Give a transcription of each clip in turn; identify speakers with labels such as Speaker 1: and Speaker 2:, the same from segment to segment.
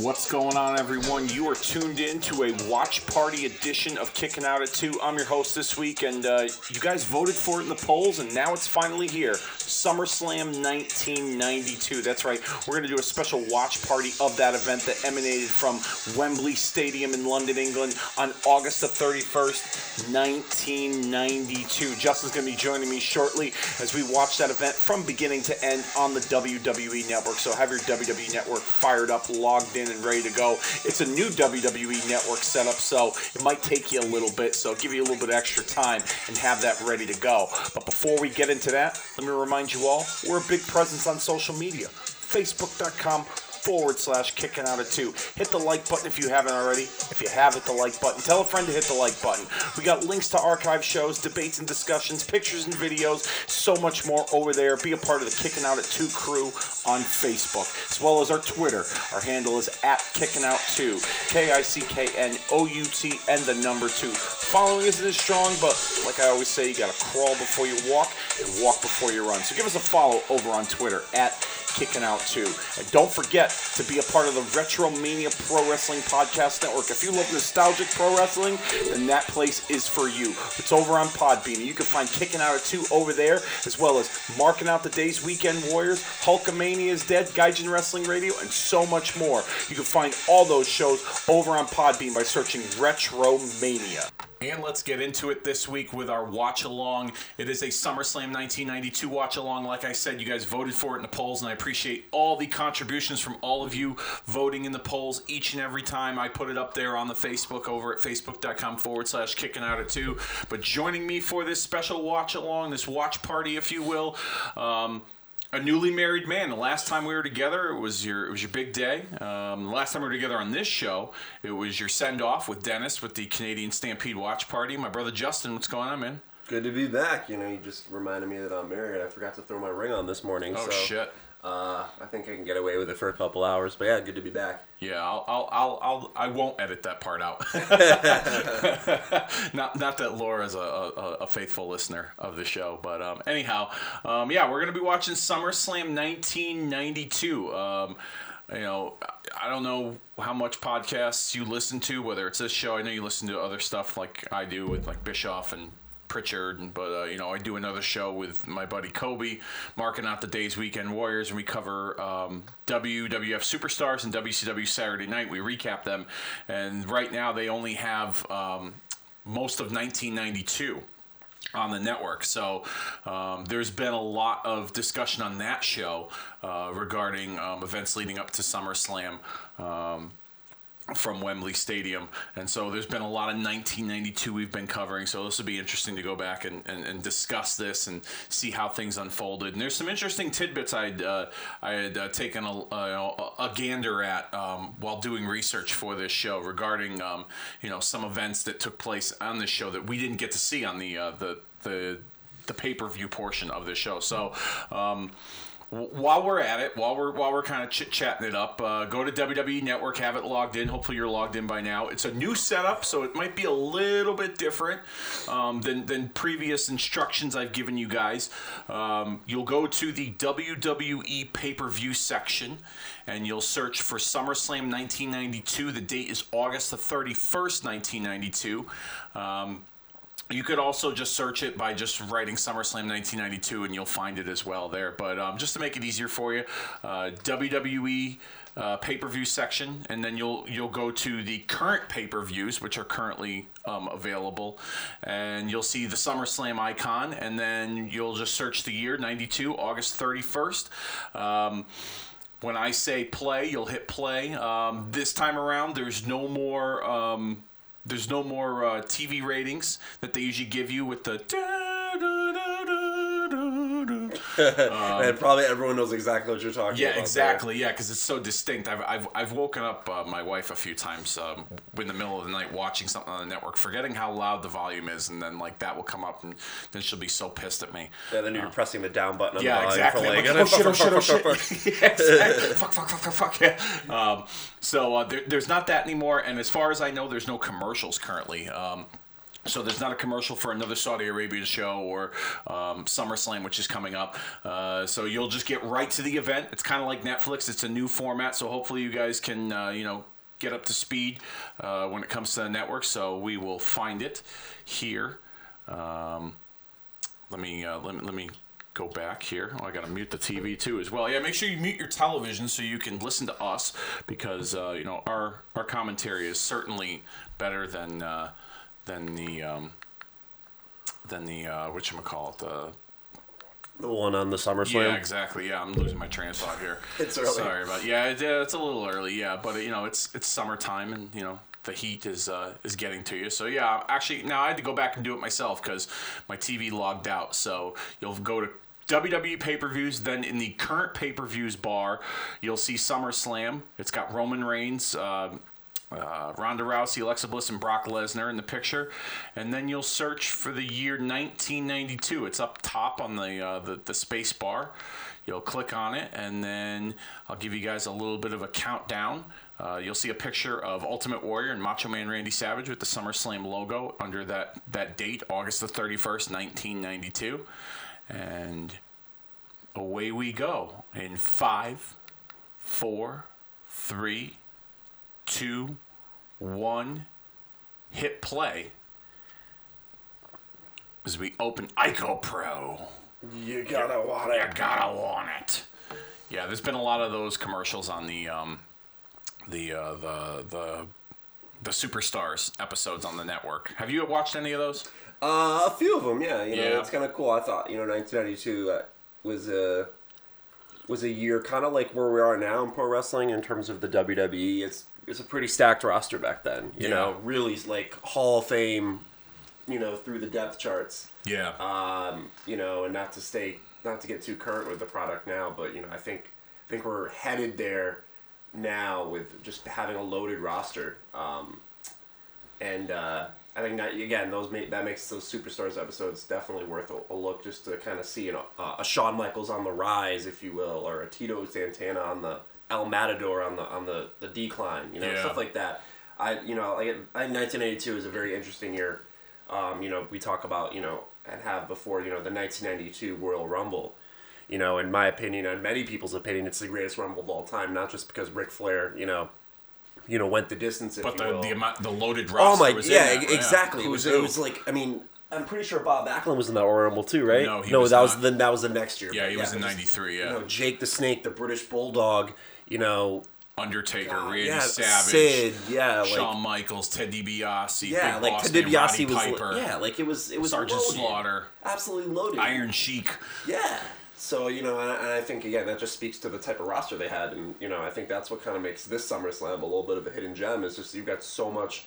Speaker 1: What's going on, everyone? You are tuned in to a watch party edition of Kicking Out at 2. I'm your host this week, and uh, you guys voted for it in the polls, and now it's finally here. SummerSlam 1992. That's right. We're going to do a special watch party of that event that emanated from Wembley Stadium in London, England on August the 31st, 1992. Justin's going to be joining me shortly as we watch that event from beginning to end on the WWE Network. So have your WWE Network fired up, logged in, and ready to go. It's a new WWE Network setup, so it might take you a little bit. So give you a little bit extra time and have that ready to go. But before we get into that, let me remind you all we're a big presence on social media. Facebook.com forward slash kicking out at two. Hit the like button if you haven't already. If you have, hit the like button. Tell a friend to hit the like button. We got links to archive shows, debates and discussions, pictures and videos, so much more over there. Be a part of the Kicking Out at Two crew on Facebook, as well as our Twitter. Our handle is at Kicking Out Two, K I C K N O U T, and the number two. Following isn't as strong, but like I always say, you gotta crawl before you walk and walk before you run. So give us a follow over on Twitter at kicking out too. And don't forget to be a part of the Retro Mania Pro Wrestling Podcast Network. If you love nostalgic pro wrestling, then that place is for you. It's over on Podbean. You can find Kicking Out at 2 over there, as well as Marking Out the Days, Weekend Warriors, Hulkamania is Dead, Gaijin Wrestling Radio, and so much more. You can find all those shows over on Podbean by searching Retro Mania. And let's get into it this week with our watch along. It is a SummerSlam 1992 watch along. Like I said, you guys voted for it in the polls, and I appreciate all the contributions from all of you voting in the polls each and every time I put it up there on the Facebook over at facebook.com forward slash kicking out at two. But joining me for this special watch along, this watch party, if you will, um, a newly married man. The last time we were together, it was your it was your big day. Um, the last time we were together on this show, it was your send off with Dennis with the Canadian Stampede Watch Party. My brother Justin, what's going on, man?
Speaker 2: Good to be back. You know, you just reminded me that I'm married. I forgot to throw my ring on this morning.
Speaker 1: Oh
Speaker 2: so,
Speaker 1: shit!
Speaker 2: Uh, I think I can get away with it for a couple hours. But yeah, good to be back.
Speaker 1: Yeah, I'll, I'll, I'll, I'll I won't edit that part out. not, not that Laura's a, a, a faithful listener of the show, but um, anyhow, um, yeah, we're gonna be watching SummerSlam 1992. Um, you know, I don't know how much podcasts you listen to, whether it's this show. I know you listen to other stuff like I do with like Bischoff and Prichard, but uh, you know I do another show with my buddy Kobe, marking out the days Weekend Warriors, and we cover um, WWF Superstars and WCW Saturday Night. We recap them, and right now they only have um, most of 1992 on the network. So um, there's been a lot of discussion on that show uh, regarding um, events leading up to SummerSlam. Um, from Wembley Stadium. And so there's been a lot of 1992 we've been covering. So this will be interesting to go back and, and, and discuss this and see how things unfolded. And there's some interesting tidbits I'd, uh, I had uh, taken a, a, a gander at um, while doing research for this show regarding, um, you know, some events that took place on this show that we didn't get to see on the, uh, the, the, the pay-per-view portion of the show. So, um, while we're at it, while we're while we're kind of chit chatting it up, uh, go to WWE Network, have it logged in. Hopefully, you're logged in by now. It's a new setup, so it might be a little bit different um, than than previous instructions I've given you guys. Um, you'll go to the WWE pay per view section, and you'll search for SummerSlam 1992. The date is August the 31st, 1992. Um, You could also just search it by just writing SummerSlam 1992, and you'll find it as well there. But um, just to make it easier for you, uh, WWE uh, pay-per-view section, and then you'll you'll go to the current pay-per-views, which are currently um, available, and you'll see the SummerSlam icon, and then you'll just search the year 92, August 31st. Um, when I say play, you'll hit play. Um, this time around, there's no more. There's no more uh, TV ratings that they usually give you with the.
Speaker 2: And probably everyone knows exactly what you're talking
Speaker 1: Um, Yeah,
Speaker 2: about. there.
Speaker 1: exactly. Yeah, because it's so distinct. I've, I've, I've woken up uh, my wife a few times um, in the middle of the night watching something on the network, forgetting how loud the volume is, and then like that will come up, and then she'll be so pissed at me.
Speaker 2: Yeah, then you're pressing the down button on
Speaker 1: Yeah,
Speaker 2: the
Speaker 1: exactly.
Speaker 2: for like,
Speaker 1: like, oh shit! Oh shit! Oh shit! Exactly. fuck! Fuck! Fuck! Fuck! Fuck! Yeah. Um, so uh, there, there's not that anymore, and as far as I know, there's no commercials currently. Um, so there's not a commercial for another Saudi Arabia show or um, SummerSlam, which is coming up. Uh, so you'll just get right to the event. It's kind of like Netflix. It's a new format, so hopefully you guys can, uh, you know, get up to speed uh, when it comes to the network. So we will find it here. Um, let me uh, let me let me go back here. Oh, I gotta mute the TV too as well. Yeah, make sure you mute your television so you can listen to us because uh, you know our our commentary is certainly better than uh, than the um, than the uh, what you call it the
Speaker 2: the one on the SummerSlam.
Speaker 1: yeah exactly yeah I'm losing my train of thought here.
Speaker 2: It's early.
Speaker 1: Sorry about yeah it, yeah, it's a little early yeah but you know it's it's summertime and you know the heat is uh, is getting to you. So yeah, actually now I had to go back and do it myself because my TV logged out. So you'll go to WWE pay-per-views. Then in the current pay-per-views bar, you'll see SummerSlam. It's got Roman Reigns. Uh, uh, Ronda Rousey, Alexa Bliss, and Brock Lesnar in the picture, and then you'll search for the year 1992. It's up top on the uh, the, the space bar. You'll click on it, and then I'll give you guys a little bit of a countdown. Uh, you'll see a picture of Ultimate Warrior and Macho Man Randy Savage with the SummerSlam logo under that, that date, August the 31st, 1992. And away we go in five, four, three, two, one. Hit play as we open ICOPRO.
Speaker 2: You gotta want
Speaker 1: You
Speaker 2: it.
Speaker 1: gotta want it. Yeah, there's been a lot of those commercials on the um, the uh, the the the superstars episodes on the network. Have you watched any of those?
Speaker 2: Uh, a few of them, yeah. You know,
Speaker 1: Yeah.
Speaker 2: it's kind of cool. I thought, you know, 1992 uh, was a was a year kind of like where we are now in pro wrestling in terms of the WWE. It's it's a pretty stacked roster back then. You
Speaker 1: Yeah.
Speaker 2: know, really like Hall of Fame. You know, through the depth charts.
Speaker 1: Yeah.
Speaker 2: Um, you know, and not to stay, not to get too current with the product now, but you know, I think I think we're headed there now with just having a loaded roster. Um, and uh, I think that again, those that makes those superstars episodes definitely worth a, a look, just to kind of see you know uh, a Shawn Michaels on the rise, if you will, or a Tito Santana on the El Matador on the on the, the decline, you know,
Speaker 1: Yeah.
Speaker 2: stuff like that. I you know like I think 1982 is a very interesting year. Um, you know, we talk about you know and have before you know the 1992 Royal Rumble. You know, in my opinion, and many people's opinion, it's the greatest Rumble of all time. Not just because Ric Flair, you know, you know, went the distance. If
Speaker 1: but
Speaker 2: you
Speaker 1: the the amount the loaded
Speaker 2: Oh my,
Speaker 1: was in
Speaker 2: yeah,
Speaker 1: that,
Speaker 2: exactly. It was, it was like, I mean, I'm pretty sure Bob Backlund was in that Royal Rumble too, right?
Speaker 1: No, he
Speaker 2: no,
Speaker 1: was
Speaker 2: that was
Speaker 1: not.
Speaker 2: the that was the next year.
Speaker 1: Yeah, he was in
Speaker 2: it
Speaker 1: '93. Yeah,
Speaker 2: You know, Jake the Snake, the British Bulldog. You know,
Speaker 1: Undertaker,
Speaker 2: God,
Speaker 1: Randy
Speaker 2: yeah,
Speaker 1: Savage,
Speaker 2: Sid, yeah, like
Speaker 1: Shawn Michaels, Ted DiBiase,
Speaker 2: yeah,
Speaker 1: Big
Speaker 2: like
Speaker 1: Boss
Speaker 2: Ted DiBiase was,
Speaker 1: Piper,
Speaker 2: yeah, like it was it was
Speaker 1: Sergeant
Speaker 2: loaded.
Speaker 1: Slaughter,
Speaker 2: absolutely loaded.
Speaker 1: Iron Sheik.
Speaker 2: Yeah. So you know, and I, and I think again that just speaks to the type of roster they had, and you know, I think that's what kind of makes this SummerSlam a little bit of a hidden gem. Is just you've got so much,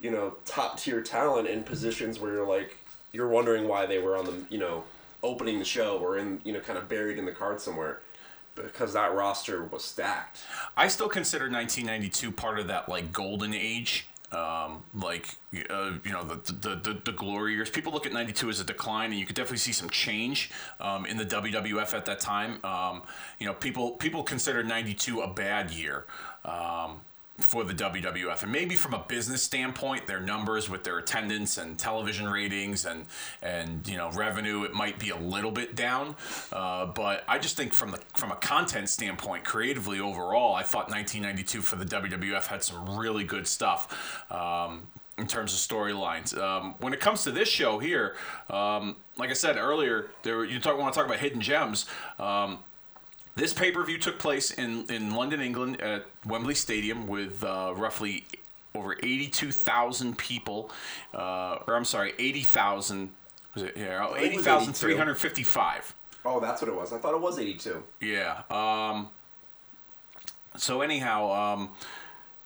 Speaker 2: you know, top tier talent in positions where you're like, you're wondering why they were on the, you know, opening the show or in, you know, kind of buried in the card somewhere, because that roster was stacked.
Speaker 1: I still consider 1992 part of that like golden age. Um, like uh, you know the, the the the glory years. People look at '92 as a decline, and you could definitely see some change um, in the WWF at that time. Um, you know, people people consider '92 a bad year. Um, for the WWF, and maybe from a business standpoint, their numbers with their attendance and television ratings and and you know revenue, it might be a little bit down. Uh, but I just think from the from a content standpoint, creatively overall, I thought 1992 for the WWF had some really good stuff. Um, in terms of storylines. Um, when it comes to this show here, um, like I said earlier, there you talk, want to talk about hidden gems. Um, this pay per view took place in, in London, England, at Wembley Stadium with uh, roughly over 82,000 people. Uh, or I'm sorry, 80,000. Was it? Yeah,
Speaker 2: think it was
Speaker 1: 80,355.
Speaker 2: Oh, that's what it was. I thought it was 82.
Speaker 1: Yeah. Um, so anyhow, um,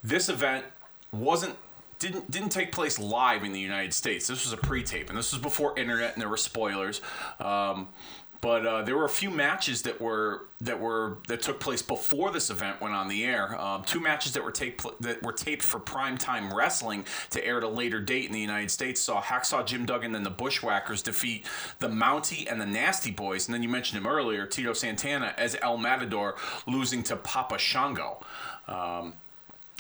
Speaker 1: this event wasn't didn't didn't take place live in the United States. This was a pre-tape, and this was before internet, and there were spoilers. Um, but uh, there were a few matches that were that were that took place before this event went on the air. Um, two matches that were taped that were taped for primetime wrestling to air at a later date in the United States saw Hacksaw Jim Duggan and the Bushwhackers defeat the Mountie and the Nasty Boys, and then you mentioned him earlier, Tito Santana as El Matador, losing to Papa Shango. Um,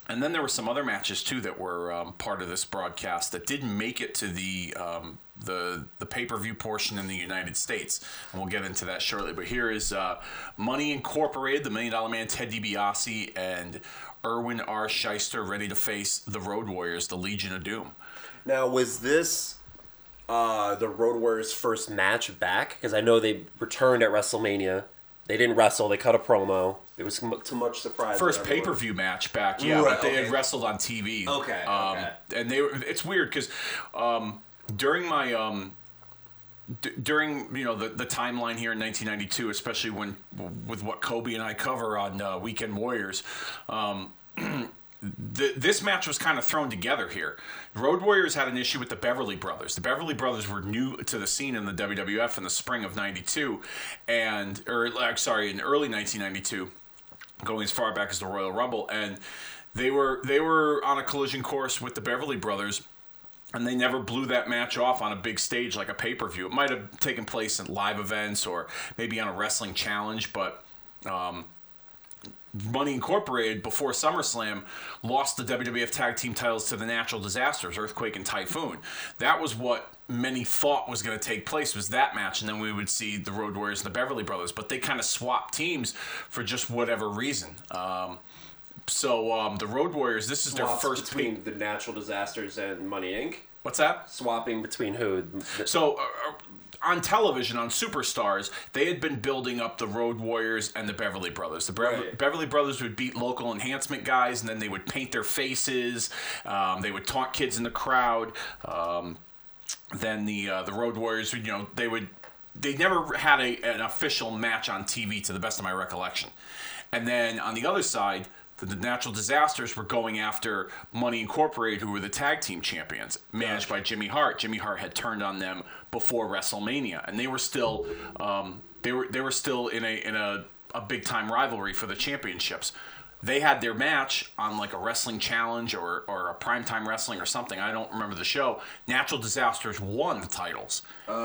Speaker 1: and then there were some other matches too that were um, part of this broadcast that didn't make it to the um, the the pay per view portion in the United States, and we'll get into that shortly. But here is uh, Money Incorporated, the Million Dollar Man, Ted DiBiase, and Irwin R. Schyster ready to face the Road Warriors, the Legion of Doom.
Speaker 2: Now, was this uh, the Road Warriors' first match back? Because I know they returned at WrestleMania. They didn't wrestle. They cut a promo. It was too much surprise.
Speaker 1: First pay per view match back, yeah,
Speaker 2: Right,
Speaker 1: but they
Speaker 2: okay.
Speaker 1: had wrestled on TV.
Speaker 2: Okay,
Speaker 1: um,
Speaker 2: okay.
Speaker 1: and they were. It's weird because um, during my um, d- during you know the, the timeline here in 1992, especially when with what Kobe and I cover on uh, Weekend Warriors. Um, th- this match was kind of thrown together here. Road Warriors had an issue with the Beverly Brothers. The Beverly Brothers were new to the scene in the WWF in the spring of '92, and or sorry, in early 1992 going as far back as the Royal Rumble, and they were they were on a collision course with the Beverly Brothers, and they never blew that match off on a big stage like a pay per view. It might have taken place in live events or maybe on a wrestling challenge, but. Um, Money Incorporated before SummerSlam lost the WWF Tag Team titles to the Natural Disasters, Earthquake and Typhoon. That was what many thought was going to take place was that match, and then we would see the Road Warriors and the Beverly Brothers. But they kind of swapped teams for just whatever reason. Um, so um, the Road Warriors, this is their first
Speaker 2: between the Natural Disasters and Money Inc.
Speaker 1: What's that?
Speaker 2: Swapping between who?
Speaker 1: So uh, uh, on television, on Superstars, they had been building up the Road Warriors and the Beverly Brothers. The Bre-
Speaker 2: Right.
Speaker 1: Beverly Brothers would beat local enhancement guys, and then they would paint their faces. Um, they would taunt kids in the crowd. Um, then the uh, the Road Warriors, you know, they would they never had a, an official match on TV, to the best of my recollection. And then on the other side, the, Natural Disasters were going after Money Incorporated, who were the tag team champions, managed by Jimmy Hart. Jimmy Hart had turned on them before WrestleMania, and they were still um, they were they were still in a in a, a big time rivalry for the championships. They had their match on like a wrestling challenge or, or a primetime wrestling or something. I don't remember the show. Natural Disasters won the titles.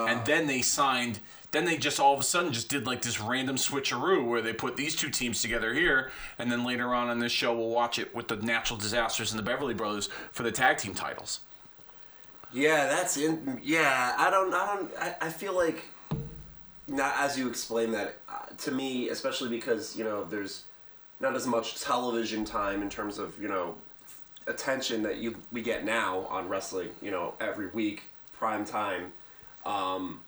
Speaker 1: and then they signed then they just all of a sudden just did like this random switcheroo where they put these two teams together here and then later on in this show we'll watch it with the Natural Disasters and the Beverly Brothers for the tag team titles.
Speaker 2: Yeah, that's in. Yeah, I don't. I don't. I, I feel like, not as you explain that uh, to me, especially because you know there's not as much television time in terms of you know attention that you we get now on wrestling. You know, every week prime time. Um,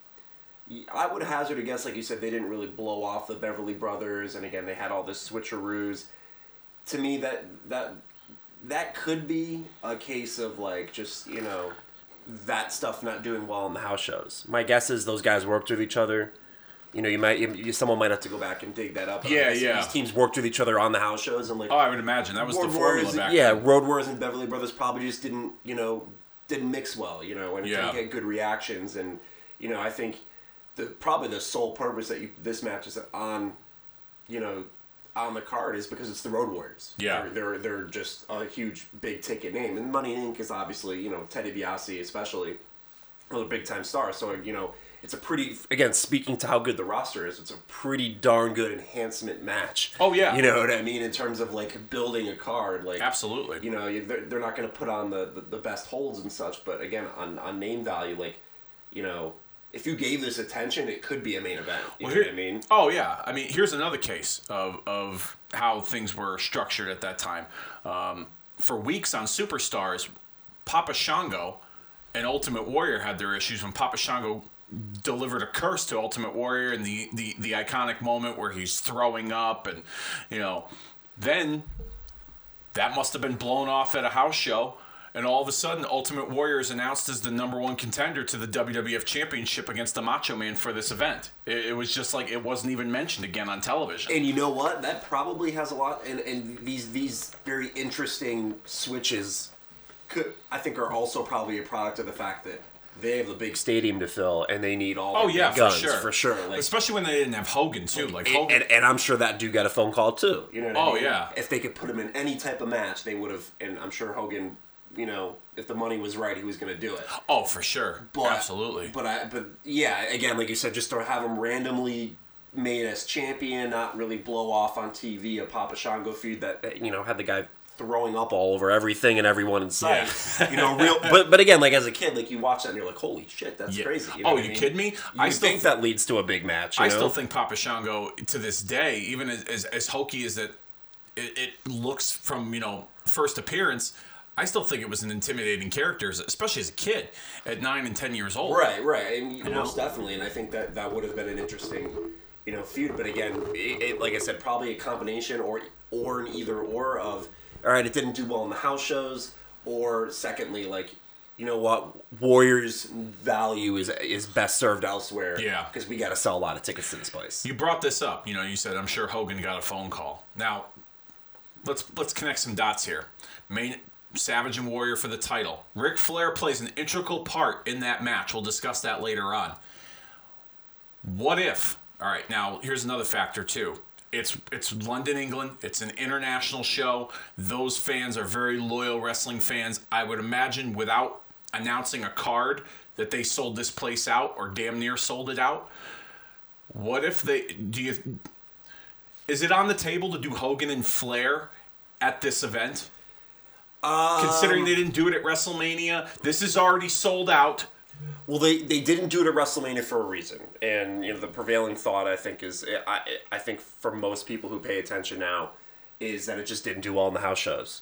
Speaker 2: I would hazard a guess, like you said, they didn't really blow off the Beverly Brothers, and again they had all this switcheroos. To me, that that that could be a case of like just you know that stuff not doing well in the house shows. My guess is those guys worked with each other. You know, you might you, someone might have to go back and dig that up.
Speaker 1: Yeah, yeah.
Speaker 2: These teams worked with each other on the house shows and like
Speaker 1: Oh, I would imagine that was the formula
Speaker 2: Warriors,
Speaker 1: back
Speaker 2: yeah. Road Warriors and Beverly Brothers probably just didn't you know didn't mix well. You know, and
Speaker 1: Yeah.
Speaker 2: didn't get good reactions. And you know, I think the probably the sole purpose that you, this match is on, you know. On the card is because it's the Road Warriors.
Speaker 1: Yeah.
Speaker 2: they're, they're they're just a huge big ticket name, and Money Inc. is obviously you know Teddy DiBiase especially another big time star. So you know, it's a pretty again speaking to how good the roster is. It's a pretty darn good enhancement match.
Speaker 1: Oh, yeah.
Speaker 2: you know what I mean in terms of like building a card. Like
Speaker 1: Absolutely.
Speaker 2: you know they're, they're not going to put on the, the the best holds and such, but again on on name value, like you know. If you gave this attention, it could be a main event. You
Speaker 1: Well,
Speaker 2: know
Speaker 1: here-
Speaker 2: what I mean?
Speaker 1: Oh yeah, I mean here's another case of of how things were structured at that time. Um, for weeks on Superstars, Papa Shango and Ultimate Warrior had their issues when Papa Shango delivered a curse to Ultimate Warrior and the, the, the iconic moment where he's throwing up and you know then that must have been blown off at a house show and all of a sudden Ultimate Warrior is announced as the number one contender to the WWF Championship against the Macho Man for this event. It, it was just like it wasn't even mentioned again on television.
Speaker 2: And you know what? That probably has a lot, and, and these these very interesting switches, could I think are also probably a product of the fact that they have the big stadium to fill, and they need all.
Speaker 1: Oh
Speaker 2: the
Speaker 1: yeah,
Speaker 2: guns,
Speaker 1: for sure,
Speaker 2: for sure. Like,
Speaker 1: Especially when they didn't have Hogan too. Like
Speaker 2: and,
Speaker 1: Hogan,
Speaker 2: and, and I'm sure that dude got a phone call too. You know what I
Speaker 1: Oh,
Speaker 2: mean?
Speaker 1: yeah.
Speaker 2: If they could put him in any type of match, they would have. And I'm sure Hogan, you know, if the money was right, he was going to do it.
Speaker 1: oh for sure,
Speaker 2: But,
Speaker 1: absolutely.
Speaker 2: But I, but yeah, again, like you said, just to have him randomly made as champion, not really blow off on TV a Papa Shango feud that you know had the guy throwing up all over everything and everyone in sight.
Speaker 1: Yeah.
Speaker 2: you know, real. But but again, like as a kid, like you watch that and you're like, holy shit, that's
Speaker 1: Yeah.
Speaker 2: crazy.
Speaker 1: Oh, you
Speaker 2: I mean?
Speaker 1: kidding me?
Speaker 2: You
Speaker 1: I still
Speaker 2: think that leads to a big match? You
Speaker 1: I
Speaker 2: know?
Speaker 1: still think Papa Shango to this day, even as, as, as hokey as that it, it looks from you know first appearance, I still think it was an intimidating character, especially as a kid at nine and ten years old.
Speaker 2: Right, right, and most
Speaker 1: know?
Speaker 2: definitely, and I think that that would have been an interesting, you know, feud. But again, it, it, like I said, probably a combination or or an either or of, all right, it didn't do well in the house shows, or secondly, like, you know what, Warriors value is is best served elsewhere.
Speaker 1: Yeah.
Speaker 2: because we got to sell a lot of tickets to this place.
Speaker 1: You brought this up. You know, you said I'm sure Hogan got a phone call. Now, let's let's connect some dots here. Main Savage and Warrior for the title. Ric Flair plays an integral part in that match. We'll discuss that later on. What if? All right, now here's another factor too. It's it's London, England. It's an international show. Those fans are very loyal wrestling fans. I would imagine without announcing a card that they sold this place out or damn near sold it out. What if they do you is it on the table to do Hogan and Flair at this event? Considering they didn't do it at WrestleMania, this is already sold out.
Speaker 2: Well, they, they didn't do it at WrestleMania for a reason, and you know the prevailing thought I think is I I think for most people who pay attention now is that it just didn't do well in the house shows.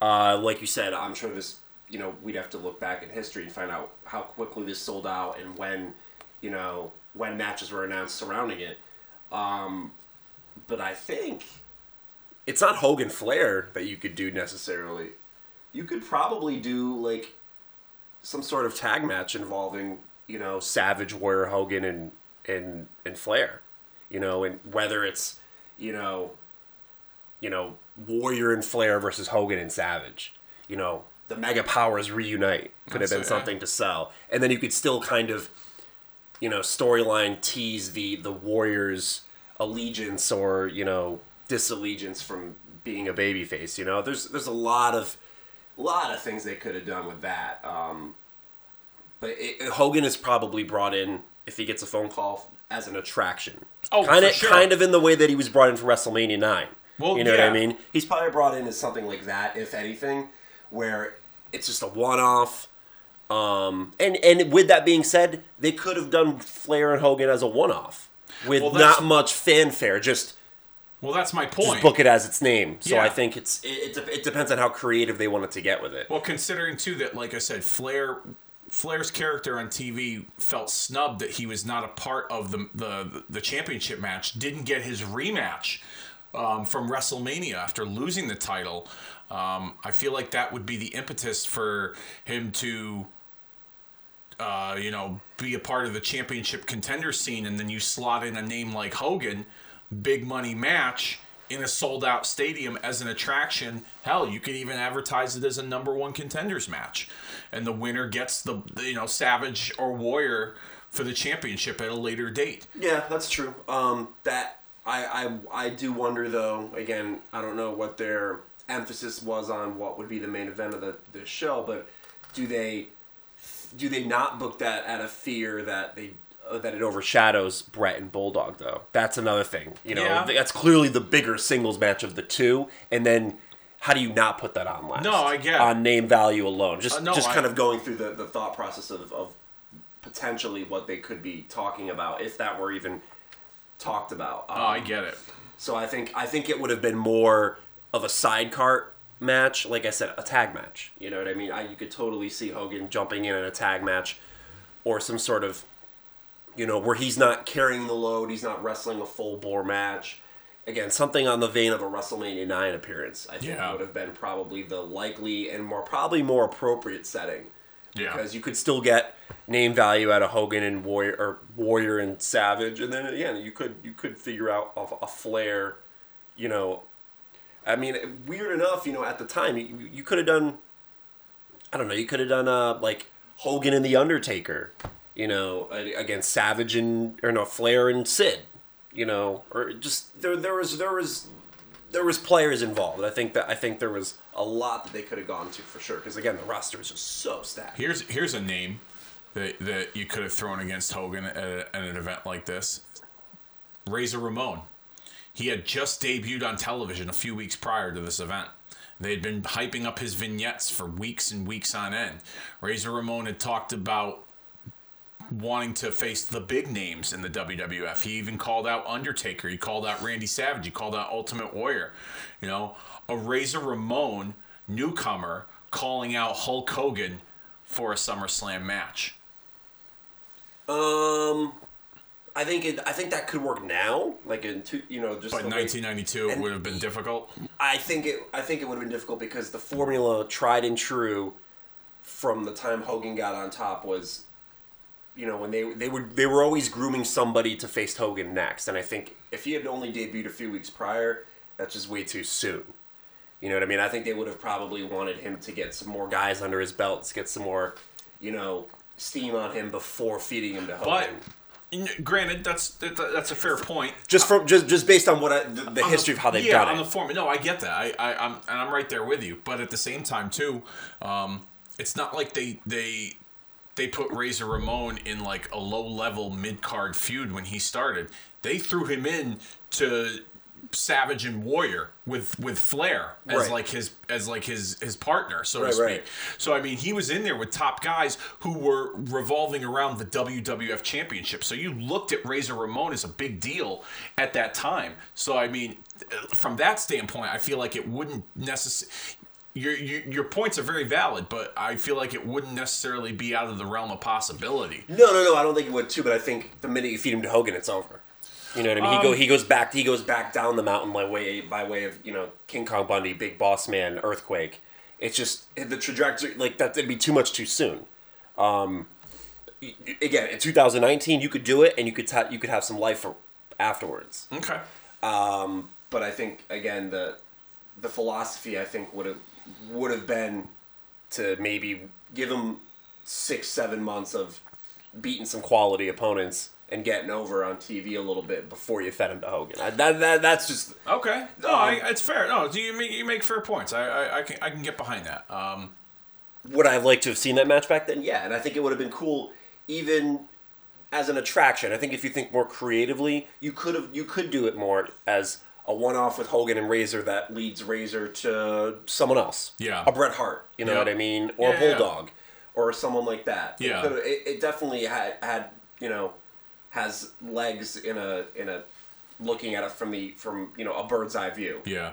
Speaker 2: Uh, like you said, I'm sure this you know we'd have to look back in history and find out how quickly this sold out and when you know when matches were announced surrounding it. Um, but I think it's not Hogan Flair that you could do necessarily. You could probably do like some sort of tag match involving you know Savage, Warrior, Hogan, and and and Flair, you know, and whether it's you know, you know Warrior and Flair versus Hogan and Savage, you know, the Mega Powers reunite could have been
Speaker 1: it,
Speaker 2: something to sell, and then you could still kind of, you know, storyline tease the the Warriors allegiance or you know disallegiance from being a babyface. You know, there's there's a lot of lot of things they could have done with that. Um, but it, Hogan is probably brought in if he gets a phone call as an attraction.
Speaker 1: Oh,
Speaker 2: kind of
Speaker 1: sure.
Speaker 2: kind of in the way that he was brought in for WrestleMania nine.
Speaker 1: Well,
Speaker 2: you know what I mean? He's probably brought in as something like that, if anything, where it's just a one off. Um, and and with that being said, they could have done Flair and Hogan as a one off with
Speaker 1: Well,
Speaker 2: not much fanfare. Just
Speaker 1: Well, that's my point.
Speaker 2: just book it as its name. So
Speaker 1: Yeah.
Speaker 2: I think it's it, it, it depends on how creative they wanted to get with it.
Speaker 1: Well, considering too that, like I said, Flair, Flair's character on TV felt snubbed that he was not a part of the the the championship match. Didn't get his rematch um, from WrestleMania after losing the title. Um, I feel like that would be the impetus for him to. Uh, you know, be a part of the championship contender scene, and then you slot in a name like Hogan, big money match in a sold out stadium as an attraction. Hell, you could even advertise it as a number one contenders match, and the winner gets the you know Savage or Warrior for the championship at a later date.
Speaker 2: Yeah, that's true. Um, that I, I I do wonder though. Again, I don't know what their emphasis was on what would be the main event of the, the show, but do they do they not book that out of fear that they that it overshadows Bret and Bulldog though? That's another thing. You know,
Speaker 1: Yeah.
Speaker 2: that's clearly the bigger singles match of the two, and then. How do you not put that on last?
Speaker 1: No, I get it.
Speaker 2: on name value alone. Just
Speaker 1: Uh, no,
Speaker 2: just
Speaker 1: I-
Speaker 2: kind of going through the, the thought process of, of potentially what they could be talking about if that were even talked about. Um,
Speaker 1: Oh, I get it.
Speaker 2: So I think I think it would have been more of a side cart match, like I said, a tag match. You know what I mean? I, you could totally see Hogan jumping in in a tag match, or some sort of, you know, where he's not carrying the load, he's not wrestling a full bore match. Again, something on the vein of a WrestleMania nine appearance. I think
Speaker 1: Yeah.
Speaker 2: would have been probably the likely and more probably more appropriate setting
Speaker 1: Yeah.
Speaker 2: because you could still get name value out of Hogan and Warrior or Warrior and Savage, and then again you could you could figure out a, a Flair, you know. I mean, weird enough, you know, at the time you, you could have done. I don't know. You could have done uh like Hogan and the Undertaker, you know, against Savage and or no Flair and Sid, you know, or just there there was there was there was players involved. I think that I think there was a lot that they could have gone to for sure. Because again, the roster is just so stacked.
Speaker 1: Here's here's a name that that you could have thrown against Hogan at, a- at an event like this. Razor Ramon. He had just debuted on television a few weeks prior to this event. They had been hyping up his vignettes for weeks and weeks on end. Razor Ramon had talked about wanting to face the big names in the WWF. He even called out Undertaker. He called out Randy Savage. He called out Ultimate Warrior. You know, a Razor Ramon newcomer calling out Hulk Hogan for a SummerSlam match.
Speaker 2: Um, I think it. I think that could work now. Like in two, you know, just.
Speaker 1: But in
Speaker 2: way-
Speaker 1: 1992, it would have been difficult.
Speaker 2: I think it. I think it would have been difficult because the formula, tried and true, from the time Hogan got on top was, you know, when they they were they were always grooming somebody to face Hogan next, and I think if he had only debuted a few weeks prior, that's just way too soon. You know what I mean? I think they would have probably wanted him to get some more guys under his belts, get some more, you know, steam on him before feeding him to Hogan.
Speaker 1: n- granted, that's that's a fair point.
Speaker 2: just from just just based on what I, the, the
Speaker 1: on
Speaker 2: history
Speaker 1: the-
Speaker 2: of how they've
Speaker 1: yeah,
Speaker 2: done
Speaker 1: on
Speaker 2: it.
Speaker 1: the form. No, I get that. I, I, I'm and I'm right there with you. But at the same time, too, um, it's not like they they they put Razor Ramon in like a low level mid card feud when he started. They threw him in to Savage and Warrior with with Flair as
Speaker 2: Right.
Speaker 1: like his as like his his partner, so
Speaker 2: Right,
Speaker 1: to speak.
Speaker 2: right.
Speaker 1: So I mean, he was in there with top guys who were revolving around the WWF Championship. So you looked at Razor Ramon as a big deal at that time. So I mean, from that standpoint, I feel like it wouldn't necessarily. Your, your your points are very valid, but I feel like it wouldn't necessarily be out of the realm of possibility.
Speaker 2: No, no, no. I don't think it would too. But I think the minute you feed him to Hogan, it's over. You know what I mean? he go
Speaker 1: Um,
Speaker 2: he goes back he goes back down the mountain by way by way of you know King Kong Bundy, Big Boss Man, Earthquake. It's just the trajectory like that. It'd be too much too soon. Um, again, in 2019, you could do it, and you could ta- you could have some life for afterwards.
Speaker 1: Okay.
Speaker 2: but I think again the the philosophy I think would have would have been to maybe give him six seven months of beating some quality opponents and getting over on TV a little bit before you fed him to Hogan. I, that, that that's just
Speaker 1: Okay. No, I, it's fair. No, you make you make fair points. I, I, I can I can get behind that. Um,
Speaker 2: would I have liked to have seen that match back then? Yeah, and I think it would have been cool even as an attraction. I think if you think more creatively, you could have you could do it more as a one-off with Hogan and Razor that leads Razor to someone else.
Speaker 1: Yeah.
Speaker 2: a Bret Hart. You know
Speaker 1: Yeah.
Speaker 2: what I mean, or
Speaker 1: Yeah,
Speaker 2: a
Speaker 1: yeah.
Speaker 2: Bulldog, or someone like that.
Speaker 1: Yeah.
Speaker 2: it, it definitely had had you know has legs in a in a looking at it from the from you know a bird's eye view.
Speaker 1: Yeah.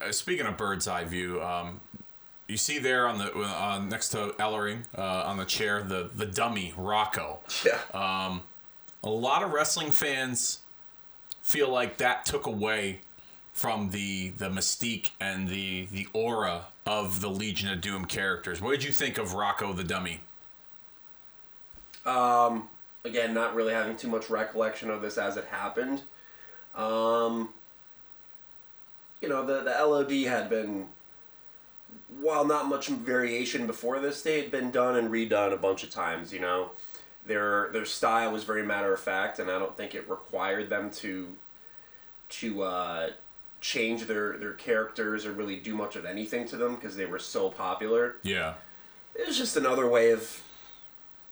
Speaker 1: Uh, speaking of bird's eye view, um, you see there on the uh, next to Ellering uh, on the chair the the dummy Rocco.
Speaker 2: Yeah.
Speaker 1: A lot of wrestling fans feel like that took away from the the mystique and the the aura of the Legion of Doom characters. What did you think of Rocco the dummy?
Speaker 2: again, not really having too much recollection of this as it happened. Um, you know, the the LOD had been, while not much variation before this, they had been done and redone a bunch of times. You know, their their style was very matter of fact, and I don't think it required them to to uh, change their their characters or really do much of anything to them because they were so popular
Speaker 1: Yeah.
Speaker 2: it was just another way of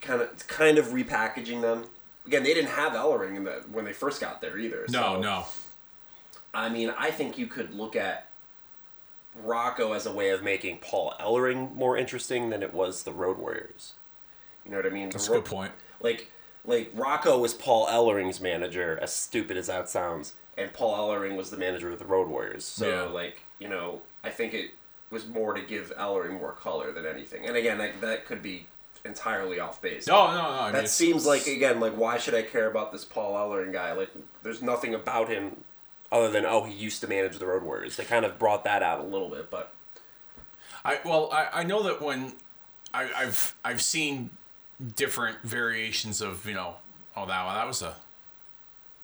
Speaker 2: kind of kind of repackaging them. Again, they didn't have Ellering in the, when they first got there either.
Speaker 1: No,
Speaker 2: so,
Speaker 1: no.
Speaker 2: I mean, I think you could look at Rocco as a way of making Paul Ellering more interesting than it was the Road Warriors. You know what I mean?
Speaker 1: That's
Speaker 2: The
Speaker 1: a good point.
Speaker 2: Like, like Rocco was Paul Ellering's manager, as stupid as that sounds, and Paul Ellering was the manager of the Road Warriors. So,
Speaker 1: Yeah.
Speaker 2: like, you know, I think it was more to give Ellering more color than anything. And again, that, that could be entirely off base.
Speaker 1: No, no, no. I
Speaker 2: that
Speaker 1: it's-
Speaker 2: seems like again, like why should I care about this Paul Ellering guy? Like, there's nothing about him other than oh, he used to manage the Road Warriors. They kind of brought that out a little bit, but
Speaker 1: I well, I, I know that when I, I've I've seen different variations of you know oh that that was a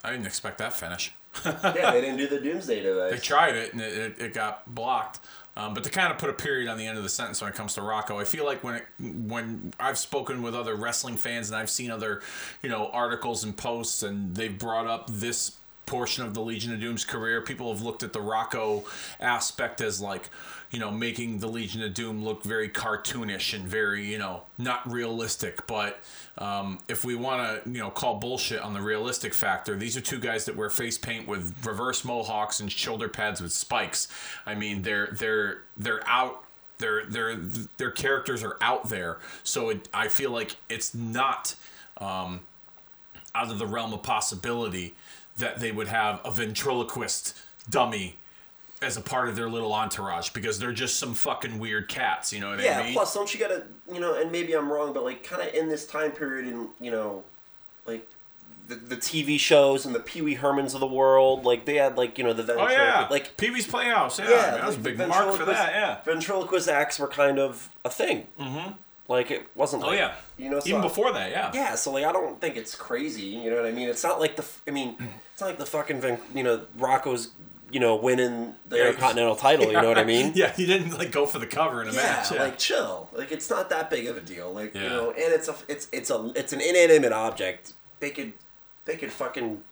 Speaker 1: I didn't expect that finish.
Speaker 2: yeah, they didn't do the Doomsday device.
Speaker 1: They tried it and it, it, it got blocked. Um, but to kind of put a period on the end of the sentence when it comes to Rocco, I feel like when it, when I've spoken with other wrestling fans and I've seen other, you know, articles and posts and they've brought up this portion of the Legion of Doom's career, people have looked at the Rocco aspect as like, you know, making the Legion of Doom look very cartoonish and very, you know, not realistic. But um, if we want to, you know, call bullshit on the realistic factor, these are two guys that wear face paint with reverse mohawks and shoulder pads with spikes. I mean, they're they're they're out. Their their their characters are out there, so it, I feel like it's not um, out of the realm of possibility that they would have a ventriloquist dummy as a part of their little entourage because they're just some fucking weird cats. You know what
Speaker 2: Yeah,
Speaker 1: I mean?
Speaker 2: Yeah, plus don't you gotta you know, and maybe I'm wrong, but like kind of in this time period in you know, like the, the TV shows and the Pee Wee Hermans of the world, like they had like you know the
Speaker 1: oh yeah,
Speaker 2: like
Speaker 1: Pee Wee's Playhouse. Yeah,
Speaker 2: yeah,
Speaker 1: man, that was a big mark for
Speaker 2: ventriloquist-
Speaker 1: that. Yeah.
Speaker 2: ventriloquist acts were kind of a thing. Mm-hmm. Like it wasn't.
Speaker 1: Oh yeah.
Speaker 2: you know, so
Speaker 1: even before that, yeah.
Speaker 2: Yeah, so like I don't think it's crazy. You know what I mean? It's not like the. I mean, it's not like the fucking you know Rocco's you know winning the
Speaker 1: Yeah,
Speaker 2: Intercontinental title. You know what I mean?
Speaker 1: yeah, he didn't like go for the cover in a
Speaker 2: Yeah,
Speaker 1: match. Yeah.
Speaker 2: like chill. Like it's not that big of a deal. Like you know, and it's a it's it's a it's an inanimate object. They could they could fucking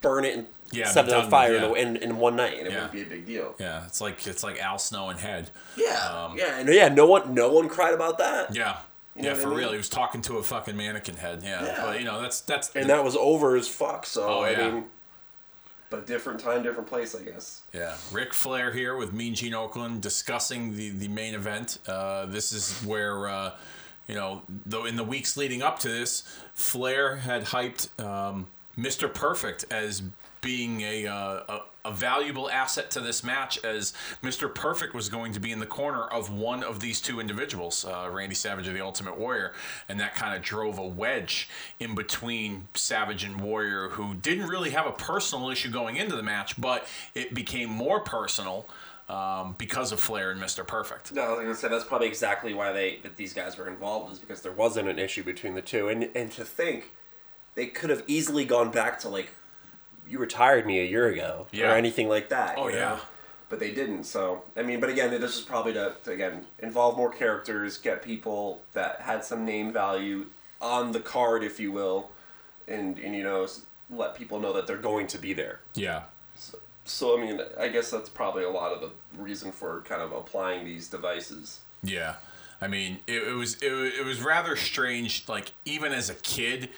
Speaker 2: burn it and
Speaker 1: Yeah,
Speaker 2: set it on fire
Speaker 1: with-
Speaker 2: in, in, one night, and it
Speaker 1: Yeah.
Speaker 2: wouldn't be a big deal.
Speaker 1: yeah, it's like it's like Al Snow and Head.
Speaker 2: Yeah,
Speaker 1: Um,
Speaker 2: yeah, and yeah. No one no one cried about that.
Speaker 1: Yeah.
Speaker 2: know
Speaker 1: yeah,
Speaker 2: what I
Speaker 1: for
Speaker 2: mean?
Speaker 1: real. He was talking to a fucking mannequin head. Yeah.
Speaker 2: Yeah.
Speaker 1: But you know, that's that's
Speaker 2: and that was over as fuck. So
Speaker 1: Oh,
Speaker 2: I
Speaker 1: yeah.
Speaker 2: mean, but different time, different place, I guess.
Speaker 1: Yeah, Ric Flair here with Mean Gene Okerlund discussing the, the main event. Uh, this is where, uh, you know, though in the weeks leading up to this, Flair had hyped um, Mr. Perfect as being a, uh, a a valuable asset to this match, as Mr. Perfect was going to be in the corner of one of these two individuals, uh, Randy Savage of the Ultimate Warrior, and that kind of drove a wedge in between Savage and Warrior, who didn't really have a personal issue going into the match, but it became more personal um, because of Flair and Mr. Perfect.
Speaker 2: No, I was gonna say that's probably exactly why they that these guys were involved is because there wasn't an issue between the two, and and to think they could have easily gone back to like you retired me a year ago
Speaker 1: Yeah.
Speaker 2: or anything like that.
Speaker 1: Oh,
Speaker 2: you know?
Speaker 1: yeah.
Speaker 2: But they didn't. So I mean, but again, this is probably to, to again involve more characters, get people that had some name value on the card, if you will, and and you know let people know that they're going to be there.
Speaker 1: Yeah.
Speaker 2: So I mean, I guess that's probably a lot of the reason for kind of applying these devices.
Speaker 1: Yeah, I mean, it, it was it, it was rather strange. Like even as a kid,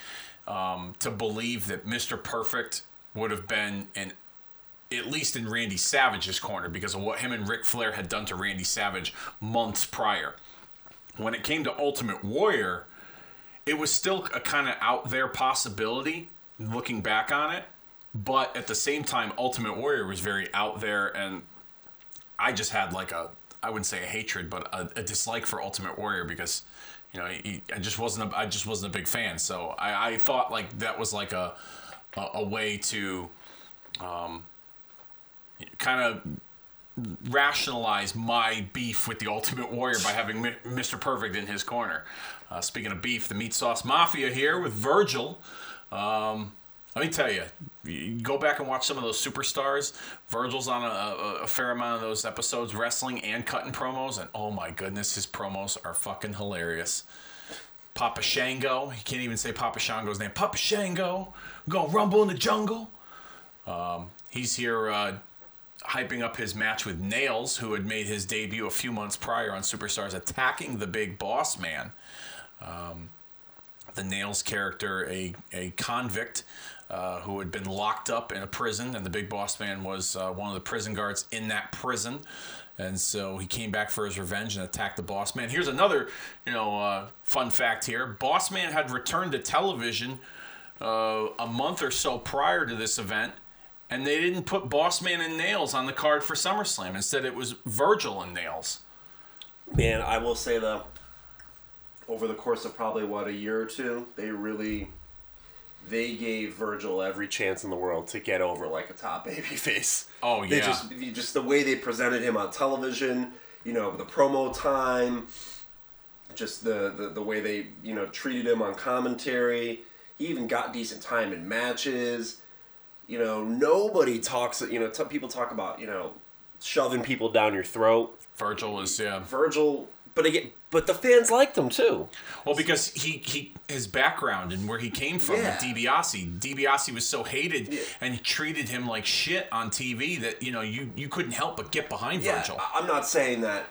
Speaker 1: um, to believe that Mister Perfect would have been in at least in Randy Savage's corner because of what him and Ric Flair had done to Randy Savage months prior. When it came to Ultimate Warrior, it was still a kind of out there possibility looking back on it. But at the same time, Ultimate Warrior was very out there, and I just had like a I wouldn't say a hatred, but a, a dislike for Ultimate Warrior because you know he, I just wasn't a, I just wasn't a big fan. So I, I thought like that was like a a, a way to um, kind of rationalize my beef with the Ultimate Warrior by having Mi- Mr. Perfect in his corner. Uh, speaking of beef, the Meat Sauce Mafia here with Virgil. Um, let me tell you, you go back and watch some of those superstars. Virgil's on a, a, a fair amount of those episodes, wrestling and cutting promos, and oh my goodness, his promos are fucking hilarious. Papa Shango, he can't even say Papa Shango's name. Papa Shango, we're gonna rumble in the jungle. Um, he's here uh, hyping up his match with Nails, who had made his debut a few months prior on Superstars, attacking the Big Boss Man. Um, the Nails character, a, a convict uh, who had been locked up in a prison, and the Big Boss Man was uh, one of the prison guards in that prison. And so he came back for his revenge and attacked the Boss Man. Here's another, you know, uh, fun fact here: Boss Man had returned to television uh, a month or so prior to this event, and they didn't put Boss Man and Nails on the card for SummerSlam. Instead, it was Virgil and Nails.
Speaker 2: Man, I will say though, over the course of probably what a year or two, they really they gave Virgil every chance in the world to get over like a top babyface.
Speaker 1: Oh,
Speaker 2: They
Speaker 1: yeah.
Speaker 2: just just the way they presented him on television, you know, the promo time, just the, the the way they you know treated him on commentary. He even got decent time in matches. You know, nobody talks. You know, t- people talk about you know shoving people down your throat.
Speaker 1: Virgil was yeah.
Speaker 2: Virgil, but again, but the fans liked him too.
Speaker 1: Well, because he, he his background and where he came from
Speaker 2: Yeah.
Speaker 1: with DiBiase. DiBiase was so hated
Speaker 2: Yeah.
Speaker 1: and treated him like shit on TV that you know you you couldn't help but get behind Virgil.
Speaker 2: I- I'm not saying that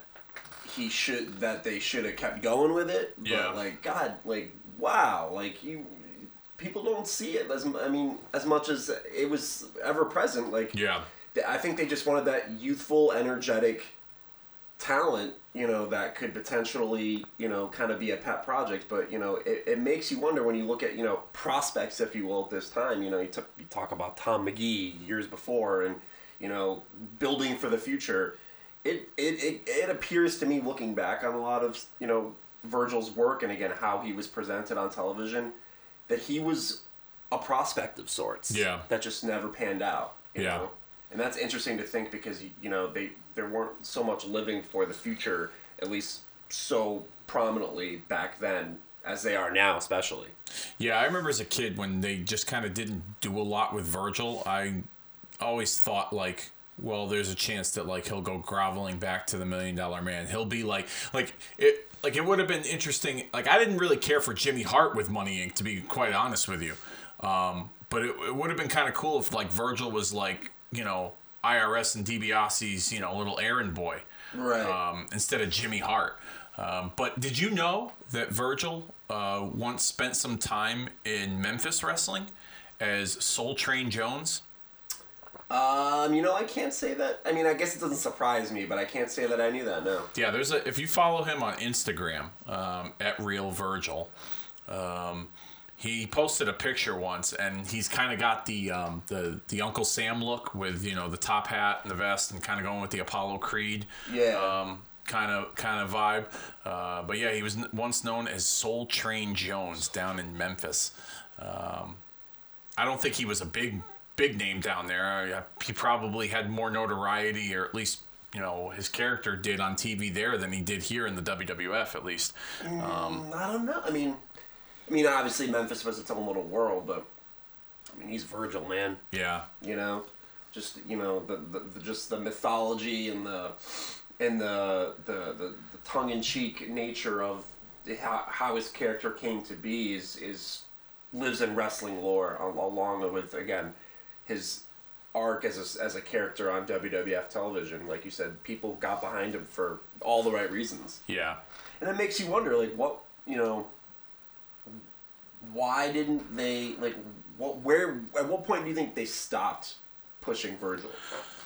Speaker 2: he should that they should have kept going with it, but
Speaker 1: Yeah.
Speaker 2: like God, like wow, like you people don't see it as I mean as much as it was ever present. Like
Speaker 1: Yeah.
Speaker 2: I think they just wanted that youthful, energetic talent, you know, that could potentially, you know, kind of be a pet project. But you know, it, it makes you wonder when you look at you know prospects, if you will, at this time. You know, you, took, you talk about Tom Magee years before, and you know, building for the future. It, it, it, it appears to me looking back on a lot of you know Virgil's work and again how he was presented on television that he was a prospect of sorts
Speaker 1: Yeah.
Speaker 2: that just never panned out you
Speaker 1: Yeah.
Speaker 2: know? And that's interesting to think because you- know they there weren't so much living for the future at least so prominently back then as they are now especially
Speaker 1: Yeah, I remember as a kid when they just kind of didn't do a lot with Virgil. I always thought like, well, there's a chance that like he'll go groveling back to the Million Dollar Man. He'll be like, like it, like it would have been interesting. Like I didn't really care for Jimmy Hart with Money Inc. To be quite honest with you, um, but it, it would have been kind of cool if like Virgil was like, you know, IRS and DiBiase's, you know, little errand boy
Speaker 2: right
Speaker 1: um, instead of Jimmy Hart. Um, but did you know that Virgil uh, once spent some time in Memphis wrestling as Soul Train Jones?
Speaker 2: um you know i can't say that i mean i guess it doesn't surprise me but i can't say that i knew that no
Speaker 1: Yeah, there's a if you follow him on Instagram um, at Real Virgil, um, he posted a picture once, and he's kind of got the um, the the Uncle Sam look with you know the top hat and the vest, and kind of going with the Apollo Creed.
Speaker 2: Yeah.
Speaker 1: Um, kind of kind of vibe, uh, but yeah, he was once known as Soul Train Jones down in Memphis. Um, I don't think he was a big big name down there. Uh, He probably had more notoriety, or at least you know his character did on TV there than he did here in the WWF. At least,
Speaker 2: Mm, i don't know i mean i mean obviously memphis was its own little world but i mean he's virgil man.
Speaker 1: Yeah,
Speaker 2: you know? Just you know the, the, the just the mythology and the and the the, the, the tongue-in-cheek nature of how, how his character came to be is is lives in wrestling lore along with again his arc as a, as a character on WWF television. Like you said people got behind him for all the right reasons.
Speaker 1: Yeah,
Speaker 2: and it makes you wonder like what you know why didn't they like what where at what point do you think they stopped pushing Virgil?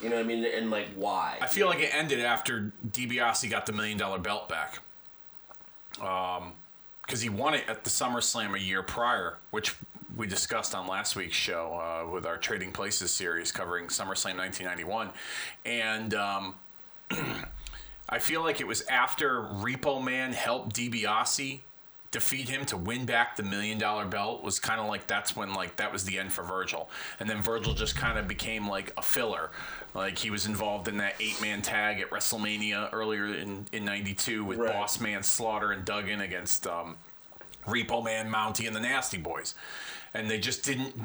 Speaker 2: You know what I mean? And like why?
Speaker 1: I feel like it ended after DiBiase got the million dollar belt back. Um, because he won it at the SummerSlam a year prior, which we discussed on last week's show uh, with our Trading Places series covering SummerSlam 1991, and um, I feel like it was after Repo Man helped DiBiase defeat him to win back the million dollar belt was kind of like that's when like that was the end for Virgil. And then Virgil just kind of became like a filler. Like he was involved in that eight man tag at WrestleMania earlier in, in 92 with
Speaker 2: Right.
Speaker 1: Boss Man Slaughter and Duggan against um, Repo Man, Mountie, and the Nasty Boys. And they just didn't,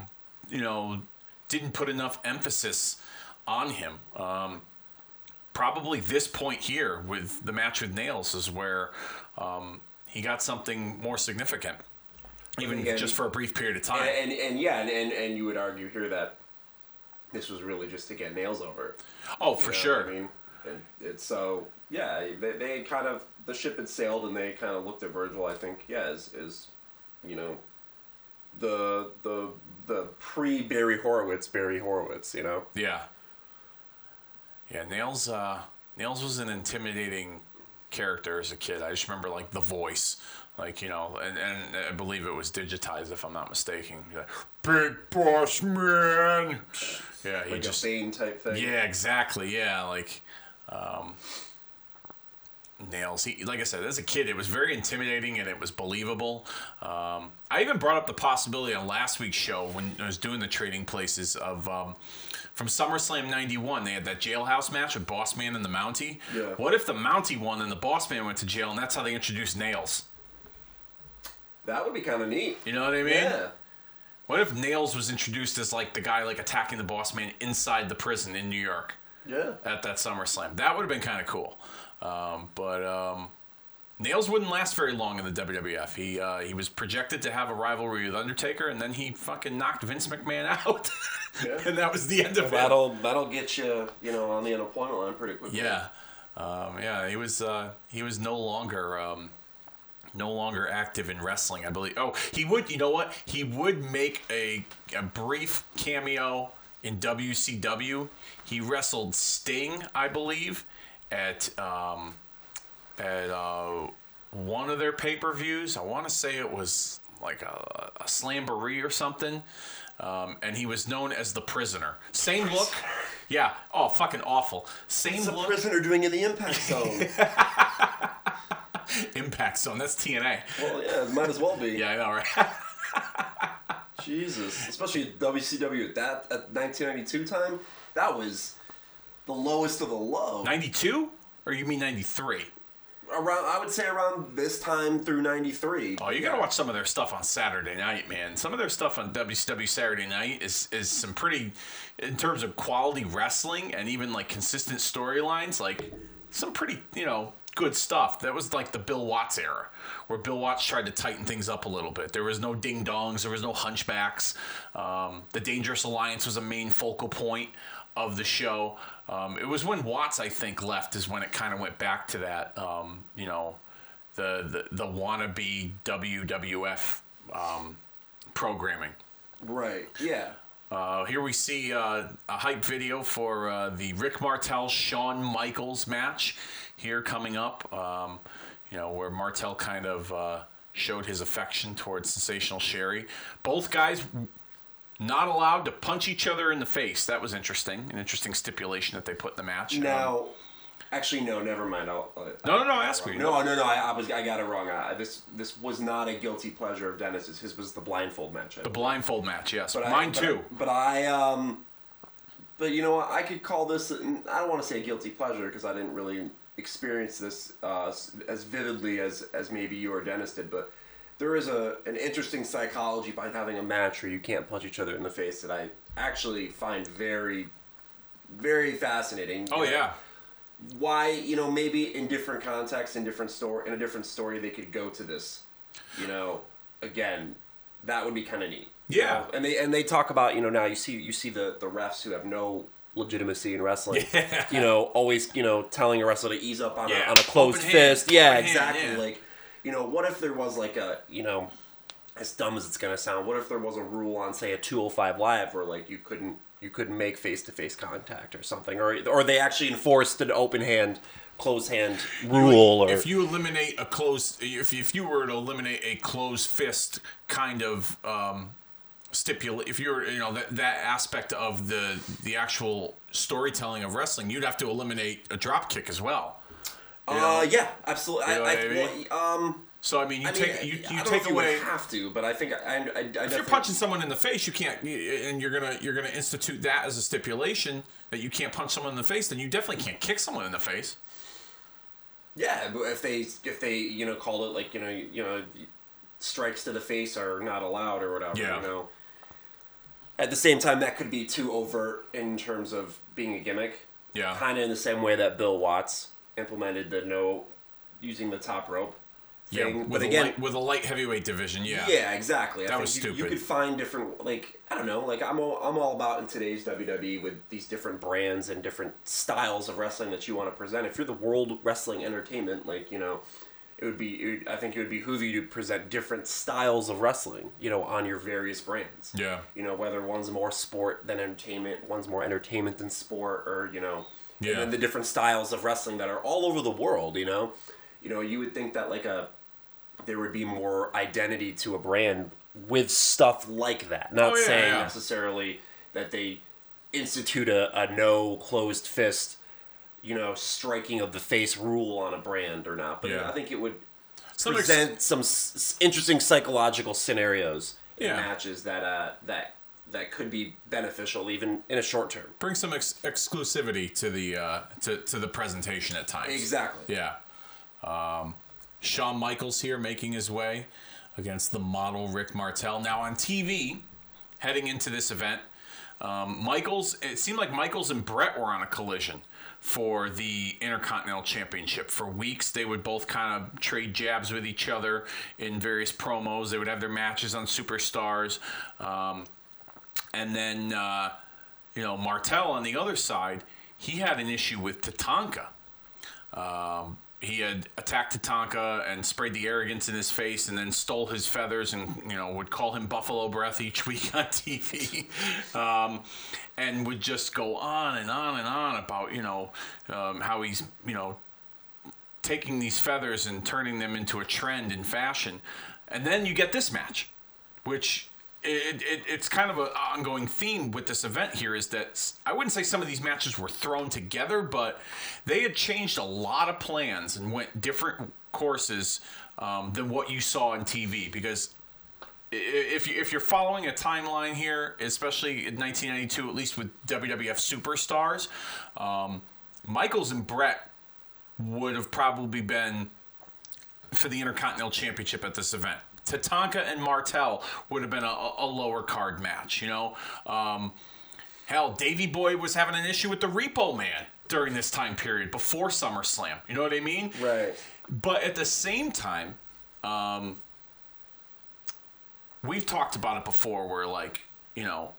Speaker 1: you know, didn't put enough emphasis on him. Um, probably this point here with the match with Nails is where um, he got something more significant, even
Speaker 2: Again,
Speaker 1: just for a brief period of time.
Speaker 2: and, and and yeah and, and and you would argue here that this was really just to get nails over
Speaker 1: oh,
Speaker 2: you
Speaker 1: for sure.
Speaker 2: I mean and it's so yeah they, they kind of the ship had sailed and they kind of looked at Virgil I think yeah as, as you know the the the pre Barry Horowitz Barry Horowitz you know
Speaker 1: Yeah. Yeah, Nails. Uh, Nails was an intimidating character as a kid. I just remember like the voice, Like you know, and, and I believe it was digitized if I'm not mistaken. Like, Big boss man. Yeah, he
Speaker 2: Like
Speaker 1: just
Speaker 2: a Bane type thing.
Speaker 1: yeah, exactly. Yeah, like um, nails. He, like I said, as a kid, it was very intimidating and it was believable. Um, I even brought up the possibility on last week's show when I was doing the trading places of. Um, from SummerSlam '91, they had that jailhouse match with Boss Man and the Mountie.
Speaker 2: Yeah.
Speaker 1: What if the Mountie won and the Boss Man went to jail, and that's how they introduced Nails?
Speaker 2: That would be kind of neat.
Speaker 1: You know what I mean?
Speaker 2: Yeah.
Speaker 1: What if Nails was introduced as like the guy like attacking the Boss Man inside the prison in New York?
Speaker 2: Yeah.
Speaker 1: at that SummerSlam. That would have been kind of cool. Um, but um, Nails wouldn't last very long in the WWF. He uh, he was projected to have a rivalry with Undertaker, and then he fucking knocked Vince McMahon out,
Speaker 2: Yeah.
Speaker 1: and that was the end of it.
Speaker 2: That'll that'll get you, you know, on the unemployment line pretty quickly.
Speaker 1: Yeah, um, yeah. He was uh, he was no longer. Um, no longer active in wrestling, I believe. Oh, he would. You know what? He would make a, a brief cameo in WCW. He wrestled Sting, I believe, at um, at uh, one of their pay per views. I want to say it was like a, a Slamboree or something. Um, and he was known as the Prisoner. Same look. Yeah. Oh, fucking awful. Same
Speaker 2: What's
Speaker 1: look.
Speaker 2: prisoner doing in the impact zone?
Speaker 1: Impact Zone. That's TNA.
Speaker 2: well, yeah, it might as well be.
Speaker 1: Yeah, I know, right?
Speaker 2: Jesus, especially WCW at that at 1992 time, that was the lowest of the low.
Speaker 1: 92? Or you mean 93?
Speaker 2: Around, I would say around this time through 93.
Speaker 1: Oh, you gotta watch some of their stuff on Saturday night, man. Some of their stuff on WCW Saturday night is is some pretty, in terms of quality wrestling and even like consistent storylines, like some pretty you know good stuff. That was like the Bill Watts era, where Bill Watts tried to tighten things up a little bit. There was no ding dongs, there was no hunchbacks. Um, the Dangerous Alliance was a main focal point of the show. Um, it was when Watts, I think, left is when it kind of went back to that, um, you know, the the, the wannabe WWF um, programming.
Speaker 2: Right. Yeah.
Speaker 1: Uh, here we see uh, a hype video for uh, the Rick Martel Shawn Michaels match here coming up. Um, you know where Martel kind of uh, showed his affection towards Sensational Sherry. Both guys not allowed to punch each other in the face. That was interesting. An interesting stipulation that they put in the match. Um,
Speaker 2: Now, actually, no. Never mind. I'll, I'll,
Speaker 1: no, no, no. Ask me.
Speaker 2: No, no, no. I, I was I got it wrong. I, this this was not a guilty pleasure of Dennis's. His was the blindfold match. I
Speaker 1: The blindfold match. Yes,
Speaker 2: But I-
Speaker 1: mine
Speaker 2: but
Speaker 1: too.
Speaker 2: But I um, but you know what? I could call this. I don't want to say a guilty pleasure because I didn't really experience this uh, as vividly as as maybe you or Dennis did. But there is a an interesting psychology behind having a match where you can't punch each other in the face that I actually find very, very fascinating.
Speaker 1: oh yeah.
Speaker 2: Why you know maybe in different contexts, in different story, in a different story, they could go to this. You know, again, that would be kind of neat. you
Speaker 1: Yeah.
Speaker 2: know? and they and they talk about you know now you see you see the the refs who have no legitimacy in wrestling.
Speaker 1: Yeah.
Speaker 2: You know, always you know telling a wrestler to ease up on
Speaker 1: Yeah.
Speaker 2: a on a closed
Speaker 1: Open hand,
Speaker 2: fist. Yeah,
Speaker 1: open hand,
Speaker 2: exactly.
Speaker 1: yeah.
Speaker 2: Like, you know, what if there was like a you know, as dumb as it's gonna sound, what if there was a rule on say a two hundred five live where like you couldn't you couldn't make face to face contact or something, or or they actually enforced an open hand. close hand rule, or
Speaker 1: if you eliminate a closed, if if you were to eliminate a closed fist kind of um, stipulate, if you're you know that that aspect of the the actual storytelling of wrestling, you'd have to eliminate a drop kick as well.
Speaker 2: Uh, yeah, absolutely.
Speaker 1: You know
Speaker 2: I,
Speaker 1: I
Speaker 2: I,
Speaker 1: mean?
Speaker 2: well, um,
Speaker 1: So I mean, you
Speaker 2: I mean,
Speaker 1: take you,
Speaker 2: I
Speaker 1: you
Speaker 2: know
Speaker 1: take
Speaker 2: if you
Speaker 1: away.
Speaker 2: would have to, but I think I, I, I
Speaker 1: If you're punching someone in the face, you can't, and you're gonna you're gonna institute that as a stipulation that you can't punch someone in the face. Then you definitely can't kick someone in the face.
Speaker 2: Yeah, but if they if they you know called it like you know you know strikes to the face are not allowed or whatever.
Speaker 1: Yeah.
Speaker 2: You know. At the same time, that could be too overt in terms of being a gimmick.
Speaker 1: Yeah.
Speaker 2: Kind of in the same way that Bill Watts implemented the no using the top rope
Speaker 1: Yeah, with
Speaker 2: but
Speaker 1: a
Speaker 2: again,
Speaker 1: light, with a light heavyweight division. Yeah.
Speaker 2: yeah, exactly. I
Speaker 1: That
Speaker 2: think
Speaker 1: was
Speaker 2: you, You could find different, like I don't know, like I'm all, I'm all about in today's WWE with these different brands and different styles of wrestling that you want to present. If you're the World Wrestling Entertainment, like you know, it would be, it would, I think it would behoove you to present different styles of wrestling, you know, on your various brands.
Speaker 1: Yeah.
Speaker 2: You know, whether one's more sport than entertainment, one's more entertainment than sport, or you know,
Speaker 1: Yeah.
Speaker 2: and the different styles of wrestling that are all over the world. You know, you know, you would think that like a there would be more identity to a brand with stuff like that. Not
Speaker 1: Oh, yeah,
Speaker 2: saying
Speaker 1: yeah.
Speaker 2: necessarily that they institute a, a no closed fist, you know, striking of the face rule on a brand or not. But
Speaker 1: Yeah.
Speaker 2: I think it would
Speaker 1: Some ex-
Speaker 2: present some s- interesting psychological scenarios in matches that uh, that that could be beneficial even in a short term.
Speaker 1: bring some ex- exclusivity to the uh, to to the presentation at times.
Speaker 2: Exactly.
Speaker 1: Yeah. Um, Shawn Michaels here making his way against the model Rick Martel. Now on TV, heading into this event, um, Michaels. It seemed like Michaels and Bret were on a collision for the Intercontinental Championship. For weeks, they would both kind of trade jabs with each other in various promos. They would have their matches on Superstars. Um, and then, uh, you know, Martel on the other side, he had an issue with Tatanka. Um, he had attacked Tatanka and sprayed the arrogance in his face and then stole his feathers and, you know, would call him Buffalo Breath each week on TV. Um, and would just go on and on and on about, you know, um, how he's, you know, taking these feathers and turning them into a trend in fashion. And then you get this match, which it, it, it's kind of an ongoing theme with this event here is that I wouldn't say some of these matches were thrown together, but they had changed a lot of plans and went different courses um, than what you saw on TV because if you if you're following a timeline here, especially in 1992, at least with WWF superstars, um, Michaels and Bret would have probably been for the Intercontinental Championship at this event. Tatanka and Martel would have been a, a lower card match, you know. Um, hell, Davy Boy was having an issue with the Repo Man during this time period before SummerSlam. You know what I mean?
Speaker 2: Right.
Speaker 1: But at the same time, um, we've talked about it before where, like, you know,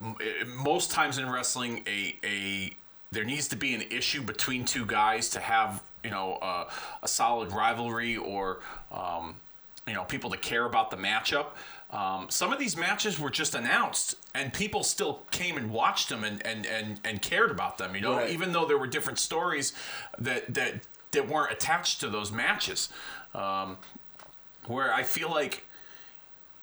Speaker 1: m- eh, most times in wrestling, a, a there needs to be an issue between two guys to have, you know, a, a solid rivalry or, um, you know, people to care about the matchup. Um, some of these matches were just announced, and people still came and watched them and, and, and, and cared about them. You know,
Speaker 2: Right.
Speaker 1: even though there were different stories that that that weren't attached to those matches. Um, where I feel like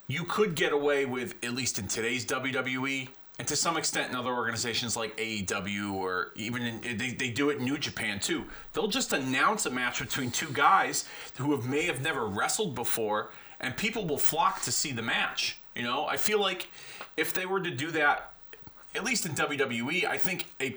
Speaker 1: you could get away with, at least in today's WWE, and to some extent in other organizations like AEW or even in, they, they do it in New Japan too. They'll just announce a match between two guys who have may have never wrestled before, and people will flock to see the match. You know, I feel like if they were to do that, at least in WWE, I think a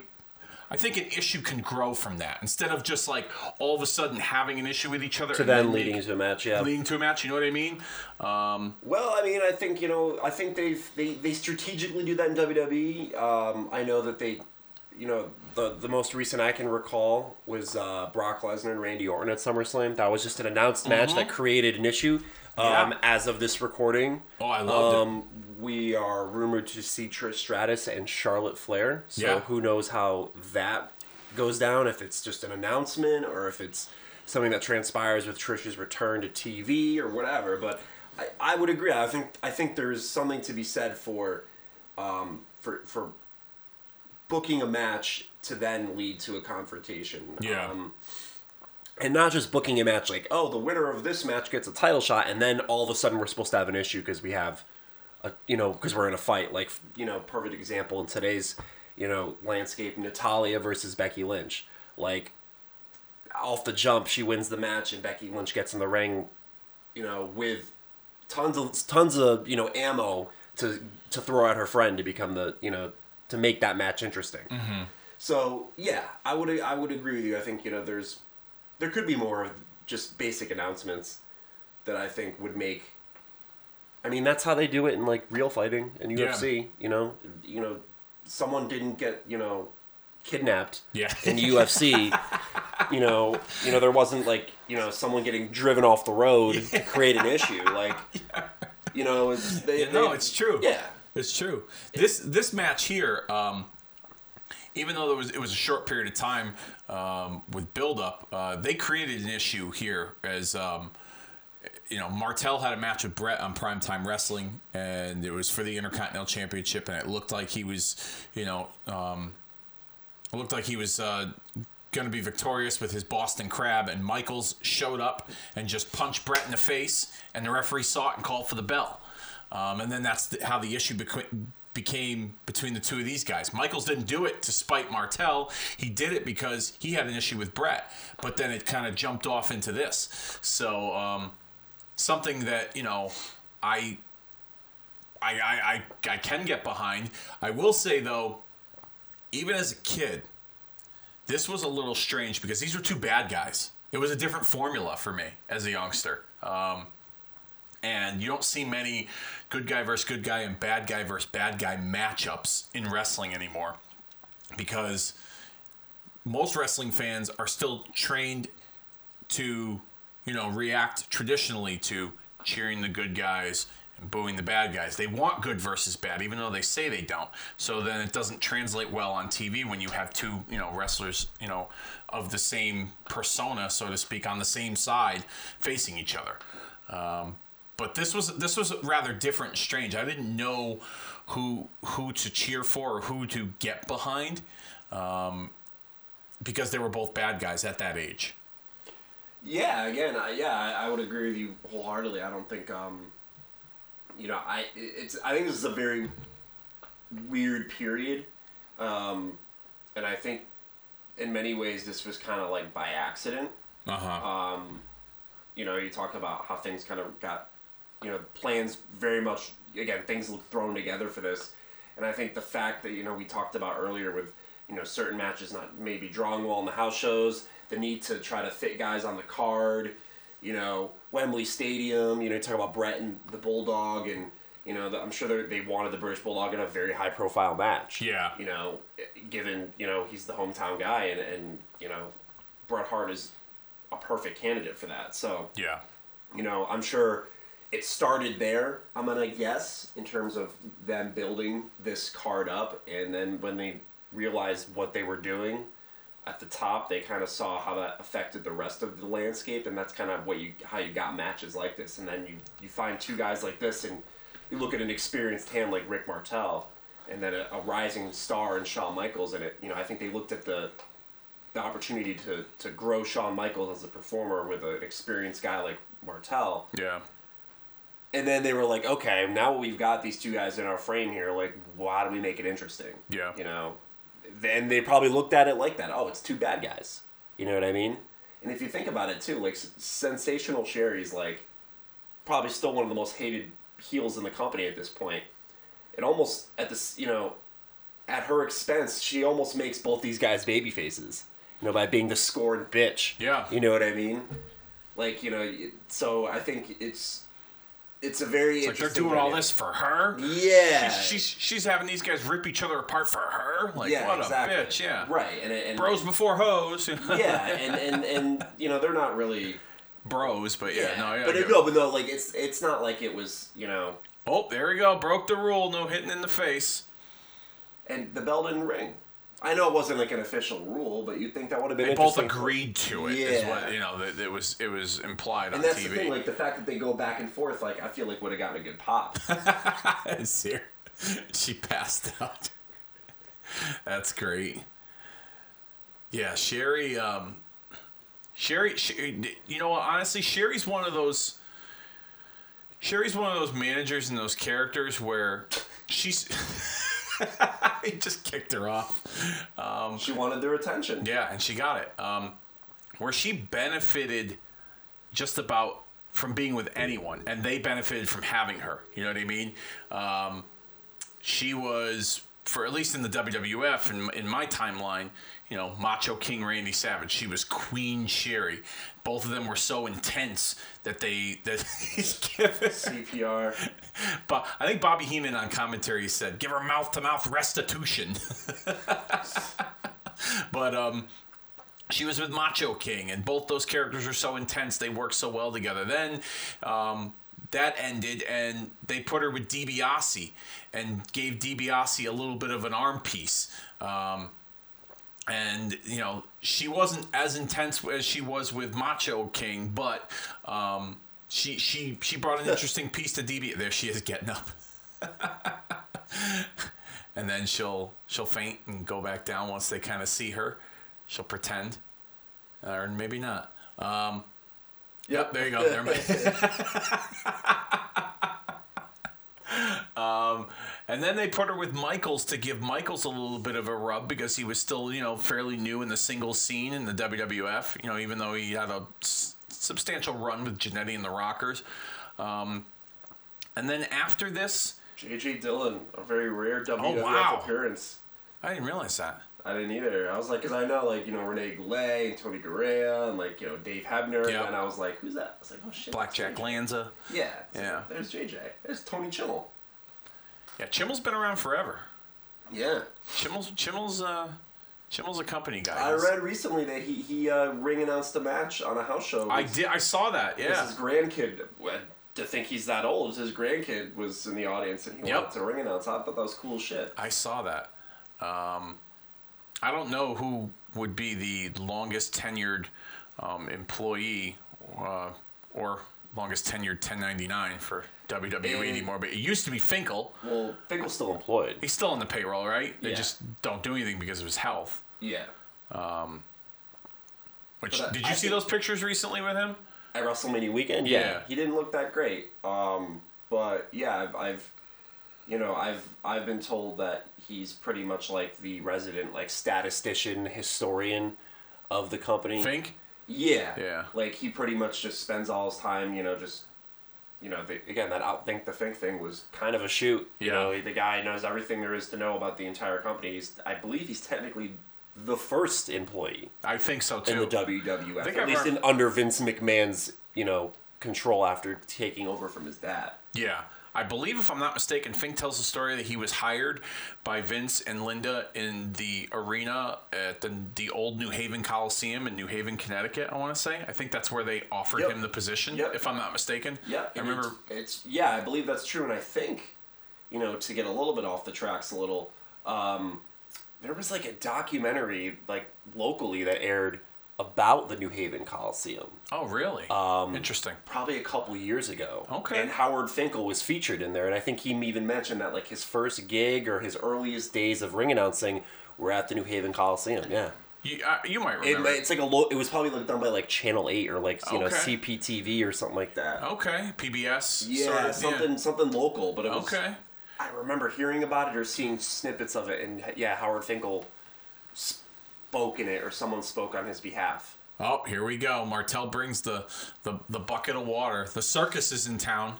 Speaker 1: I think an issue can grow from that instead of just like all of a sudden having an issue with each other
Speaker 2: To
Speaker 1: and
Speaker 2: then
Speaker 1: make-
Speaker 2: leading to a match, yeah.
Speaker 1: leading to a match. You know what I mean? Um,
Speaker 2: Well, I mean, I think you know, I think they've they, they strategically do that in WWE. Um, I know that they, you know, the the most recent I can recall was uh, Brock Lesnar and Randy Orton at SummerSlam. That was just an announced match that created an issue. Um,
Speaker 1: Mm-hmm. Yeah.
Speaker 2: As of this recording,
Speaker 1: Oh, I loved it.
Speaker 2: We are rumored to see Trish Stratus and Charlotte Flair. So
Speaker 1: Yeah.
Speaker 2: who knows how that goes down? If it's just an announcement or if it's something that transpires with Trish's return to TV or whatever. But I, I would agree. I think I think there's something to be said for um, for for booking a match to then lead to a confrontation.
Speaker 1: Yeah.
Speaker 2: Um, and not just booking a match like, oh, the winner of this match gets a title shot, and then all of a sudden we're supposed to have an issue because we have, a, you know, because we're in a fight. Like, you know, perfect example in today's, you know, landscape: Natalya versus Becky Lynch. Like, off the jump, she wins the match, and Becky Lynch gets in the ring, you know, with tons of tons of you know ammo to to throw at her friend to become the you know to make that match interesting. Mm-hmm. So yeah, I would I would agree with you. I think you know there's there could be more of just basic announcements that I think would make. I mean, that's how they do it in like real fighting and
Speaker 1: Yeah.
Speaker 2: UFC. You know, you know, someone didn't get you know kidnapped
Speaker 1: Yeah.
Speaker 2: in UFC. you know, you know there wasn't like you know someone getting driven off the road to create an issue. Like, you know, it's they,
Speaker 1: Yeah, no,
Speaker 2: they-
Speaker 1: it's true.
Speaker 2: Yeah,
Speaker 1: It's true. This this match here, um, even though there was it was a short period of time um, with build up, uh, they created an issue here as um, you know Martel had a match with Bret on Primetime Wrestling, and it was for the Intercontinental Championship, and it looked like he was, you know, um, it looked like he was. Uh, going to be victorious with his Boston Crab, and Michaels showed up and just punched Bret in the face, and the referee saw it and called for the bell. Um, and then that's how the issue beca- became between the two of these guys. Michaels didn't do it to spite Martel. He did it because he had an issue with Bret, but then it kind of jumped off into this. So um, something that you know, I, I, I, I, I can get behind. I will say though, even as a kid, this was a little strange because these were two bad guys. It was a different formula for me as a youngster. Um, and you don't see many good guy versus good guy and bad guy versus bad guy matchups in wrestling anymore because most wrestling fans are still trained to, you know, react traditionally to cheering the good guys and booing the bad guys. They want good versus bad, even though they say they don't. So then it doesn't translate well on TV when you have two, you know, wrestlers, you know, of the same persona, so to speak, on the same side facing each other. Um, but this was this was rather different and strange. I didn't know who who to cheer for or who to get behind um, because they were both bad guys at that age.
Speaker 2: Yeah, again, I, yeah, I, I would agree with you wholeheartedly. I don't think, um, you know, I it's I think this is a very weird period, um, and I think in many ways this was kind of like by accident.
Speaker 1: Uh huh.
Speaker 2: Um, you know, you talk about how things kind of got, you know, plans very much again things look thrown together for this, and I think the fact that you know we talked about earlier with you know certain matches not maybe drawing well in the house shows, the need to try to fit guys on the card, you know, Wembley Stadium, you know, you talk about Bret and the Bulldog and. You know, the, I'm sure they- wanted the British Bulldog in a very high profile match.
Speaker 1: Yeah.
Speaker 2: You know, given, you know, he's the hometown guy and, and you know, Bret Hart is a perfect candidate for that. So,
Speaker 1: yeah.
Speaker 2: you know, I'm sure it started there, I'm going to guess, in terms of them building this card up. And then when they realized what they were doing at the top, they kind of saw how that affected the rest of the landscape. And that's kind of what you, how you got matches like this. And then you, you find two guys like this and you look at an experienced hand like Rick Martel and then a, a rising star in Shawn Michaels. And it, you know, I think they looked at the, the opportunity to, to grow Shawn Michaels as a performer with an experienced guy like Martel.
Speaker 1: Yeah.
Speaker 2: And then they were like, okay, now we've got these two guys in our frame here. Like, why do we make it interesting?
Speaker 1: Yeah.
Speaker 2: You know, then they probably looked at it like that. Oh, it's two bad guys. You know what I mean? And if you think about it too, like Sensational Sherry's like probably still one of the most hated heels in the company at this point. It almost at this, you know, at her expense, she almost makes both these guys baby faces. You know, by being the scorned bitch.
Speaker 1: Yeah.
Speaker 2: You know what I mean? Like you know, so I think it's it's a very
Speaker 1: Like they're doing all this for her.
Speaker 2: Yeah.
Speaker 1: She's, she's she's having these guys rip each other apart for her. Like
Speaker 2: yeah,
Speaker 1: what
Speaker 2: exactly.
Speaker 1: a bitch. Yeah.
Speaker 2: Right, and and
Speaker 1: Bros before hoes.
Speaker 2: yeah, and, and and you know they're not really.
Speaker 1: Bros, but yeah, no, yeah.
Speaker 2: but it, no, but no, like it's it's not like it was you know,
Speaker 1: Oh, there we go. Broke the rule. No hitting in the face.
Speaker 2: and the bell didn't ring. I know it wasn't like an official rule, but you'd think that would have been.
Speaker 1: They both agreed to it.
Speaker 2: Yeah.
Speaker 1: what you know. It was it was implied
Speaker 2: And
Speaker 1: on
Speaker 2: that's
Speaker 1: TV.
Speaker 2: the thing, like the fact that they go back and forth, like I feel like would have gotten a good pop.
Speaker 1: She passed out. That's great. Yeah, Sherry. Um, Sherry, Sherry, you know? Honestly, Sherry's one of those. Sherry's one of those managers and those characters where she's. he just kicked her off. Um,
Speaker 2: she wanted their attention.
Speaker 1: yeah, and she got it. Um, where she benefited just about from being with anyone, and they benefited from having her. You know what I mean? Um, she was, for at least in the WWF and in, my timeline, you know, Macho King Randy Savage. She was Queen Sherry. Both of them were so intense that they that he's given.
Speaker 2: CPR.
Speaker 1: But I think Bobby Heenan on commentary said, "Give her mouth to mouth restitution." but um, she was with Macho King, and both those characters were so intense. They worked so well together. Then um, that ended, and they put her with DiBiase and gave DiBiase a little bit of an arm piece. Um, and you know she wasn't as intense as she was with Macho King, but um, she she she brought an interesting piece to DB. There she is getting up, and then she'll she'll faint and go back down once they kind of see her. She'll pretend, or maybe not. Um, yep, there you go. There um, and then they put her with Michaels to give Michaels a little bit of a rub because he was still, you know, fairly new in the single scene in the WWF. You know, even though he had a s- substantial run with Jannetty and the Rockers. Um, and then after this,
Speaker 2: J.J. Dillon, a very rare WWF
Speaker 1: Oh, wow.
Speaker 2: appearance.
Speaker 1: I didn't realize that.
Speaker 2: I didn't either. I was like, because I know like you know Rene Goulet and Tony Garea and like you know Dave Hebner,
Speaker 1: Yeah.
Speaker 2: and I was like, who's that? I was like, oh shit,
Speaker 1: Blackjack Lanza.
Speaker 2: Yeah,
Speaker 1: Yeah.
Speaker 2: there's JJ. There's Tony Chimel.
Speaker 1: Yeah, Chimel's been around forever.
Speaker 2: Yeah.
Speaker 1: Chimel's Chimel's uh Chimel's a company guy.
Speaker 2: I read recently that he he uh, ring announced a match on a house show.
Speaker 1: I did. I saw that. Yeah.
Speaker 2: His grandkid. well, To think he's that old, his grandkid was in the audience and he
Speaker 1: Yep.
Speaker 2: wanted to ring announce. I thought that was cool shit.
Speaker 1: I saw that. Um, I don't know who would be the longest tenured um, employee uh, or longest tenured 1099 for WWE
Speaker 2: Eh.
Speaker 1: anymore, but it used to be Finkel.
Speaker 2: Well, Finkel's still employed.
Speaker 1: He's still on the payroll, right? They
Speaker 2: Yeah.
Speaker 1: just don't do anything because of his health.
Speaker 2: Yeah.
Speaker 1: Which
Speaker 2: But I-
Speaker 1: did you
Speaker 2: I
Speaker 1: see those pictures recently with him?
Speaker 2: At WrestleMania weekend, yeah,
Speaker 1: Yeah.
Speaker 2: he didn't look that great. Um, but yeah, I've, I've, you know, I've I've been told that he's pretty much like the resident like statistician historian of the company.
Speaker 1: Fink?
Speaker 2: Yeah.
Speaker 1: Yeah.
Speaker 2: Like he pretty much just spends all his time, you know, just you know, the, again, that outthink the think thing was kind of a shoot. You
Speaker 1: Yeah.
Speaker 2: know, the guy knows everything there is to know about the entire company. He's, I believe he's technically the first employee
Speaker 1: I think so too.
Speaker 2: in the WWF,
Speaker 1: I think
Speaker 2: at
Speaker 1: I've
Speaker 2: least in under Vince McMahon's, you know, control after taking over from his dad.
Speaker 1: Yeah. I believe, if I'm not mistaken, Fink tells the story that he was hired by Vince and Linda in the arena at the, the old New Haven Coliseum in New Haven, Connecticut, I want to say. I think that's where they offered
Speaker 2: Yep.
Speaker 1: him the position,
Speaker 2: Yep.
Speaker 1: if I'm not mistaken.
Speaker 2: Yeah,
Speaker 1: I remember.
Speaker 2: it's, it's yeah, I believe that's true, and I think, you know, to get a little bit off the tracks a little, um, there was like a documentary like locally that aired about the New Haven Coliseum
Speaker 1: Oh, really? Interesting.
Speaker 2: probably a couple years ago.
Speaker 1: Okay.
Speaker 2: And Howard Finkel was featured in there, and I think he even mentioned that like his first gig or his earliest days of ring announcing were at the New Haven Coliseum. Yeah.
Speaker 1: You, uh, you might
Speaker 2: It,
Speaker 1: remember.
Speaker 2: it's like a low. It was probably like done by like Channel Eight or like you know
Speaker 1: Okay.
Speaker 2: CPTV or something like that.
Speaker 1: okay, PBS.
Speaker 2: Yeah,
Speaker 1: sort of,
Speaker 2: something something local, but it was.
Speaker 1: Okay.
Speaker 2: I remember hearing about it or seeing snippets of it, and yeah, Howard Finkel spoke in it, or someone spoke on his behalf.
Speaker 1: Oh, here we go. Martel brings the, the, the bucket of water. The circus is in town.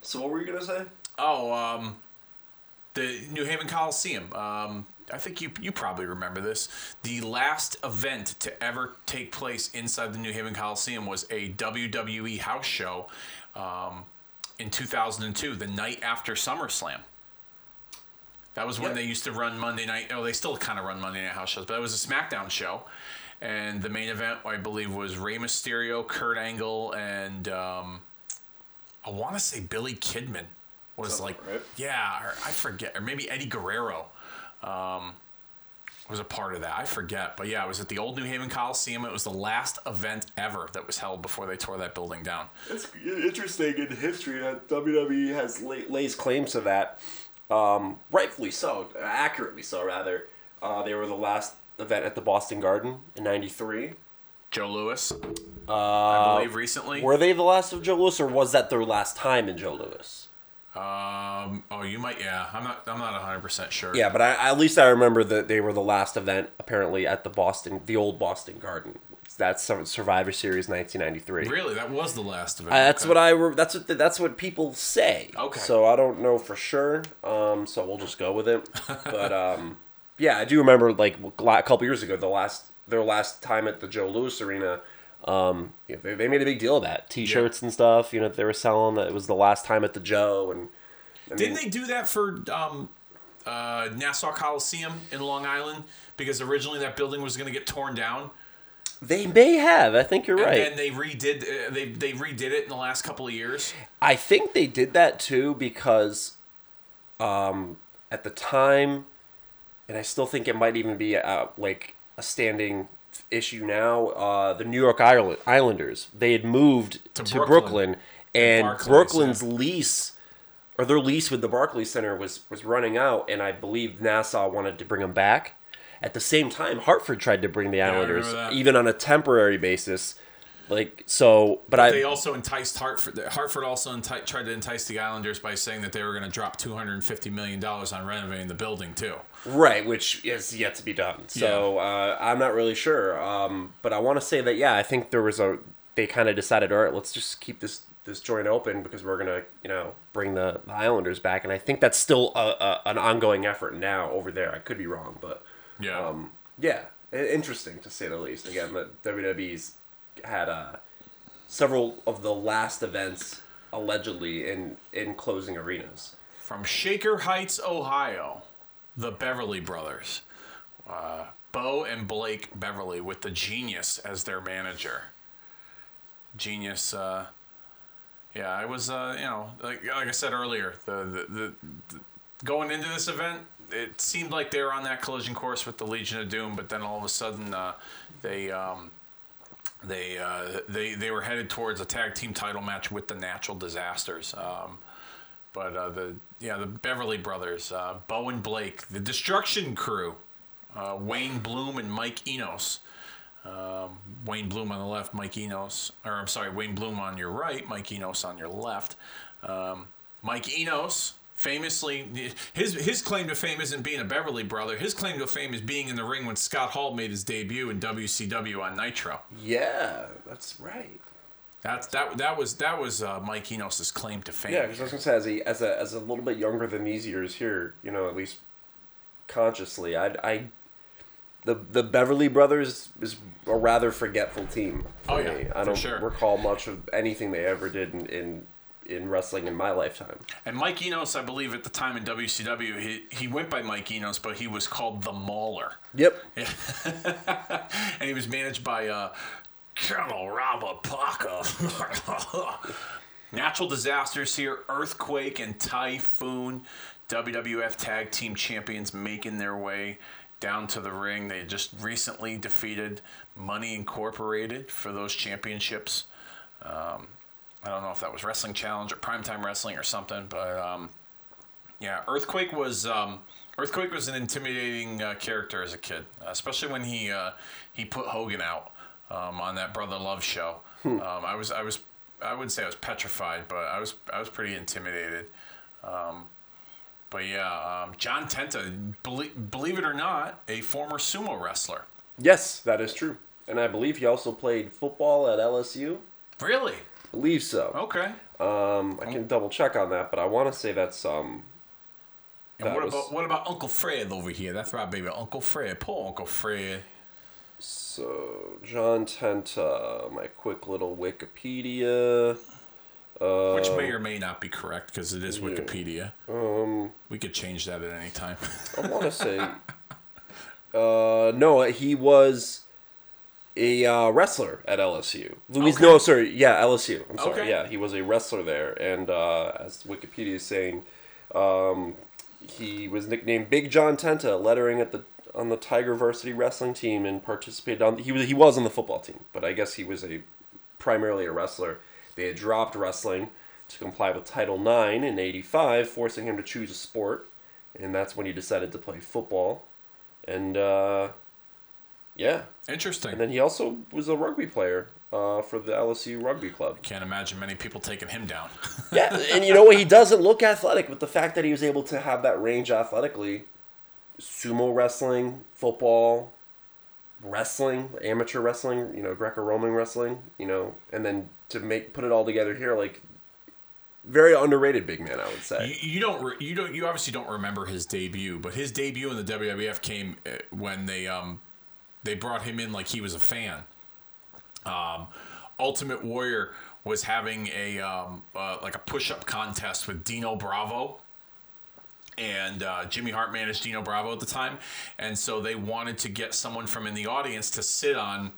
Speaker 2: So what were you gonna say?
Speaker 1: Oh, um, the New Haven Coliseum. Um, I think you you probably remember this. The last event to ever take place inside the New Haven Coliseum was a WWE house show um, in 2002, the night after SummerSlam. That was when they used to run Monday night. Oh, they still kind of run Monday night house shows, but it was a SmackDown show. And the main event, I believe, was Rey Mysterio, Kurt Angle, and um, I want to say Billy Kidman was
Speaker 2: Something,
Speaker 1: like,
Speaker 2: right?
Speaker 1: yeah, or I forget, or maybe Eddie Guerrero um, was a part of that. I forget, but yeah, it was at the old New Haven Coliseum. It was the last event ever that was held before they tore that building down.
Speaker 2: It's interesting in history that WWE has la- lays claims to that. Um, rightfully so, accurately so, rather. Uh, they were the last event at the Boston Garden in '93.
Speaker 1: Joe Louis,
Speaker 2: Uh,
Speaker 1: I believe, recently.
Speaker 2: Were they the last of Joe Louis, or was that their last time in Joe Louis?
Speaker 1: Um, oh, you might, yeah. I'm not, I'm not 100 percent sure.
Speaker 2: Yeah, but I, at least I remember that they were the last event apparently at the Boston, the old Boston Garden. That's Survivor Series 1993.
Speaker 1: Really, that was the last event.
Speaker 2: Uh, that's
Speaker 1: Okay.
Speaker 2: what I. Re- that's what. That's what people say.
Speaker 1: Okay.
Speaker 2: So I don't know for sure. Um. So we'll just go with it. but um. Yeah, I do remember like a couple years ago, the last their last time at the Joe Louis Arena. Um. yeah, They, they made a big deal of that. T-shirts and stuff. You know, they were selling that it was the last time at the Joe and. I
Speaker 1: Didn't
Speaker 2: mean,
Speaker 1: they do that for um, uh, Nassau Coliseum in Long Island? Because originally that building was going to get torn down,
Speaker 2: They may have. I think you're
Speaker 1: and
Speaker 2: right.
Speaker 1: And they redid uh, they they redid it in the last couple of years.
Speaker 2: I think they did that too because um, at the time, and I still think it might even be uh, like a standing issue now. Uh, the New York Island- Islanders they had moved
Speaker 1: To
Speaker 2: to,
Speaker 1: Brooklyn.
Speaker 2: Brooklyn, and
Speaker 1: Barclays,
Speaker 2: Brooklyn's
Speaker 1: yeah.
Speaker 2: lease or their lease with the Barclays Center was was running out, and I believe Nassau wanted to bring them back. At the same time, Hartford tried to bring the Islanders,
Speaker 1: that.
Speaker 2: even on a temporary basis. Like so, but, I
Speaker 1: They also enticed Hartford. Hartford also enti- tried to entice the Islanders by saying that they were going to drop two hundred and fifty million dollars on renovating the building too.
Speaker 2: Right, which is yet to be done. So uh, I'm not really sure. Um, but I want to say that yeah, I think there was a they kind of decided, all right, let's just keep this this joint open because we're gonna you know bring the, the Islanders back, and I think that's still a, a, an ongoing effort now over there. I could be wrong, but
Speaker 1: Yeah.
Speaker 2: um, yeah, interesting to say the least. Again, that WWE's had uh, several of the last events allegedly in in closing arenas.
Speaker 1: From Shaker Heights, Ohio, the Beverly Brothers, uh, Bo and Blake Beverly, with the Genius as their manager. Genius, uh, yeah, I was, uh, you know, like, like I said earlier, the, the, the, the going into this event, it seemed like they were on that collision course with the Legion of Doom, but then all of a sudden, uh, they. Um, they uh, they they were headed towards a tag team title match with the Natural Disasters. Um, but uh, the yeah the Beverly Brothers, uh, Bo and Blake, the Destruction Crew, uh, Wayne Bloom and Mike Enos. Um, Wayne Bloom on the left, Mike Enos, or I'm sorry, Wayne Bloom on your right, Mike Enos on your left. Um, Mike Enos, famously, his his claim to fame isn't being a Beverly brother. His claim to fame is being in the ring when Scott Hall made his debut in WCW on Nitro.
Speaker 2: Yeah, that's right.
Speaker 1: That's that that was that was uh, Mike Enos's claim to fame.
Speaker 2: Yeah, because I was gonna say as a as a as a little bit younger than these years here, you know, at least consciously, I I the the Beverly Brothers is a rather forgetful team. For
Speaker 1: Oh, yeah,
Speaker 2: me. I don't
Speaker 1: sure.
Speaker 2: recall much of anything they ever did in, in in wrestling in my lifetime.
Speaker 1: And Mike Enos, I believe at the time in WCW, he, he went by Mike Enos, but he was called the Mauler.
Speaker 2: Yep.
Speaker 1: and he was managed by uh, Colonel Robert Parker. Natural disasters here, earthquake and typhoon. WWF Tag Team Champions making their way down to the ring. They just recently defeated Money Incorporated for those championships. Um, I don't know if that was Wrestling Challenge or Primetime Wrestling or something, but um, yeah, Earthquake was um, Earthquake was an intimidating uh, character as a kid, especially when he uh, he put Hogan out um, on that Brother Love show. Um, I was I was I wouldn't say I was petrified, but I was I was pretty intimidated. Um, but yeah, um, John Tenta, believe it or not, a former sumo wrestler.
Speaker 2: Yes, that is true. And I believe he also played football at LSU.
Speaker 1: Really?
Speaker 2: Believe so.
Speaker 1: Okay.
Speaker 2: Um, I can double check on that, but I want to say that's um.
Speaker 1: And
Speaker 2: that
Speaker 1: what
Speaker 2: was-
Speaker 1: about what about Uncle Fred over here? That's right, baby. Uncle Fred. Poor Uncle Fred.
Speaker 2: So John Tenta, my quick little Wikipedia.
Speaker 1: Which may or may not be correct because it is Wikipedia.
Speaker 2: Um,
Speaker 1: We could change that at any time.
Speaker 2: I want to say, uh, no, he was a uh, wrestler at LSU. Louis,
Speaker 1: Okay.
Speaker 2: no, sorry, yeah, LSU. I'm sorry,
Speaker 1: Okay.
Speaker 2: yeah, he was a wrestler there, and uh, as Wikipedia is saying, um, he was nicknamed Big John Tenta, lettering at the on the Tiger Varsity wrestling team, and participated on. He was he was on the football team, but I guess he was a primarily a wrestler. They had dropped wrestling to comply with Title IX in '85, forcing him to choose a sport, and that's when he decided to play football. And uh, yeah,
Speaker 1: Interesting.
Speaker 2: and then he also was a rugby player uh, for the LSU Rugby Club.
Speaker 1: Can't imagine many people taking him down.
Speaker 2: Yeah, and you know what? He doesn't look athletic, but the fact that he was able to have that range athletically, sumo wrestling, football, wrestling, amateur wrestling, you know, Greco-Roman wrestling, you know, and then to make put it all together here, like very underrated big man, I would say.
Speaker 1: you, you don't. Re, you don't. You obviously don't remember his debut, but his debut in the WWF came uh, when they um they brought him in like he was a fan. Um, Ultimate Warrior was having a um, uh, like a push up contest with Dino Bravo. And uh, Jimmy Hart managed Dino Bravo at the time, and so they wanted to get someone from in the audience to sit on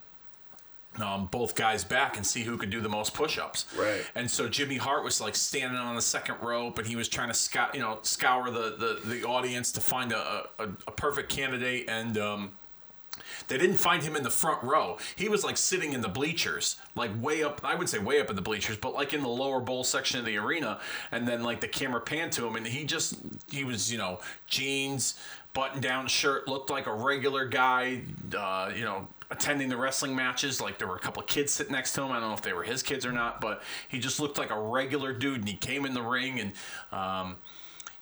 Speaker 1: um, both guys back and see who could do the most push-ups.
Speaker 2: Right.
Speaker 1: And so Jimmy Hart was like standing on the second rope, and he was trying to scout, you know, scour the, the, the audience to find a, a, a perfect candidate. And um, they didn't find him in the front row. He was like sitting in the bleachers, like way up. I would say way up in the bleachers, but like in the lower bowl section of the arena. And then like the camera panned to him, and he just he was you know jeans, button down shirt, looked like a regular guy. Uh, you know. Attending the wrestling matches, like there were a couple of kids sitting next to him. I don't know if they were his kids or not, but he just looked like a regular dude. And he came in the ring, and um,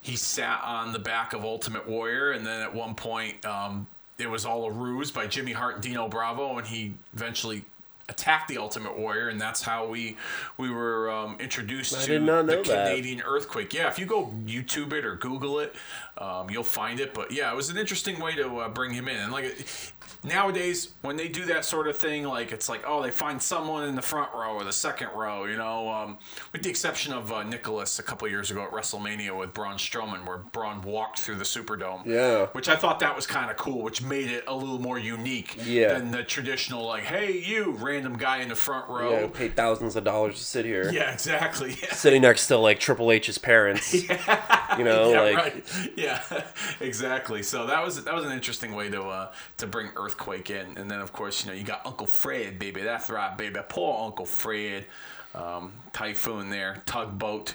Speaker 1: he sat on the back of Ultimate Warrior, and then at one point, um, it was all a ruse by Jimmy Hart and Dino Bravo, and he eventually attacked the Ultimate Warrior, and that's how we we were um, introduced
Speaker 2: I
Speaker 1: to
Speaker 2: did not know
Speaker 1: the
Speaker 2: that.
Speaker 1: Canadian earthquake. Yeah, if you go YouTube it or Google it, um, you'll find it. But yeah, it was an interesting way to uh, bring him in. And like nowadays, when they do that sort of thing, like it's like oh, they find someone in the front row or the second row, you know, um, with the exception of uh, Nicholas a couple years ago at WrestleMania with Braun Strowman, where Braun walked through the Superdome.
Speaker 2: Yeah.
Speaker 1: which I thought that was kind of cool, which made it a little more unique
Speaker 2: Yeah.
Speaker 1: than the traditional like, hey, you random guy in the front row.
Speaker 2: Yeah, paid thousands of dollars to sit here.
Speaker 1: Yeah, exactly. Yeah.
Speaker 2: Sitting next to like Triple H's parents. You know,
Speaker 1: yeah,
Speaker 2: like
Speaker 1: right. Yeah, exactly. So that was that was an interesting way to uh, to bring earthquake in, and then of course you know you got Uncle Fred, baby. That's right, baby. Poor Uncle Fred. Um, typhoon there, tugboat.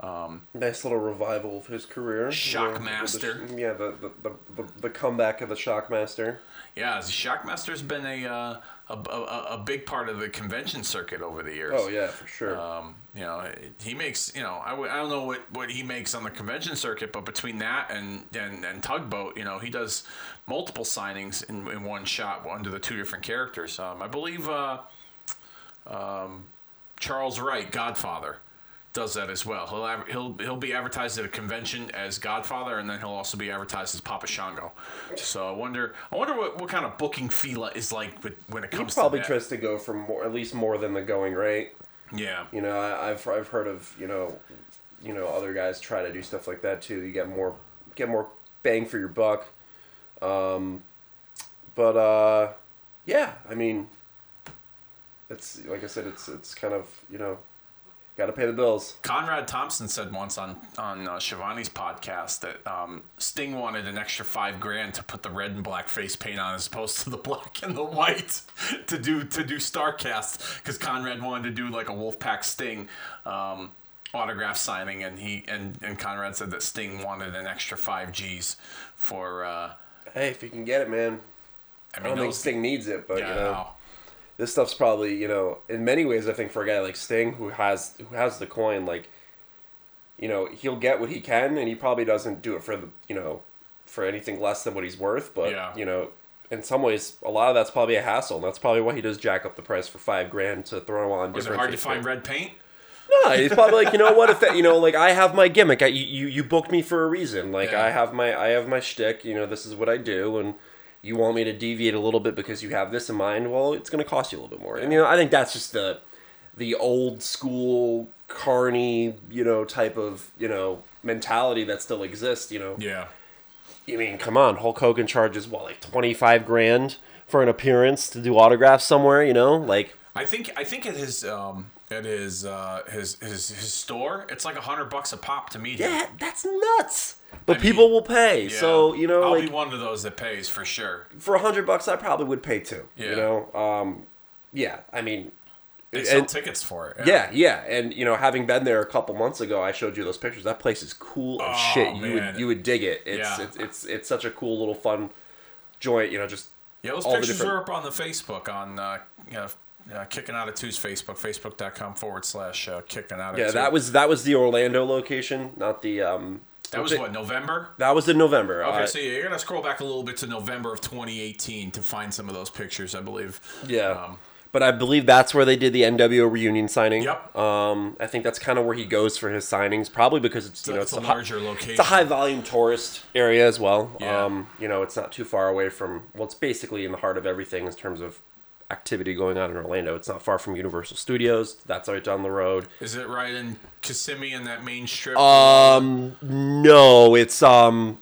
Speaker 1: Um,
Speaker 2: nice little revival of his career.
Speaker 1: Shockmaster.
Speaker 2: You know, the- yeah, the the, the, the comeback of the Shockmaster.
Speaker 1: yeah, the Shockmaster's been a, uh, a, a a big part of the convention circuit over the years.
Speaker 2: Oh yeah, for sure.
Speaker 1: Um, you know, he makes, you know, I, w- I don't know what, what he makes on the convention circuit, but between that and, and, and Tugboat, you know, he does multiple signings in, in one shot under the two different characters. Um, I believe uh, um, Charles Wright, Godfather, does that as well. He'll, he'll, he'll be advertised at a convention as Godfather, and then he'll also be advertised as Papa Shango. So I wonder, I wonder what, what kind of booking feel is like with, when it
Speaker 2: he
Speaker 1: comes
Speaker 2: probably
Speaker 1: to that.
Speaker 2: tries to go for more, at least more than the going rate.
Speaker 1: yeah.
Speaker 2: You know, I, I've I've heard of you know, you know, other guys try to do stuff like that too. You get more get more bang for your buck. Um, but uh, yeah, I mean, it's like I said, it's it's kind of you know, got to pay the bills.
Speaker 1: Conrad Thompson said once on on uh, Shivani's podcast that um, Sting wanted an extra five grand to put the red and black face paint on as opposed to the black and the white to do to do Starcast because Conrad wanted to do like a Wolfpack Sting um, autograph signing and he and, and Conrad said that Sting wanted an extra five G's for. Uh,
Speaker 2: Hey, if you can get it, man.
Speaker 1: I
Speaker 2: I don't think Sting needs it, but
Speaker 1: yeah,
Speaker 2: you know,
Speaker 1: no.
Speaker 2: this stuff's probably you know, in many ways, I think for a guy like Sting who has who has the coin, like, you know, he'll get what he can, and he probably doesn't do it for the you know, for anything less than what he's worth. But
Speaker 1: Yeah.
Speaker 2: you know, in some ways, a lot of that's probably a hassle. And that's probably why he does jack up the price for five grand to throw on.
Speaker 1: Was it hard to find red paint?
Speaker 2: No, he's probably like, you know what? If that, you know, like I have my gimmick. I, you, you booked me for a reason. Like
Speaker 1: Yeah.
Speaker 2: I have my I have my shtick. You know, this is what I do, and you want me to deviate a little bit because you have this in mind. Well, it's going to cost you a little bit more. And you know, I think that's just the the old school carny, you know, type of you know mentality that still exists. You know,
Speaker 1: Yeah.
Speaker 2: I mean, come on, Hulk Hogan charges what like twenty five grand for an appearance to do autographs somewhere. You know, like
Speaker 1: I think I think at his um at his uh his his, his store it's like a hundred bucks a pop to meet him.
Speaker 2: yeah, that's nuts. But
Speaker 1: I
Speaker 2: people
Speaker 1: mean,
Speaker 2: will pay.
Speaker 1: Yeah.
Speaker 2: So you know,
Speaker 1: I'll
Speaker 2: like
Speaker 1: be one of those that pays for sure.
Speaker 2: for a hundred bucks, I probably would pay too.
Speaker 1: Yeah.
Speaker 2: You know, um, yeah. I mean,
Speaker 1: They sell
Speaker 2: and-
Speaker 1: tickets for it.
Speaker 2: yeah, yeah, and you know, having been there a couple months ago, I showed you those pictures. That place is cool as
Speaker 1: Oh,
Speaker 2: shit. You
Speaker 1: man.
Speaker 2: would you would dig it. It's,
Speaker 1: Yeah.
Speaker 2: it's it's it's such a cool little fun joint. You know, just
Speaker 1: Yeah, those
Speaker 2: all the
Speaker 1: pictures
Speaker 2: different-
Speaker 1: are up on the Facebook on uh, you know, uh, kicking out of two's Facebook, facebook.com forward slash uh, kicking out of
Speaker 2: yeah.
Speaker 1: two.
Speaker 2: That was that was the Orlando location, not the um.
Speaker 1: that was what November.
Speaker 2: That was in November.
Speaker 1: Okay,
Speaker 2: Uh,
Speaker 1: so you're gonna scroll back a little bit to November of 2018 to find some of those pictures, I believe.
Speaker 2: Yeah.
Speaker 1: Um,
Speaker 2: but I believe that's where they did the NWO reunion signing.
Speaker 1: Yep.
Speaker 2: Um, I think that's kind of where he goes for his signings, probably because it's, you know
Speaker 1: it's a
Speaker 2: hi-
Speaker 1: larger location.
Speaker 2: It's a high volume tourist area as well.
Speaker 1: Yeah.
Speaker 2: Um, you know, it's not too far away from. Well, it's basically in the heart of everything in terms of activity going on in Orlando. It's not far from Universal Studios. That's right down the road.
Speaker 1: Is it right in Kissimmee in that main strip?
Speaker 2: Um, no, it's um,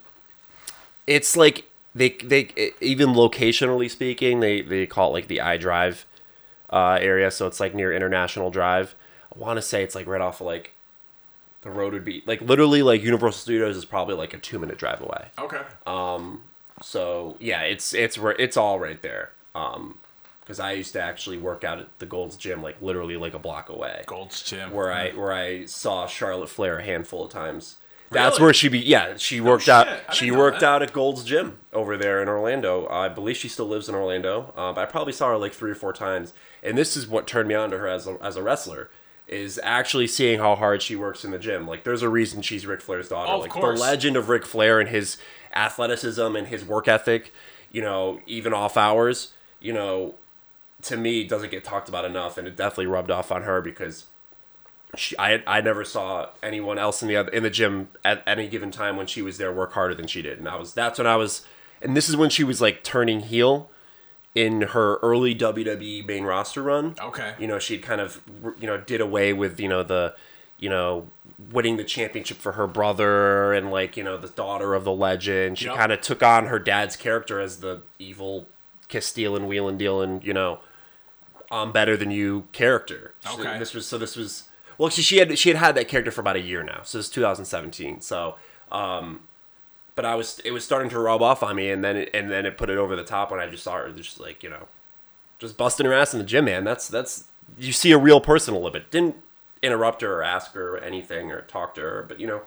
Speaker 2: it's like they they even locationally speaking, they they call it like the I Drive uh, area. So it's like near International Drive. I want to say it's like right off of like the road would be like literally like Universal Studios is probably like a two minute drive away.
Speaker 1: okay.
Speaker 2: Um, So yeah, it's it's where it's all right there. Um, because I used to actually work out at the Gold's Gym, like literally like a block away,
Speaker 1: Gold's Gym.
Speaker 2: where I where I saw Charlotte Flair a handful of times. That's
Speaker 1: Really?
Speaker 2: where she be. Yeah, she worked
Speaker 1: shit.
Speaker 2: out. She worked
Speaker 1: that.
Speaker 2: out at Gold's Gym over there in Orlando. I believe she still lives in Orlando. Uh, but I probably saw her like three or four times. And this is what turned me on to her as a, as a wrestler. Is actually seeing how hard she works in the gym. Like, there's a reason she's Ric Flair's daughter.
Speaker 1: Oh, of
Speaker 2: like
Speaker 1: course.
Speaker 2: the legend of Ric Flair and his athleticism and his work ethic. You know, even off hours. You know, to me doesn't get talked about enough, and it definitely rubbed off on her because she, I I never saw anyone else in the other, in the gym at any given time when she was there work harder than she did, and I was that's when I was, and this is when she was like turning heel in her early WWE main roster run.
Speaker 1: Okay.
Speaker 2: you know she'd kind of you know did away with you know the you know winning the championship for her brother and like you know the daughter of the legend. She
Speaker 1: Yep.
Speaker 2: kind of took on her dad's character as the evil kiss stealing, wheeling, dealing, you know, I'm better than you character. So
Speaker 1: Okay.
Speaker 2: this was so this was well she, she had she had had that character for about a year now. So it's 2017. So um but I was it was starting to rub off on me and then it, and then it put it over the top when I just saw her just like, you know, just busting her ass in the gym, man. That's that's you see a real person a little bit. Didn't interrupt her or ask her anything or talk to her, but you know,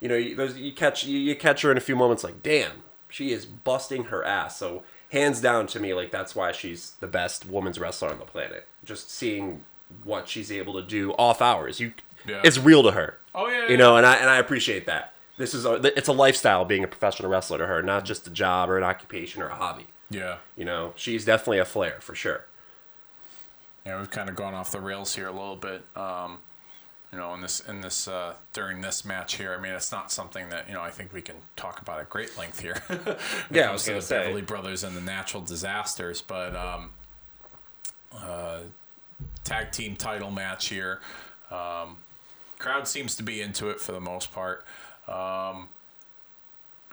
Speaker 2: you know, you, those you catch you, you catch her in a few moments like, damn, she is busting her ass. So hands down to me, like that's why she's the best women's wrestler on the planet. Just seeing what she's able to do off hours, you,
Speaker 1: Yeah.
Speaker 2: it's real to her.
Speaker 1: Oh, yeah,
Speaker 2: you
Speaker 1: yeah.
Speaker 2: know, and I and I appreciate that. This is a, it's a lifestyle being a professional wrestler to her, not just a job or an occupation or a hobby.
Speaker 1: Yeah.
Speaker 2: You know, she's definitely a flair for sure.
Speaker 1: Yeah, we've kind of gone off the rails here a little bit. Um, you know, in this in this uh, during this match here, I mean, it's not something that you know I think we can talk about at great length here.
Speaker 2: Yeah, I was gonna
Speaker 1: the
Speaker 2: say.
Speaker 1: Beverly Brothers and the natural disasters, but um, uh, tag team title match here. Um, crowd seems to be into it for the most part. Um,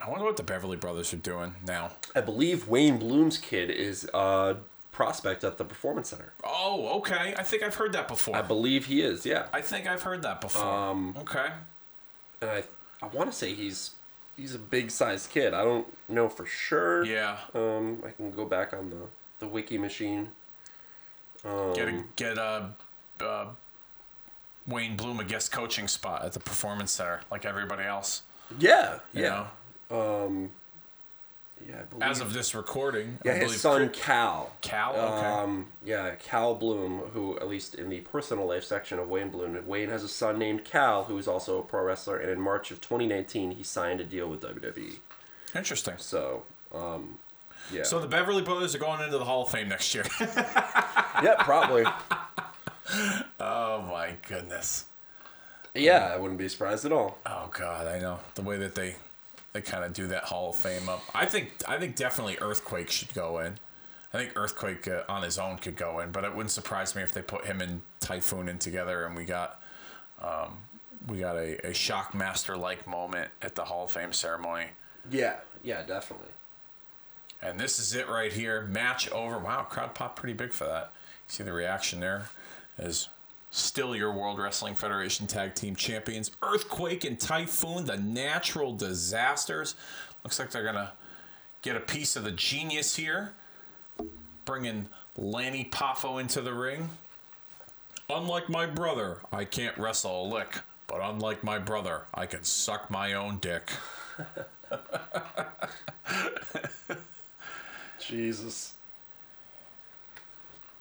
Speaker 1: I wonder what the Beverly Brothers are doing now.
Speaker 2: I believe Wayne Bloom's kid is a prospect at the Performance Center.
Speaker 1: Oh, okay. I think I've heard that before.
Speaker 2: I believe he is, yeah.
Speaker 1: I think I've heard that before.
Speaker 2: Um,
Speaker 1: okay.
Speaker 2: And I, I want to say he's he's a big sized kid. I don't know for sure.
Speaker 1: Yeah.
Speaker 2: Um, I can go back on the the wiki machine. Um,
Speaker 1: Get a get a uh, Wayne Bloom a guest coaching spot at the Performance Center, like everybody else.
Speaker 2: yeah, yeah,
Speaker 1: know?
Speaker 2: um, yeah. I believe,
Speaker 1: As of this recording,
Speaker 2: yeah,
Speaker 1: I
Speaker 2: his son
Speaker 1: Chris-
Speaker 2: Cal.
Speaker 1: Cal. Okay.
Speaker 2: Um, yeah, Cal Bloom, who at least in the personal life section of Wayne Bloom, Wayne has a son named Cal, who is also a pro wrestler, and in March of 2019, he signed a deal with WWE.
Speaker 1: Interesting.
Speaker 2: So, um, yeah,
Speaker 1: So the Beverly Brothers are going into the Hall of Fame next year.
Speaker 2: yeah, probably.
Speaker 1: oh my goodness.
Speaker 2: yeah, I wouldn't be surprised at all.
Speaker 1: Oh God, I know the way that they they kind of do that Hall of Fame up. I think I think definitely Earthquake should go in. I think Earthquake uh, on his own could go in, but it wouldn't surprise me if they put him and Typhoon in together and we got um, we got a, a Shockmaster like moment at the Hall of Fame ceremony.
Speaker 2: Yeah, yeah, definitely.
Speaker 1: And this is it right here. Match over. Wow, crowd popped pretty big for that. See the reaction there is still your World Wrestling Federation Tag Team Champions. Earthquake and Typhoon, the natural disasters. Looks like they're going to get a piece of the genius here. Bringing Lanny Poffo into the ring. Unlike my brother, I can't wrestle a lick. But unlike my brother, I can suck my own dick.
Speaker 2: Jesus.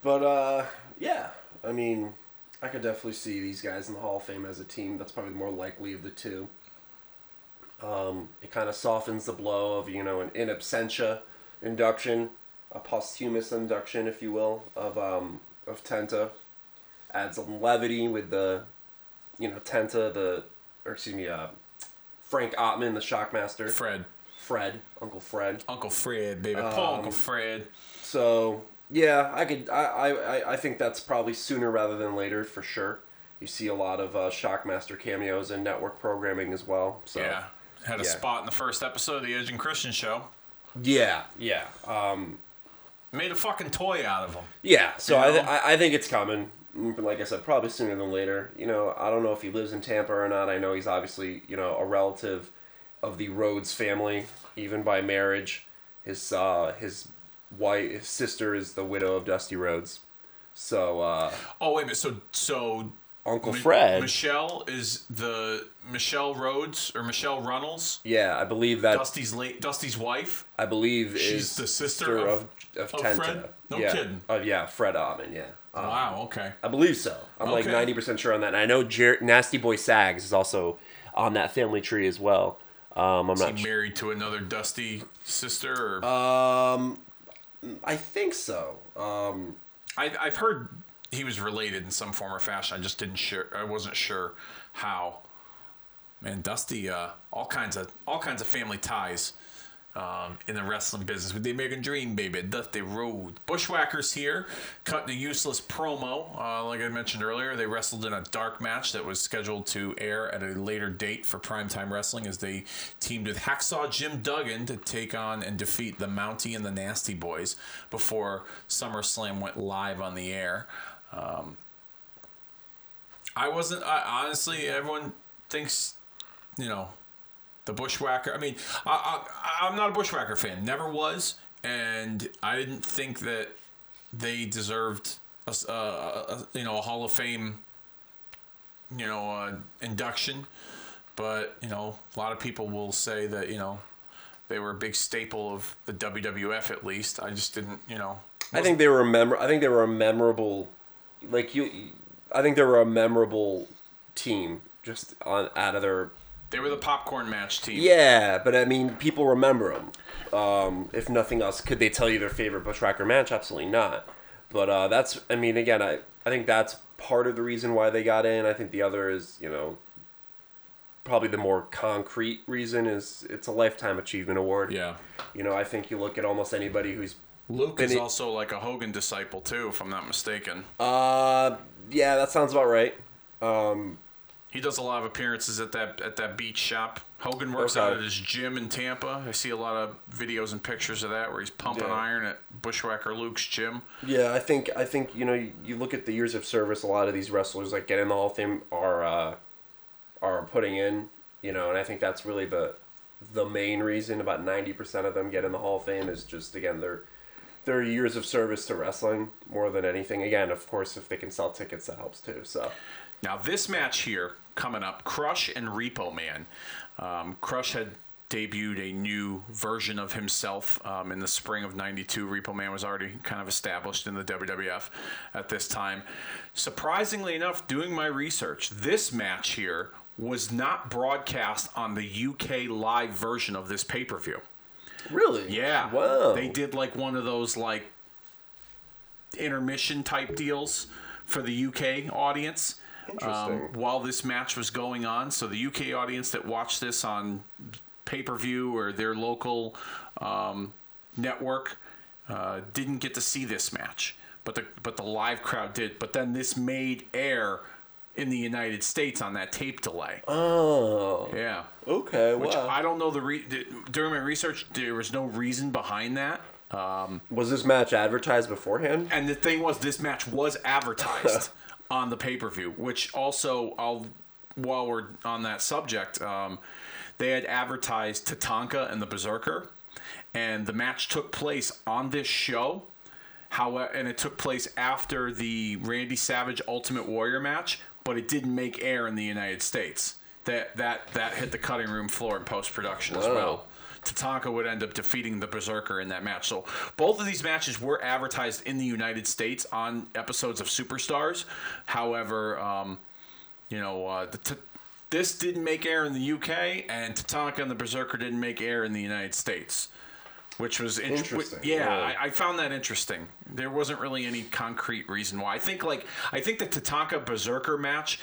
Speaker 2: But uh, yeah, I mean, I could definitely see these guys in the Hall of Fame as a team. That's probably the more likely of the two. Um, it kind of softens the blow of you know an in absentia induction, a posthumous induction, if you will, of um, of Tenta. Adds some levity with the, you know, Tenta the, or excuse me, uh, Frank Ottman, the Shockmaster.
Speaker 1: Fred.
Speaker 2: Fred, Uncle Fred.
Speaker 1: Uncle Fred, baby. Paul
Speaker 2: Um,
Speaker 1: Uncle Fred.
Speaker 2: So yeah, I could. I, I, I- think that's probably sooner rather than later for sure. You see a lot of uh, Shockmaster cameos in network programming as well. So
Speaker 1: Yeah. Had a
Speaker 2: yeah.
Speaker 1: spot in the first episode of the Edge and Christian show.
Speaker 2: yeah, yeah, um,
Speaker 1: Made a fucking toy out of him.
Speaker 2: yeah. So I, th- I I think it's coming. Mm, like I said, probably sooner than later. You know, I don't know if he lives in Tampa or not. I know he's obviously you know a relative of the Rhodes family, even by marriage. His uh, his wife, his sister is the widow of Dusty Rhodes. So uh,
Speaker 1: Oh wait a minute. So so
Speaker 2: Uncle Fred,
Speaker 1: Michelle is the Michelle Rhodes or Michelle Runnels,
Speaker 2: yeah, I believe that
Speaker 1: Dusty's late Dusty's wife.
Speaker 2: I believe
Speaker 1: She's
Speaker 2: is
Speaker 1: the sister of-
Speaker 2: of,
Speaker 1: of
Speaker 2: Tenta.
Speaker 1: Fred? No
Speaker 2: yeah.
Speaker 1: kidding.
Speaker 2: Uh, yeah, Fred Ottman. Yeah. Uh,
Speaker 1: wow. Okay.
Speaker 2: I believe so. I'm like ninety percent sure on that. And I know Jer- Nasty Boy Sags is also on that family tree as well. Um, I'm
Speaker 1: Is
Speaker 2: not.
Speaker 1: he married to another Dusty sister? Or
Speaker 2: Um, I think so. Um,
Speaker 1: I, I've heard he was related in some form or fashion. I just didn't sure. I wasn't sure how. Man, Dusty, uh, all kinds of all kinds of family ties um, in the wrestling business with the American Dream, baby. Dusty Rhodes. Bushwhackers here, cutting a useless promo. Uh, like I mentioned earlier, they wrestled in a dark match that was scheduled to air at a later date for primetime wrestling as they teamed with Hacksaw Jim Duggan to take on and defeat the Mountie and the Nasty Boys before SummerSlam went live on the air. Um, I wasn't. I, honestly, everyone thinks, you know, the Bushwhacker. I mean, I, I, I'm not a Bushwhacker fan. Never was, and I didn't think that they deserved a you know a Hall of Fame, you know, uh, induction. But you know, a lot of people will say that you know they were a big staple of the WWF at least. I just didn't, you know.
Speaker 2: I think they were a memor- I think they were a memorable, like you. I think they were a memorable team just on out of their.
Speaker 1: They were the popcorn match team.
Speaker 2: Yeah, but I mean, people remember them. Um, if nothing else, could they tell you their favorite Bushwhacker match? Absolutely not. But uh, that's. I mean, again, I I think that's part of the reason why they got in. I think the other is you know. Probably the more concrete reason is it's a lifetime achievement award.
Speaker 1: Yeah.
Speaker 2: You know, I think you look at almost anybody who's
Speaker 1: Luke is
Speaker 2: it-
Speaker 1: also like a Hogan disciple too, if I'm not mistaken.
Speaker 2: Uh, yeah, that sounds about right.
Speaker 1: He does a lot of appearances at that at that beach shop. Hogan works
Speaker 2: Okay.
Speaker 1: out at his gym in Tampa. I see a lot of videos and pictures of that where he's pumping
Speaker 2: Yeah.
Speaker 1: iron at Bushwhacker Luke's gym.
Speaker 2: Yeah, I think I think you know you, you look at the years of service. A lot of these wrestlers like get in the Hall of Fame are uh, are putting in. You know, and I think that's really the the main reason. About ninety percent of them get in the Hall of Fame is just again their their years of service to wrestling more than anything. Again, of course, if they can sell tickets, that helps too. So
Speaker 1: Now this match here coming up, Crush and Repo Man. Um, Crush had debuted a new version of himself um, in the spring of '92. Repo Man was already kind of established in the WWF at this time. Surprisingly enough, doing my research, this match here was not broadcast on the UK live version of this pay per view.
Speaker 2: really,
Speaker 1: Yeah.
Speaker 2: wow,
Speaker 1: They did like one of those like intermission type deals for the UK audience.
Speaker 2: Interesting.
Speaker 1: Um, while this match was going on, so the UK audience that watched this on pay per view or their local um, network uh, didn't get to see this match, but the but the live crowd did. But then this made air in the United States on that tape delay.
Speaker 2: Oh,
Speaker 1: Yeah.
Speaker 2: okay.
Speaker 1: Which
Speaker 2: wow.
Speaker 1: I don't know the re- during my research there was no reason behind that.
Speaker 2: Was this match advertised beforehand?
Speaker 1: And the thing was, this match was advertised on the pay per view, which also, I'll while we're on that subject, um, they had advertised Tatanka and the Berserker, and the match took place on this show. However, and it took place after the Randy Savage Ultimate Warrior match, but it didn't make air in the United States. That that that hit the cutting room floor in post production as well. Tatanka would end up defeating the Berserker in that match. So both of these matches were advertised in the United States on episodes of Superstars. However, um, you know, uh, the t- this didn't make air in the UK, and Tatanka and the Berserker didn't make air in the United States, which was int-
Speaker 2: Interesting,
Speaker 1: Yeah,
Speaker 2: yeah.
Speaker 1: I, I found that interesting. There wasn't really any concrete reason why. I think like I think the Tatanka Berserker match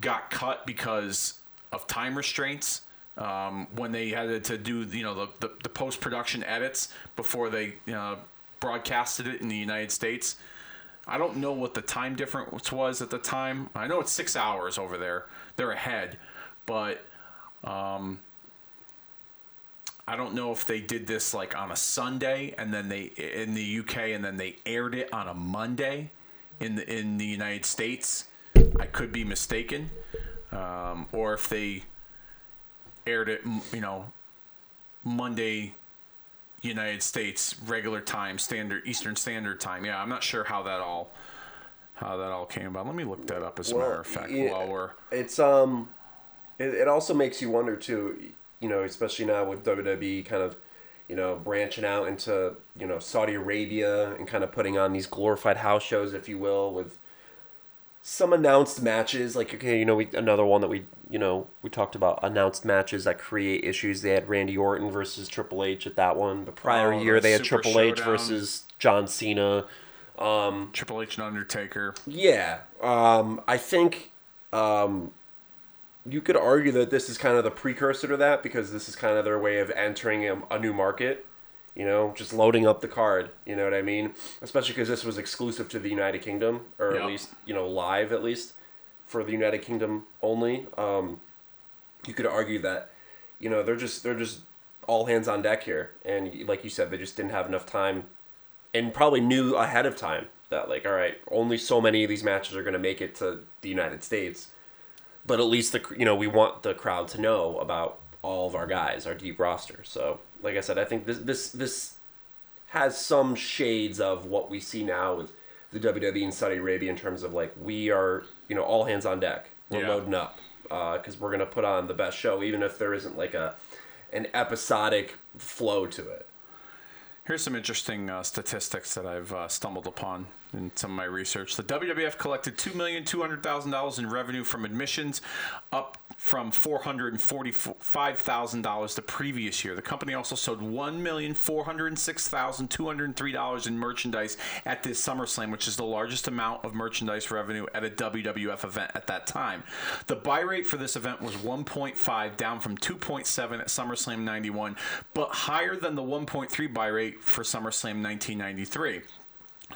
Speaker 1: got cut because of time restraints. Um, when they had to do you know the, the, the post production edits before they uh, broadcasted it in the United States. I don't know what the time difference was at the time. I know it's six hours over there. They're ahead, but um, I don't know if they did this like on a Sunday and then they in the UK and then they aired it on a Monday in the in the United States. I could be mistaken, um, or if they aired it, you know, Monday United States regular time, standard Eastern Standard Time. Yeah, I'm not sure how that all how that all came about. Let me look that up as a matter of fact
Speaker 2: yeah,
Speaker 1: while we're
Speaker 2: it's um, it, it also makes you wonder too. You know, especially now with WWE kind of, you know, branching out into you know Saudi Arabia and kind of putting on these glorified house shows, if you will, with some announced matches. Like okay, you know, we another one that we you know we talked about announced matches that create issues. They had Randy Orton versus Triple H at that one. The prior
Speaker 1: Oh,
Speaker 2: year they had Triple H versus John Cena.
Speaker 1: Triple H and Undertaker.
Speaker 2: Yeah, um, I think um, you could argue that this is kind of the precursor to that because this is kind of their way of entering a, a new market. You know, just loading up the card. You know what I mean? Especially because this was exclusive to the United Kingdom, or
Speaker 1: Yep.
Speaker 2: at least you know live at least for the United Kingdom only. Um, you could argue that you know they're just they're just all hands on deck here, and like you said, they just didn't have enough time and probably knew ahead of time that like all right only so many of these matches are going to make it to the united states. But at least the you know we want the crowd to know about all of our guys our deep roster. So like i said i think this this this has some shades of what we see now with the wwe in saudi arabia in terms of like we are you know all hands on deck we're
Speaker 1: Yeah.
Speaker 2: loading up because we're going to put on the best show even if there isn't like a an episodic flow to it
Speaker 1: Here's some interesting uh, statistics that I've uh, stumbled upon in some of my research. The WWF collected two million two hundred thousand dollars in revenue from admissions, up from four hundred and forty-five thousand dollars the previous year. The company also sold one million four hundred six thousand two hundred three dollars in merchandise at this SummerSlam, which is the largest amount of merchandise revenue at a WWF event at that time. The buy rate for this event was 1.5, down from 2.7 at SummerSlam 91, but higher than the 1.3 buy rate for SummerSlam 1993.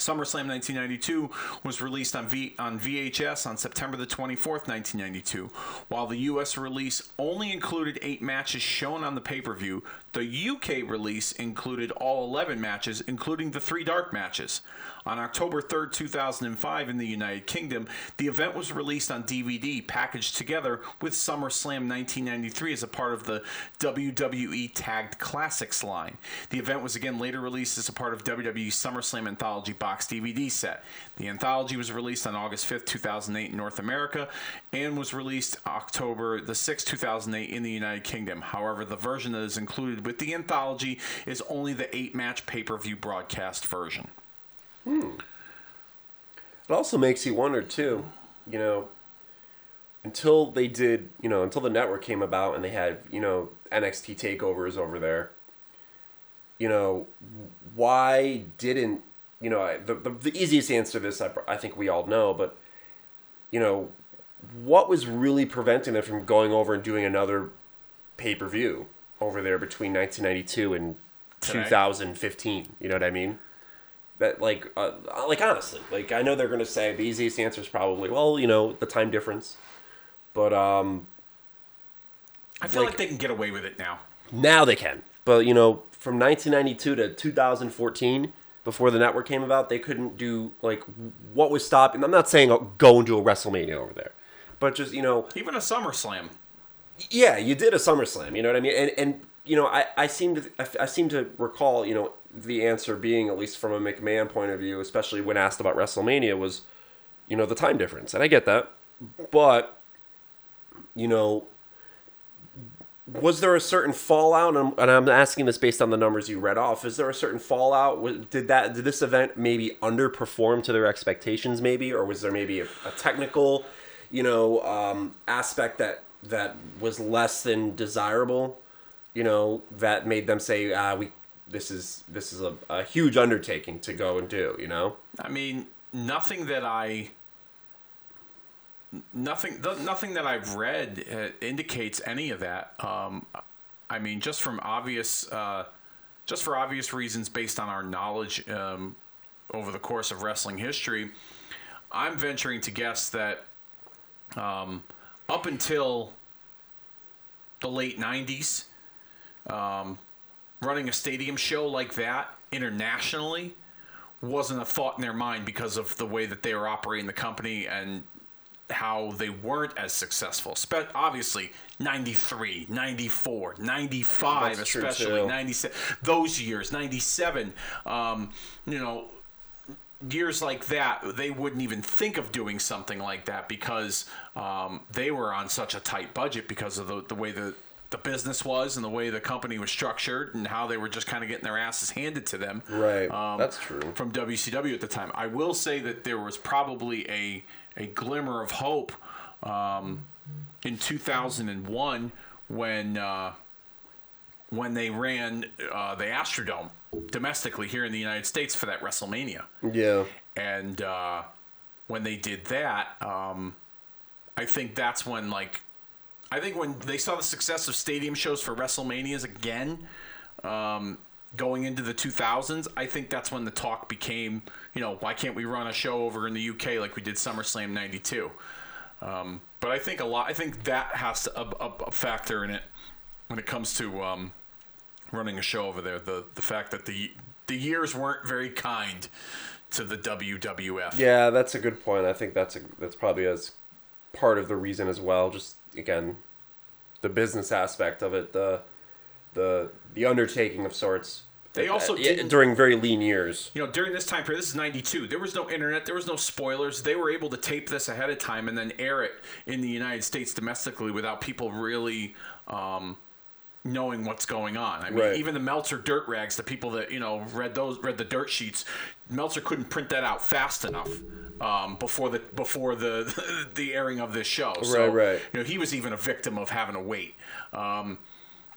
Speaker 1: SummerSlam 1992 was released on v- on VHS on September the 24th, 1992. While the US release only included 8 matches shown on the pay-per-view, the UK release included all 11 matches, including the 3 dark matches. On October 3rd, 2005 in the United Kingdom, the event was released on DVD packaged together with SummerSlam 1993 as a part of the WWE Tagged Classics line. The event was again later released as a part of WWE SummerSlam Anthology box DVD set. The anthology was released on August 5th, 2008 in North America and was released October the 6th, 2008 in the United Kingdom. However, the version that is included with the anthology is only the 8-match pay-per-view broadcast version. Hmm.
Speaker 2: It also makes you wonder too, you know, until they did, you know, until the network came about and they had, you know, NXT takeovers over there. You know, why didn't you know the the, the easiest answer to this I, I think we all know, but you know, what was really preventing them from going over and doing another pay per view over there between 1992 and
Speaker 1: Today.
Speaker 2: 2015? You know what I mean? that like uh, like honestly like i know they're gonna say the easiest answer is probably well you know the time difference but um
Speaker 1: I feel like,
Speaker 2: Like-
Speaker 1: they can get away with it now.
Speaker 2: now they can but you know from 1992 to 2014 before the network came about they couldn't do like what was stopping i'm not saying oh, go and do a wrestlemania over there but just you know
Speaker 1: Even a SummerSlam.
Speaker 2: Yeah, you did a SummerSlam. You know what I mean? And and you know, I, I seem to I, I seem to recall you know the answer being at least from a McMahon point of view, especially when asked about WrestleMania, was you know the time difference, and I get that, but you know. Was there a certain fallout, and I'm, asking this based on the numbers you read off? Is there a certain fallout? Did that did this event maybe underperform to their expectations, maybe, or was there maybe a, a technical, you know, um, aspect that that was less than desirable, you know, that made them say, ah, we this is this is a, a huge undertaking to go and do, you know?
Speaker 1: I mean, nothing that I nothing th- nothing that I've read uh, indicates any of that. Um, I mean, just from obvious uh, just for obvious reasons based on our knowledge um, over the course of wrestling history, I'm venturing to guess that um, up until the late 90s, um, running a stadium show like that internationally wasn't a thought in their mind because of the way that they were operating the company and how they weren't as successful. Spe- obviously, 93, 94, 95,
Speaker 2: That's
Speaker 1: especially 97. Those years, 97. Um, you know, years like that, they wouldn't even think of doing something like that because um, they were on such a tight budget because of the, the way the, the business was and the way the company was structured and how they were just kind of getting their asses handed to them.
Speaker 2: Right.
Speaker 1: Um,
Speaker 2: That's true.
Speaker 1: From WCW at the time. I will say that there was probably a, a glimmer of hope um, in 2001 when. Uh, when they ran uh, the Astrodome domestically here in the United States for that WrestleMania.
Speaker 2: Yeah.
Speaker 1: And uh, when they did that, um, I think that's when like I think when they saw the success of stadium shows for WrestleManias again, um, going into the 2000s, I think that's when the talk became, you know, why can't we run a show over in the UK like we did SummerSlam '92? Um, but I think a lot. I think that has to, a, a, a factor in it when it comes to um, running a show over there. The the fact that the the years weren't very kind to the WWF.
Speaker 2: Yeah, that's a good point. I think that's a, that's probably as part of the reason as well. Just again, the business aspect of it, the the the undertaking of sorts.
Speaker 1: They also
Speaker 2: Uh,
Speaker 1: didn't-
Speaker 2: during very lean years.
Speaker 1: you know, during this time period, this is 92, there was no internet, there was no spoilers. They were able to tape this ahead of time and then air it in the United States domestically without people really um, knowing what's going on. I mean,
Speaker 2: Right.
Speaker 1: even the Meltzer dirt rags, the people that, you know, read those, read the dirt sheets, Meltzer couldn't print that out fast enough. Um, before the before the the airing of this show, so
Speaker 2: Right, right.
Speaker 1: you know he was even a victim of having to wait. Um,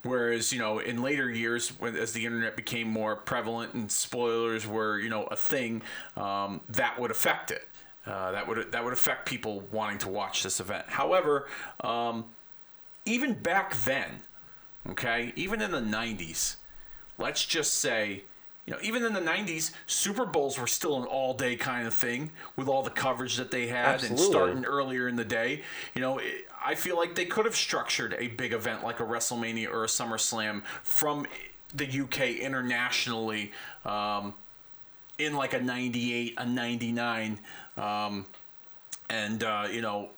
Speaker 1: Whereas, you know, in later years, when as the internet became more prevalent and spoilers were, you know, a thing, um, that would affect it. Uh, that would that would affect people wanting to watch this event. However, um, even back then, okay, even in the '90s, let's just say, you know, even in the '90s, Super Bowls were still an all-day kind of thing with all the coverage that they had and starting earlier in the day. You know, it, I feel like they could have structured a big event like a WrestleMania or a SummerSlam from the UK internationally um, in like a 98, a 99, um, and, uh, you know,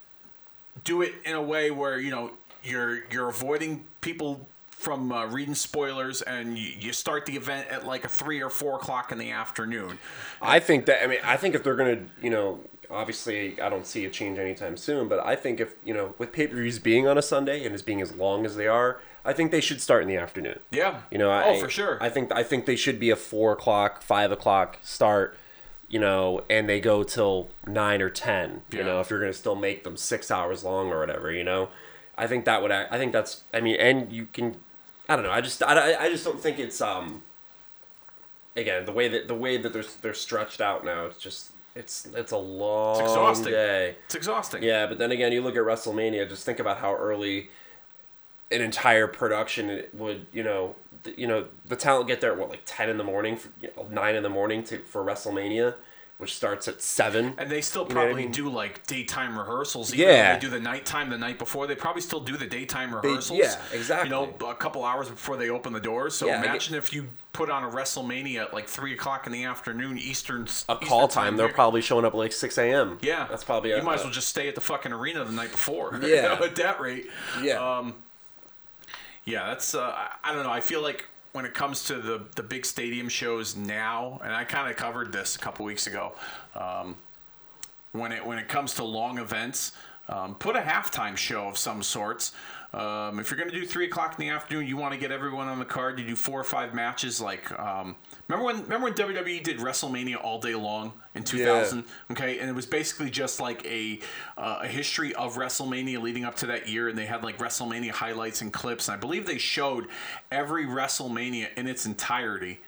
Speaker 1: do it in a way where, you know, you're, you're avoiding people from uh, reading spoilers and you, you start the event at like a three or four o'clock in the afternoon.
Speaker 2: I think that I mean I think if they're gonna you know obviously I don't see a change anytime soon, but I think if you know with pay per views being on a Sunday and as being as long as they are, I think they should start in the afternoon.
Speaker 1: Yeah.
Speaker 2: You know,
Speaker 1: Oh,
Speaker 2: I,
Speaker 1: for sure.
Speaker 2: I think I think they should be a four o'clock, five o'clock start. You know, and they go till nine or ten. You know, if you're gonna still make them six hours long or whatever. You know, I think that would. I think that's. I mean, and you can. I don't know. I just. I, I just don't think it's. Um. Again, the way that the way that they're they're stretched out now, it's just it's it's a long
Speaker 1: exhausting.
Speaker 2: day.
Speaker 1: It's exhausting.
Speaker 2: Yeah, but then again, you look at WrestleMania. Just think about how early an entire production would. You know, th- you know the talent get there at what like ten in the morning, for, you know, nine in the morning to for WrestleMania, which starts at seven.
Speaker 1: And they still
Speaker 2: You know I
Speaker 1: probably
Speaker 2: mean?
Speaker 1: do like daytime rehearsals. Even
Speaker 2: Yeah.
Speaker 1: They do the nighttime the night before. They probably still do the daytime rehearsals.
Speaker 2: yeah, exactly.
Speaker 1: You know, a couple hours before they open the doors. So
Speaker 2: Yeah, I get-
Speaker 1: imagine if you put on a WrestleMania at like three o'clock in the afternoon Eastern.
Speaker 2: a call time, they're probably showing up at like six a.m.
Speaker 1: Yeah,
Speaker 2: that's probably.
Speaker 1: You
Speaker 2: a-
Speaker 1: might as well just stay at the fucking arena the night before. you
Speaker 2: Yeah.
Speaker 1: know, at that rate.
Speaker 2: yeah.
Speaker 1: Um, yeah, that's. Uh, I don't know. I feel like when it comes to the the big stadium shows now, and I kind of covered this a couple weeks ago. Um, when it when it comes to long events, um, put a halftime show of some sorts. Um, if you're going to do three o'clock in the afternoon, you want to get everyone on the card. You do four or five matches. Like, um, remember when remember when WWE did WrestleMania all day long in 2000? Okay, and it was basically just like a uh, a history of WrestleMania leading up to that year, and they had like WrestleMania highlights and clips. And I believe they showed every WrestleMania in its entirety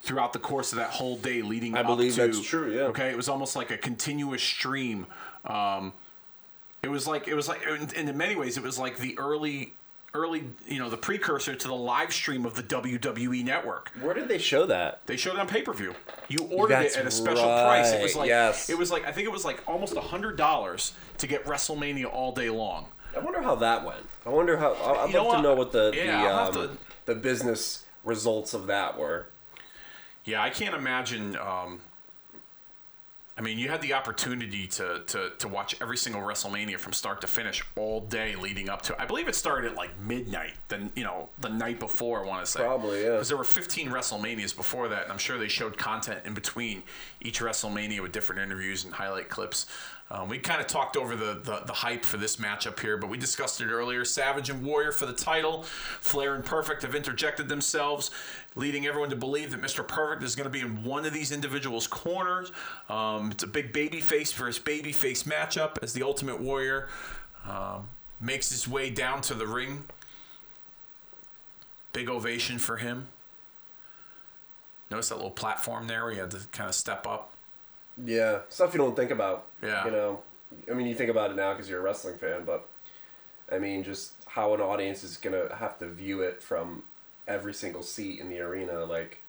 Speaker 1: throughout the course of that whole day leading
Speaker 2: I
Speaker 1: up
Speaker 2: believe
Speaker 1: to
Speaker 2: that's true, yeah.
Speaker 1: okay it was almost like a continuous stream um, it was like it was like and in many ways it was like the early early you know the precursor to the live stream of the WWE network
Speaker 2: Where did they show that?
Speaker 1: they showed it on pay-per-view you ordered
Speaker 2: That's
Speaker 1: it at a special price it was like
Speaker 2: yes.
Speaker 1: it was like i think it was like almost a hundred dollars to get wrestlemania all day long
Speaker 2: I wonder how that went. I wonder how. I'd
Speaker 1: You know
Speaker 2: love to know what the
Speaker 1: Yeah,
Speaker 2: the um,
Speaker 1: to-
Speaker 2: the business results of that were.
Speaker 1: Yeah, I can't imagine. Um, I mean, you had the opportunity to, to, to watch every single WrestleMania from start to finish all day leading up to. I believe it started at like midnight. Then you know the night before. I want to say
Speaker 2: Probably, yeah.
Speaker 1: Because there were 15 WrestleManias before that, and I'm sure they showed content in between each WrestleMania with different interviews and highlight clips. Um, we kind of talked over the, the, the hype for this matchup here, but we discussed it earlier. Savage and Warrior for the title. Flair and Perfect have interjected themselves, leading everyone to believe that Mr. Perfect is going to be in one of these individuals' corners. Um, it's a big baby face versus baby face matchup as the Ultimate Warrior um, makes his way down to the ring. Big ovation for him. Notice that little platform there where you had to kind of step up.
Speaker 2: Yeah, stuff you don't think about.
Speaker 1: Yeah.
Speaker 2: You know, I mean, you think about it now because you're a wrestling fan, but I mean, just how an audience is gonna have to view it from every single seat in the arena, like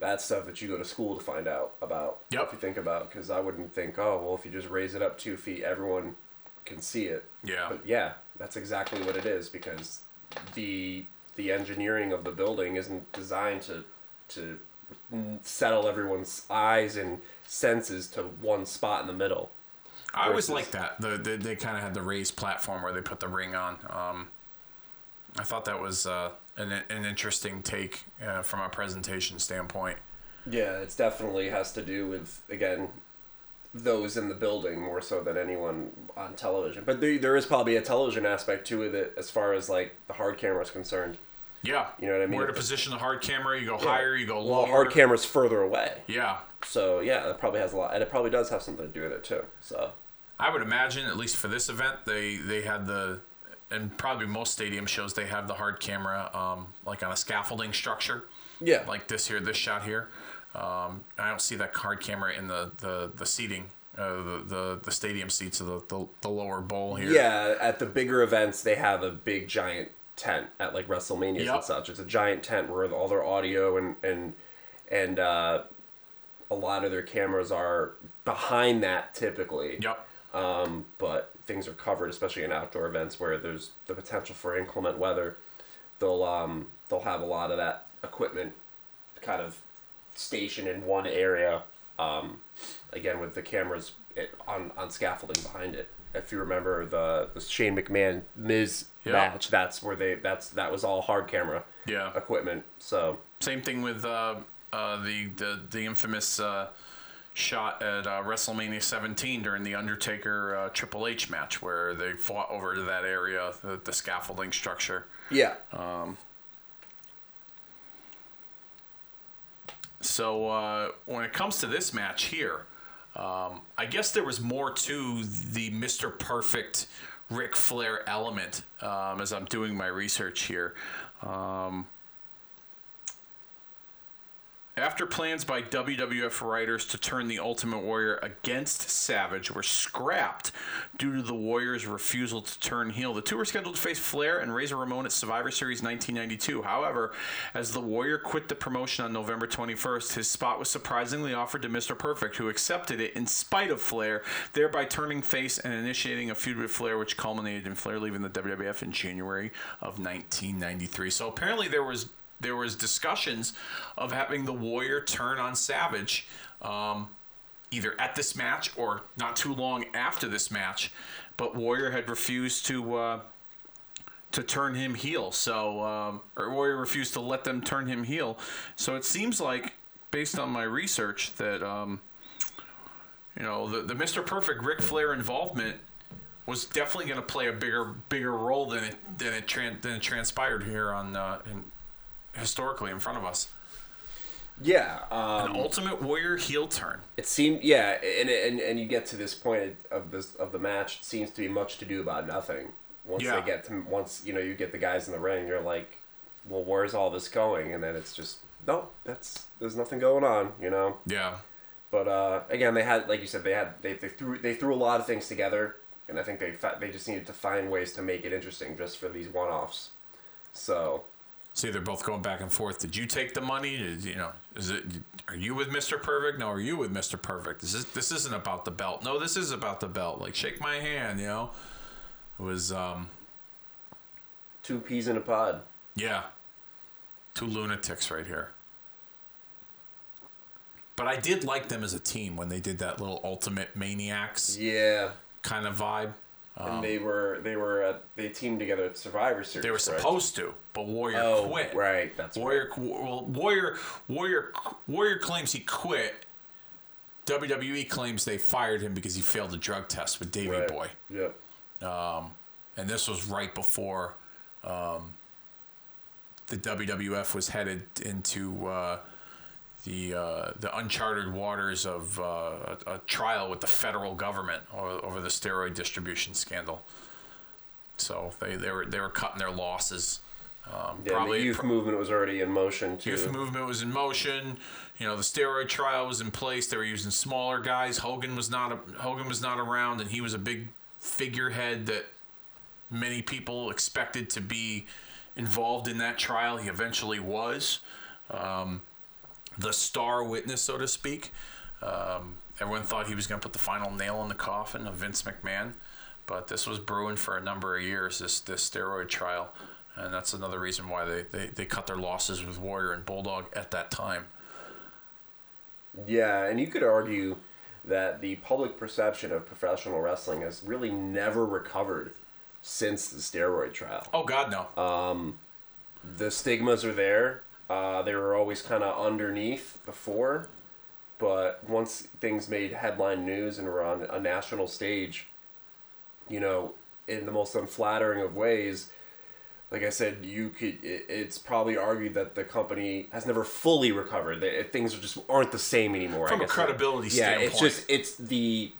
Speaker 2: that stuff that you go to school to find out about.
Speaker 1: Yep.
Speaker 2: If you think about, because I wouldn't think, oh, well, if you just raise it up two feet, everyone can see it.
Speaker 1: Yeah.
Speaker 2: But yeah, that's exactly what it is because the the engineering of the building isn't designed to to settle everyone's eyes and senses to one spot in the middle.
Speaker 1: I always like that. The, the they kind of had the raised platform where they put the ring on. Um, I thought that was uh, an, an interesting take uh, from a presentation standpoint.
Speaker 2: Yeah, it definitely has to do with again those in the building more so than anyone on television. But there, there is probably a television aspect to it as far as like the hard camera is concerned.
Speaker 1: Yeah,
Speaker 2: You know what I mean?
Speaker 1: Where to position the hard camera? You go higher, you go
Speaker 2: Well,
Speaker 1: lower.
Speaker 2: hard camera's further away.
Speaker 1: Yeah,
Speaker 2: So yeah, that probably has a lot, and it probably does have something to do with it too. So
Speaker 1: I would imagine at least for this event they they had the and probably most stadium shows they have the hard camera um, like on a scaffolding structure.
Speaker 2: yeah,
Speaker 1: like this here, this shot here. Um, I don't see that hard camera in the the, the seating, uh, the, the the stadium seats of the, the, the lower bowl here.
Speaker 2: Yeah, at the bigger events, they have a big giant tent at like WrestleManias
Speaker 1: Yep.
Speaker 2: and such. It's a giant tent where all their audio and and and uh, a lot of their cameras are behind that typically.
Speaker 1: Yep.
Speaker 2: Um, but things are covered, especially in outdoor events where there's the potential for inclement weather. They'll um, they'll have a lot of that equipment kind of stationed in one area. Um, again, with the cameras it, on on scaffolding behind it. If you remember the, the Shane McMahon Miz
Speaker 1: Yeah.
Speaker 2: match, that's where they that's that was all hard camera
Speaker 1: Yeah.
Speaker 2: equipment. So
Speaker 1: Same thing with uh, uh, the, the the infamous uh, shot at uh, WrestleMania 17 during the Undertaker uh, Triple H match where they fought over to that area, the, the scaffolding structure.
Speaker 2: yeah, Um,
Speaker 1: So uh, when it comes to this match here, um, I guess there was more to the Mr. Perfect Ric Flair element um, as I'm doing my research here. Um, after plans by WWF writers to turn the Ultimate Warrior against Savage were scrapped due to the Warrior's refusal to turn heel, the two were scheduled to face Flair and Razor Ramon at Survivor Series 1992. However, as the Warrior quit the promotion on November 21st, his spot was surprisingly offered to Mr. Perfect, who accepted it in spite of Flair, thereby turning face and initiating a feud with Flair, which culminated in Flair leaving the WWF in January of 1993. So apparently there was there was discussions of having the Warrior turn on Savage, um, either at this match or not too long after this match, but Warrior had refused to uh, to turn him heel. So um, or Warrior refused to let them turn him heel. So it seems like, based on my research, that um, you know the the Mr. Perfect Ric Flair involvement was definitely going to play a bigger bigger role than it than it, tran- than it transpired here on uh, in, historically in front of us.
Speaker 2: yeah. Um,
Speaker 1: An Ultimate Warrior heel turn.
Speaker 2: It seemed, yeah, and, and and you get to this point of this of the match. It seems to be much to do about nothing. Once
Speaker 1: Yeah.
Speaker 2: they get to once you know you get the guys in the ring, you're like, well, where's all this going? And then it's just no, that's there's nothing going on, you know.
Speaker 1: Yeah.
Speaker 2: But uh, again, they had, like you said, they had they, they threw they threw a lot of things together, and I think they they just needed to find ways to make it interesting just for these one offs. So
Speaker 1: See, they're both going back and forth. Did you take the money? Did, you know, is it? Are you with Mr. Perfect? No, are you with Mr. Perfect? This is this isn't about the belt. No, this is about the belt. Like, shake my hand. You know, it was um,
Speaker 2: two peas in a pod.
Speaker 1: yeah, two lunatics right here. But I did like them as a team when they did that little Ultimate Maniacs
Speaker 2: Yeah.
Speaker 1: kind of vibe.
Speaker 2: And they were they were uh, they teamed together at Survivor Series.
Speaker 1: They were supposed to, but Warrior
Speaker 2: Oh,
Speaker 1: quit.
Speaker 2: right. That's
Speaker 1: Warrior, well, Warrior, Warrior, Warrior claims he quit. WWE claims they fired him because he failed a drug test with Davey
Speaker 2: right.
Speaker 1: Boy,
Speaker 2: Yep.
Speaker 1: and this was right before um, the WWF was headed into uh, the uh, the uncharted waters of uh, a, a trial with the federal government over, over the steroid distribution scandal. So they, they were they were cutting their losses. Um,
Speaker 2: Yeah, and the youth movement was already in motion too.
Speaker 1: Youth movement was in motion. You know, the steroid trial was in place. They were using smaller guys. Hogan was not a, Hogan was not around, and he was a big figurehead that many people expected to be involved in that trial. He eventually was um, the star witness, so to speak. Um, everyone thought he was going to put the final nail in the coffin of Vince McMahon, but this was brewing for a number of years. This this steroid trial. And that's another reason why they, they, they cut their losses with Warrior and Bulldog at that time.
Speaker 2: Yeah, and you could argue that the public perception of professional wrestling has really never recovered since the steroid trial.
Speaker 1: Oh God, no.
Speaker 2: The stigmas are there. Uh, they were always kind of underneath before, but once things made headline news and were on a national stage, you know, in the most unflattering of ways, like I said, you could. It, it's probably argued that the company has never fully recovered. That things just aren't the same anymore. I
Speaker 1: From a credibility
Speaker 2: yeah, it's just it's the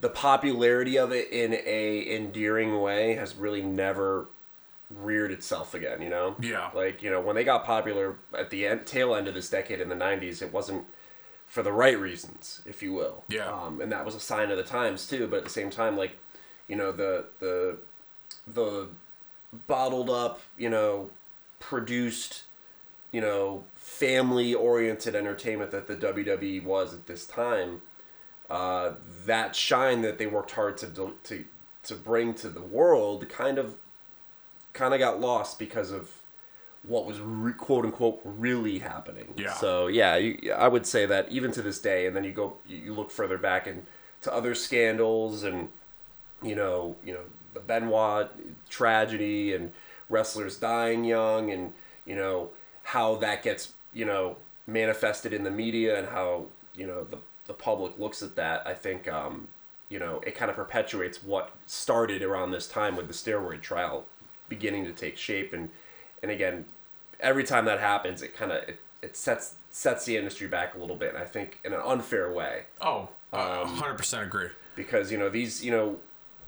Speaker 2: the popularity of it in a endearing way has really never reared itself again. You know.
Speaker 1: Yeah.
Speaker 2: Like you know when they got popular at the end, tail end of this decade in the '90s, it wasn't for the right reasons, if you will.
Speaker 1: Yeah.
Speaker 2: Um, and that was a sign of the times too. But at the same time, like, you know, the the the bottled up, you know, produced, you know, family oriented entertainment that the WWE was at this time, uh, that shine that they worked hard to to to bring to the world kind of kind of got lost because of what was re- quote unquote really happening.
Speaker 1: Yeah.
Speaker 2: So yeah, you, I would say that even to this day, and then you go you look further back and to other scandals and you know you know the Benoit tragedy and wrestlers dying young and you know how that gets you know manifested in the media and how you know the the public looks at that. I think um, you know it kind of perpetuates what started around this time with the steroid trial beginning to take shape. And and again every time that happens it kind of it, it sets sets the industry back a little bit. And I think in an unfair way.
Speaker 1: Oh, uh,
Speaker 2: um,
Speaker 1: 100% agree.
Speaker 2: because you know these you know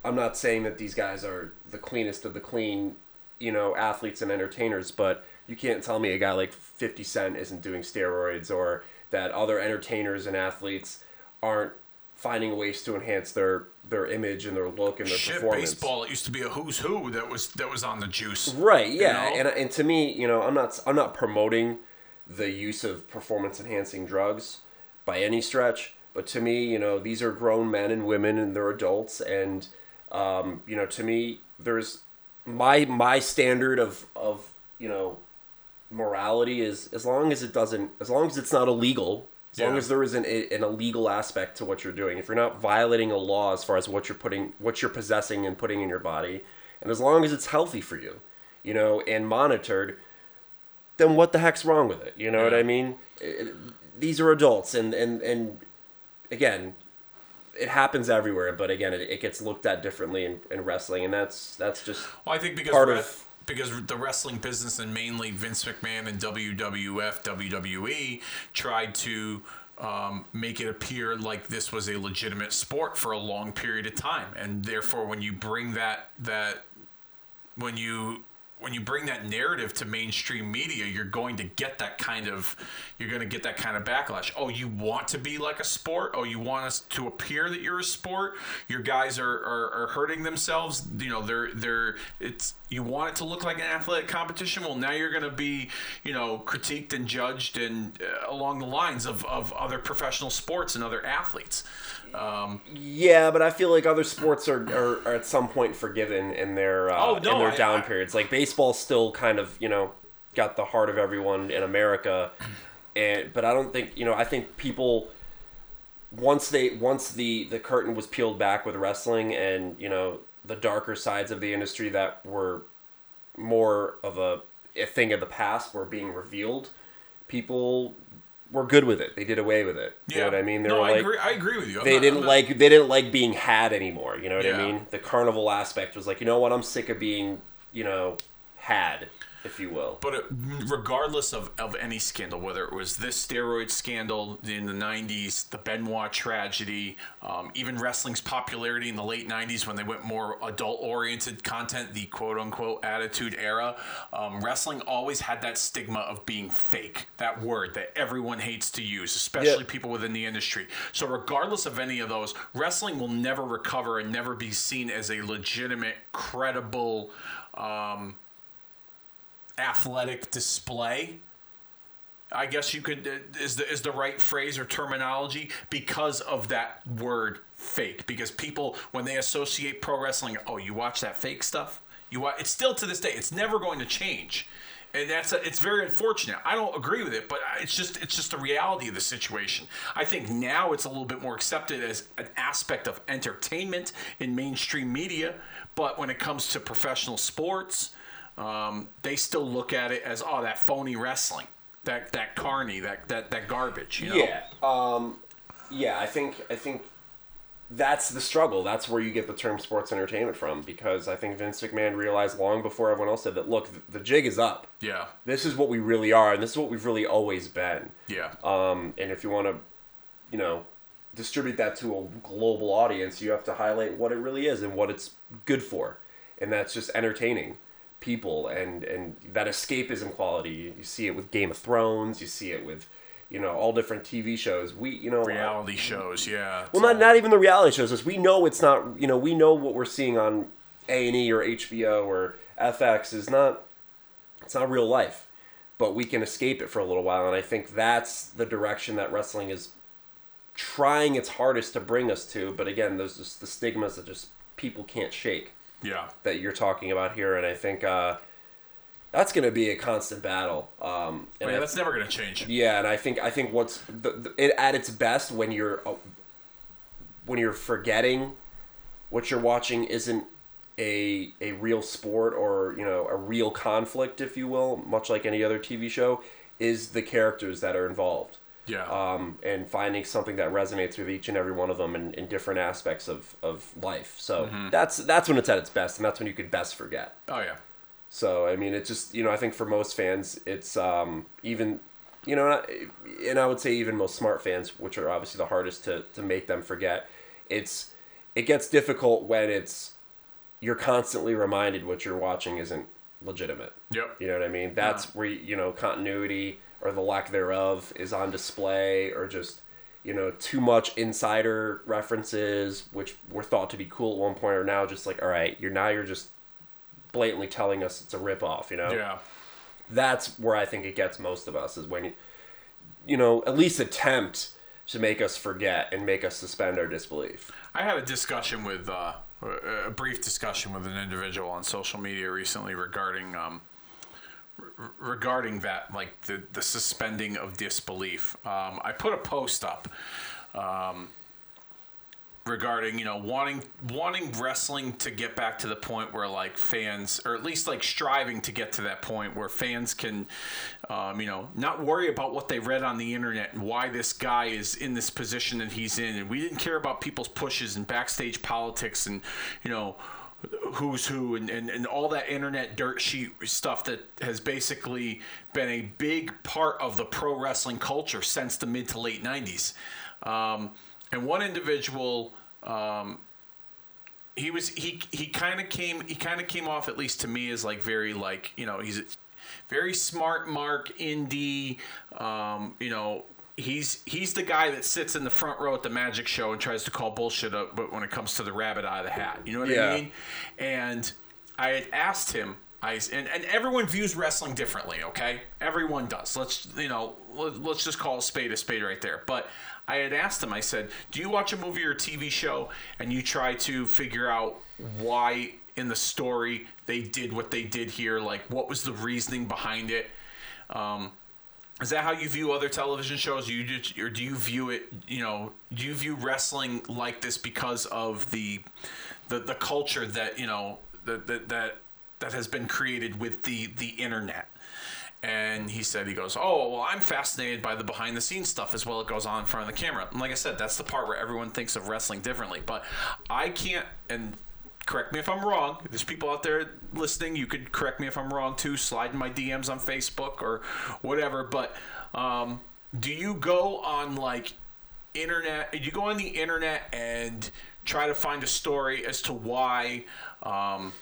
Speaker 2: I'm not saying that these guys are the cleanest of the clean you know athletes and entertainers but you can't tell me a guy like 50 Cent isn't doing steroids or that other entertainers and athletes aren't finding ways to enhance their their image and their look and their
Speaker 1: Shit,
Speaker 2: performance
Speaker 1: baseball. It used to be a who's who that was that was on the juice.
Speaker 2: Right. Yeah.
Speaker 1: know?
Speaker 2: And and to me, you know, I'm not I'm not promoting the use of performance enhancing drugs by any stretch, but to me, you know, these are grown men and women and they're adults and um, you know, to me there's my my standard of of, you know, morality is as long as it doesn't as long as it's not illegal as long as there isn't an illegal aspect to what you're doing. If you're not violating a law as far as what you're putting what you're possessing and putting in your body and as long as it's healthy for you you know and monitored then what the heck's wrong with it? You know what i mean? It- these are adults and and and again it happens everywhere but again it, it gets looked at differently in, in wrestling and that's that's just
Speaker 1: Well, I think because
Speaker 2: Part of-
Speaker 1: because the wrestling business and mainly Vince McMahon and WWF, WWE tried to um, make it appear like this was a legitimate sport for a long period of time, and therefore, when you bring that that when you when you bring that narrative to mainstream media, you're going to get that kind of you're going to get that kind of backlash. Oh, you want to be like a sport? Oh, you want us to appear that you're a sport? Your guys are, are, are hurting themselves. You know, they're they're it's you want it to look like an athletic competition. Well, now you're going to be you know critiqued and judged and uh, along the lines of, of other professional sports and other athletes. Um,
Speaker 2: Yeah, but I feel like other sports are, are, are at some point forgiven in their uh,
Speaker 1: Oh, no,
Speaker 2: in their
Speaker 1: I-
Speaker 2: down
Speaker 1: I-
Speaker 2: periods. Like baseball still kind of you know got the heart of everyone in America, and but I don't think you know. I think people once they once the the curtain was peeled back with wrestling and you know the darker sides of the industry that were more of a, a thing of the past were being revealed people were good with it. They did away with it. You know what i mean? They
Speaker 1: no,
Speaker 2: were
Speaker 1: I agree. I agree with you. I'm
Speaker 2: they
Speaker 1: not-
Speaker 2: didn't
Speaker 1: not-
Speaker 2: like they didn't like being had anymore. You know what
Speaker 1: Yeah.
Speaker 2: i mean? The carnival aspect was like you know what? I'm sick of being you know had if you will
Speaker 1: But it, regardless of, of any scandal, whether it was this steroid scandal in the 90s, the Benoit tragedy, um, even wrestling's popularity in the late 90s when they went more adult oriented content, the quote unquote attitude era, um, wrestling always had that stigma of being fake. That word that everyone hates to use, especially
Speaker 2: Yeah.
Speaker 1: people within the industry. So, regardless of any of those, wrestling will never recover and never be seen as a legitimate, credible, um, athletic display. I guess you could is the is the right phrase or terminology because of that word fake. Because people when they associate pro wrestling, oh, you watch that fake stuff. You watch, it's still to this day. It's never going to change, and that's a, it's very unfortunate. I don't agree with it, but it's just it's just the reality of the situation. I think now it's a little bit more accepted as an aspect of entertainment in mainstream media, but when it comes to professional sports um, they still look at it as oh that phony wrestling that that carny that that that garbage you know
Speaker 2: Yeah. Um, yeah, I think I think that's the struggle. That's where you get the term sports entertainment from because I think Vince McMahon realized long before everyone else did that look, the jig is up.
Speaker 1: yeah
Speaker 2: This is what we really are and this is what we've really always been.
Speaker 1: yeah
Speaker 2: Um, and if you want to, you know, distribute that to a global audience, you have to highlight what it really is and what it's good for. And that's just entertaining people and and that escapism quality. You see it with Game of Thrones, you see it with, you know, all different TV shows. We, you know,
Speaker 1: reality shows yeah
Speaker 2: well, not
Speaker 1: all-
Speaker 2: not even the reality shows. We know it's not. You know, we know what we're seeing on A and E or HBO or FX is not. It's not real life, but we can escape it for a little while, and I think that's the direction that wrestling is trying its hardest to bring us to. But again, there's just the stigmas that just people can't shake
Speaker 1: yeah
Speaker 2: that you're talking about here, and I think uh, that's going to be a constant battle. Um, and
Speaker 1: yeah that's never gonna change
Speaker 2: yeah, and I think I think what's the, the, it, at its best when you're uh, when you're forgetting what you're watching isn't a a real sport or you know a real conflict, if you will, much like any other TV show, is the characters that are involved.
Speaker 1: Yeah
Speaker 2: Um, and finding something that resonates with each and every one of them in, in different aspects of, of life. So that's that's when it's at its best, and that's when you could best forget.
Speaker 1: oh yeah
Speaker 2: So I mean, it's just you know I think for most fans, it's um, even you know, and I would say even most smart fans, which are obviously the hardest to to make them forget. It's it gets difficult when it's you're constantly reminded what you're watching isn't legitimate.
Speaker 1: Yep.
Speaker 2: You know what I mean? That's where you know continuity or the lack thereof is on display, or just you know too much insider references, which were thought to be cool at one point, are now just like, all right, you're now you're just blatantly telling us it's a ripoff. You know?
Speaker 1: yeah
Speaker 2: That's where I think it gets most of us is when you, you know, at least attempt to make us forget and make us suspend our disbelief.
Speaker 1: I had a discussion with uh, a brief discussion with an individual on social media recently regarding um, r- regarding that, like the the suspending of disbelief. Um, I put a post up. Um, regarding you know wanting wanting wrestling to get back to the point where like fans or at least like striving to get to that point where fans can um, you know not worry about what they read on the internet and why this guy is in this position that he's in and we didn't care about people's pushes and backstage politics and you know who's who and, and, and all that internet dirt sheet stuff that has basically been a big part of the pro wrestling culture since the mid to late 90s um, and one individual um, he was he he kind of came he kind of came off at least to me as like very like you know he's very smart mark indie um, you know he's he's the guy that sits in the front row at the magic show and tries to call bullshit up but when it comes to the rabbit out of the hat. You know what
Speaker 2: Yeah.
Speaker 1: i mean? And i had asked him I, and, and everyone views wrestling differently okay? Everyone does. Let's you know let, let's just call a spade a spade right there. But i had asked him i said do you watch a movie or a tv show and you try to figure out why in the story they did what they did here? Like what was the reasoning behind it? Um, Is that how you view other television shows? You just, or do you view it? You know, do you view wrestling like this because of the the, the culture that you know that that that that has been created with the the internet? And he said, he goes, oh well, I'm fascinated by the behind the scenes stuff as well. It goes on in front of the camera. And like I said, that's the part where everyone thinks of wrestling differently. But I can't and. Correct me if I'm wrong. There's people out there listening. You could correct me if I'm wrong too. Slide in my DMs on Facebook or whatever. But um, do you go on like internet? You go on the internet and try to find a story as to why, um,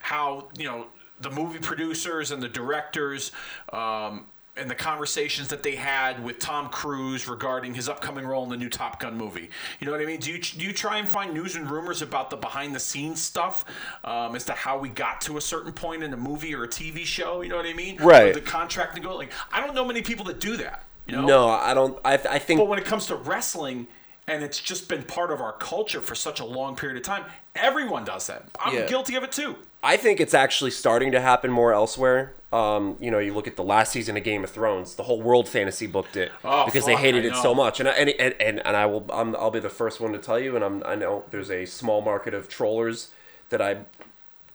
Speaker 1: how you know the movie producers and the directors. Um, and the conversations that they had with Tom Cruise regarding his upcoming role in the new Top Gun movie. You know what I mean? Do you do you try and find news and rumors about the behind the scenes stuff um, as to how we got to a certain point in a movie or a TV show? You know what I mean?
Speaker 2: Right.
Speaker 1: Or the contract to go like I don't know many people that do that. You know?
Speaker 2: No, I don't. I, I think
Speaker 1: But when it comes to wrestling, and it's just been part of our culture for such a long period of time, everyone does that. I'm
Speaker 2: Yeah.
Speaker 1: guilty of it too.
Speaker 2: I think it's actually starting to happen more elsewhere. Um, you know, you look at the last season of Game of Thrones. The whole world fantasy booked it
Speaker 1: Oh,
Speaker 2: because they hated it so much. And I, and, and and I will I'm, I'll be the first one to tell you. And I'm I know there's a small market of trollers that I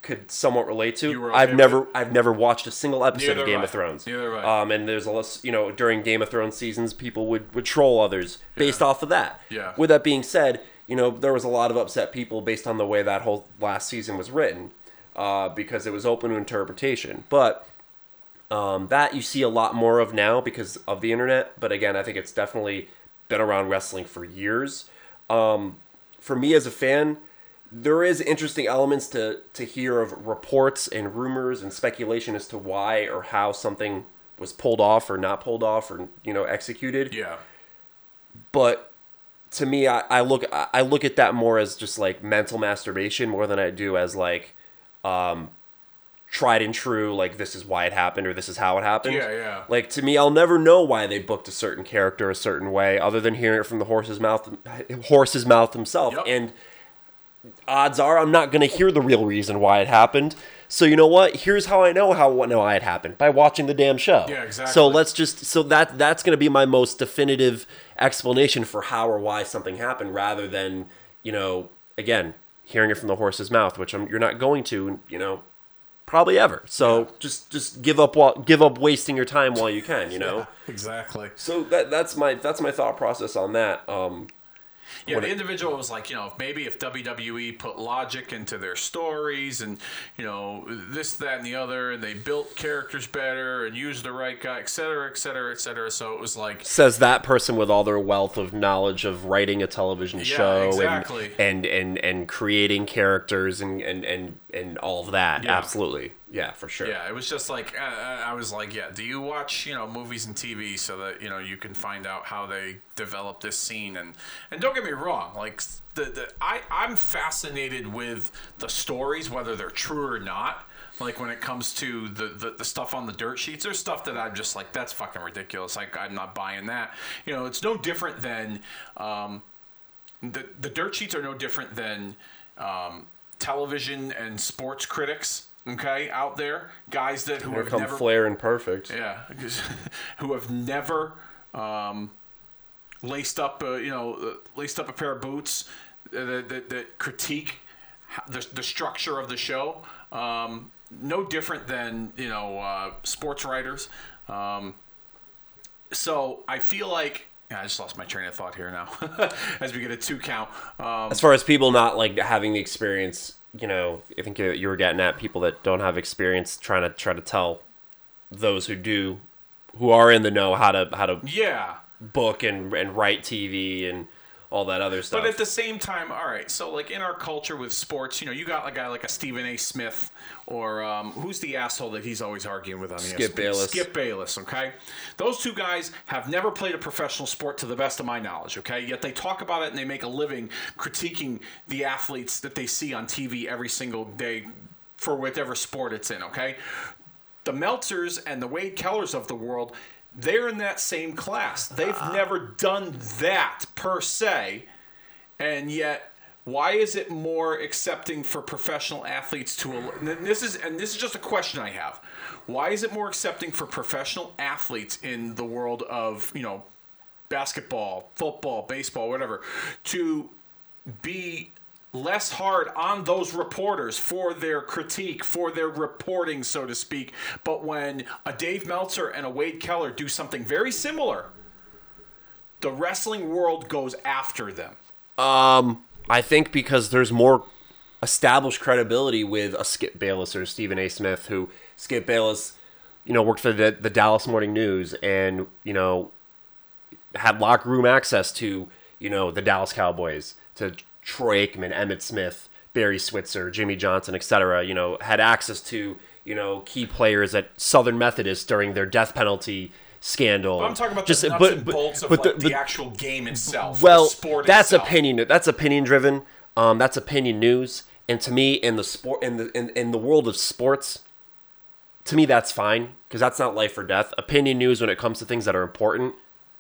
Speaker 2: could somewhat relate to.
Speaker 1: okay
Speaker 2: I've never? I've never watched a single episode
Speaker 1: Neither
Speaker 2: of Game of Thrones.
Speaker 1: Neither I.
Speaker 2: Um, and there's a list, you know, during Game of Thrones seasons, people would would troll others based off of that.
Speaker 1: Yeah.
Speaker 2: With that being said, you know, there was a lot of upset people based on the way that whole last season was written, uh, because it was open to interpretation. But um, that you see a lot more of now because of the internet. But again, I think it's definitely been around wrestling for years. Um, for me as a fan, there is interesting elements to to hear of reports and rumors and speculation as to why or how something was pulled off or not pulled off or you know executed
Speaker 1: Yeah.
Speaker 2: but to me I, I look I I look at that more as just like mental masturbation more than I do as like um tried and true like this is why it happened or this is how it happened.
Speaker 1: Yeah, yeah.
Speaker 2: Like to me I'll never know why they booked a certain character a certain way other than hearing it from the horse's mouth horse's mouth himself
Speaker 1: Yep.
Speaker 2: and odds are I'm not going to hear the real reason why it happened. So you know what? Here's how I know how no why it happened by watching the damn show.
Speaker 1: Yeah, exactly.
Speaker 2: So let's just so that that's going to be my most definitive explanation for how or why something happened, rather than you know again hearing it from the horse's mouth, which I'm, you're not going to you know probably ever. So just just give up while give up wasting your time while you can. You know.
Speaker 1: Exactly.
Speaker 2: So that that's my that's my thought process on that. Um,
Speaker 1: Yeah, the
Speaker 2: it-
Speaker 1: individual was like, you know, maybe if WWE put logic into their stories and, you know, this, that, and the other, and they built characters better and used the right guy, et cetera, et cetera, et cetera. So it was like,
Speaker 2: says that person with all their wealth of knowledge of writing a television
Speaker 1: Yeah,
Speaker 2: show
Speaker 1: exactly.
Speaker 2: and, and and and creating characters and and and and all of that
Speaker 1: Yeah.
Speaker 2: absolutely yeah for sure
Speaker 1: yeah, it was just like, uh, I was like, yeah, do you watch, you know, movies and TV so that, you know, you can find out how they develop this scene? And, and don't get me wrong, like, the, the, I, I'm fascinated with the stories, whether they're true or not. Like when it comes to the, the, the stuff on the dirt sheets, there's stuff that I'm just like, that's fucking ridiculous. Like I'm not buying that. You know, it's no different than um, the the dirt sheets are no different than um, television and sports critics. Okay, out there, guys that who
Speaker 2: here
Speaker 1: have
Speaker 2: come
Speaker 1: never
Speaker 2: flair and perfect
Speaker 1: yeah, who have never um, laced up, uh, you know, uh, laced up a pair of boots that, that, that critique the, the structure of the show. Um, no different than you know uh, sports writers. Um, so I feel like yeah, I just lost my train of thought here now as we get a two count. Um,
Speaker 2: as far as people not like having the experience you know i think you you were getting at people that don't have experience trying to try to tell those who do who are in the know how to how to
Speaker 1: yeah,
Speaker 2: book and and write tv and all that other stuff
Speaker 1: But at the same time, all right. So like in our culture with sports, you know, you got a guy like a Stephen A. Smith, or um, who's the asshole that he's always arguing with on
Speaker 2: Skip
Speaker 1: ESPN?
Speaker 2: Bayless.
Speaker 1: Skip Bayless. Okay, those two guys have never played a professional sport to the best of my knowledge. Okay, yet they talk about it and they make a living critiquing the athletes that they see on TV every single day for whatever sport it's in. Okay, the Meltzers and the Wade Kellers of the world, they're in that same class. They've uh-huh. never done that per se, and yet why is it more accepting for professional athletes to and this is and this is just a question I have. Why is it more accepting for professional athletes in the world of, you know, basketball, football, baseball, whatever, to be less hard on those reporters for their critique, for their reporting, so to speak. But when a Dave Meltzer and a Wade Keller do something very similar, the wrestling world goes after them.
Speaker 2: Um, I think because there's more established credibility with a Skip Bayless or Stephen A. Smith, who Skip Bayless, you know, worked for the, the Dallas Morning News and, you know, had locker room access to, you know, the Dallas Cowboys, to Troy Aikman, Emmitt Smith, Barry Switzer, Jimmy Johnson, etc. You know, had access to, you know, key players at Southern Methodist during their death penalty scandal.
Speaker 1: I'm talking about
Speaker 2: Just-
Speaker 1: the nuts
Speaker 2: but-
Speaker 1: and
Speaker 2: but-
Speaker 1: bolts of
Speaker 2: but
Speaker 1: like
Speaker 2: the-
Speaker 1: the, actual game itself.
Speaker 2: well, that's
Speaker 1: itself.
Speaker 2: opinion. That's opinion driven. Um, that's opinion news. And to me, in the sport, in the in, in the world of sports, to me that's fine because that's not life or death. Opinion news when it comes to things that are important,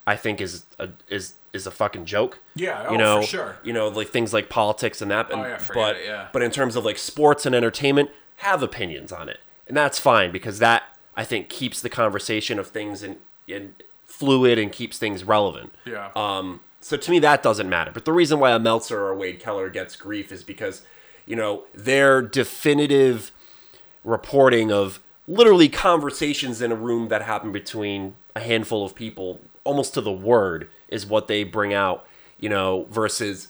Speaker 2: I think is a, is is a fucking joke.
Speaker 1: Yeah, oh,
Speaker 2: you know,
Speaker 1: for sure.
Speaker 2: You know, like things like politics and that. And,
Speaker 1: Oh, yeah,
Speaker 2: but
Speaker 1: it, yeah.
Speaker 2: but in terms of like sports and entertainment, have opinions on it, and that's fine because that I think keeps the conversation of things in, in fluid and keeps things relevant.
Speaker 1: Yeah.
Speaker 2: Um, so to me, that doesn't matter. But the reason why a Meltzer or a Wade Keller gets grief is because, you know, their definitive reporting of literally conversations in a room that happen between a handful of people, almost to the word, is what they bring out, you know, versus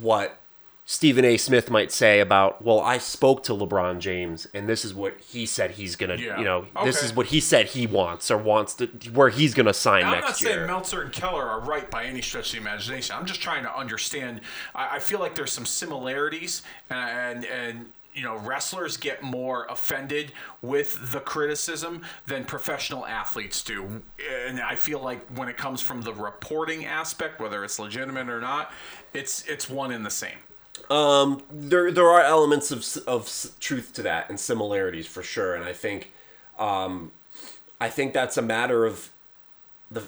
Speaker 2: what Stephen A. Smith might say about, well, I spoke to LeBron James and this is what he said he's gonna,
Speaker 1: Yeah.
Speaker 2: you know, this is what he said he wants or wants to, where he's gonna sign
Speaker 1: Now,
Speaker 2: next year.
Speaker 1: I'm not
Speaker 2: year.
Speaker 1: saying Meltzer and Keller are right by any stretch of the imagination. I'm just trying to understand. I, I feel like there's some similarities, and and you know, wrestlers get more offended with the criticism than professional athletes do. And I feel like when it comes from the reporting aspect, whether it's legitimate or not, it's it's one and the same.
Speaker 2: there there are elements of of truth to that and similarities for sure and i think um i think that's a matter of the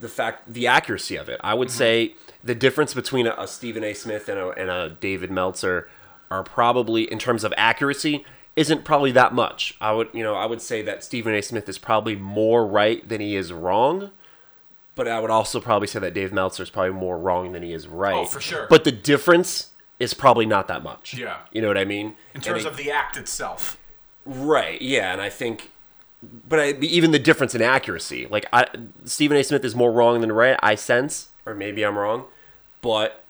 Speaker 2: the fact the accuracy of it i would say the difference between a, a stephen a smith and a, and a david meltzer are probably in terms of accuracy isn't probably that much i would you know i would say that stephen a smith is probably more right than he is wrong but I would also probably say that Dave Meltzer is probably more wrong than he is right.
Speaker 1: Oh, for sure.
Speaker 2: But the difference is probably not that much.
Speaker 1: Yeah.
Speaker 2: You know what I mean?
Speaker 1: In terms
Speaker 2: And
Speaker 1: of the act itself.
Speaker 2: Right. Yeah, and I think, but I, even the difference in accuracy, like I, Stephen A. Smith is more wrong than right. I sense, or maybe I'm wrong, but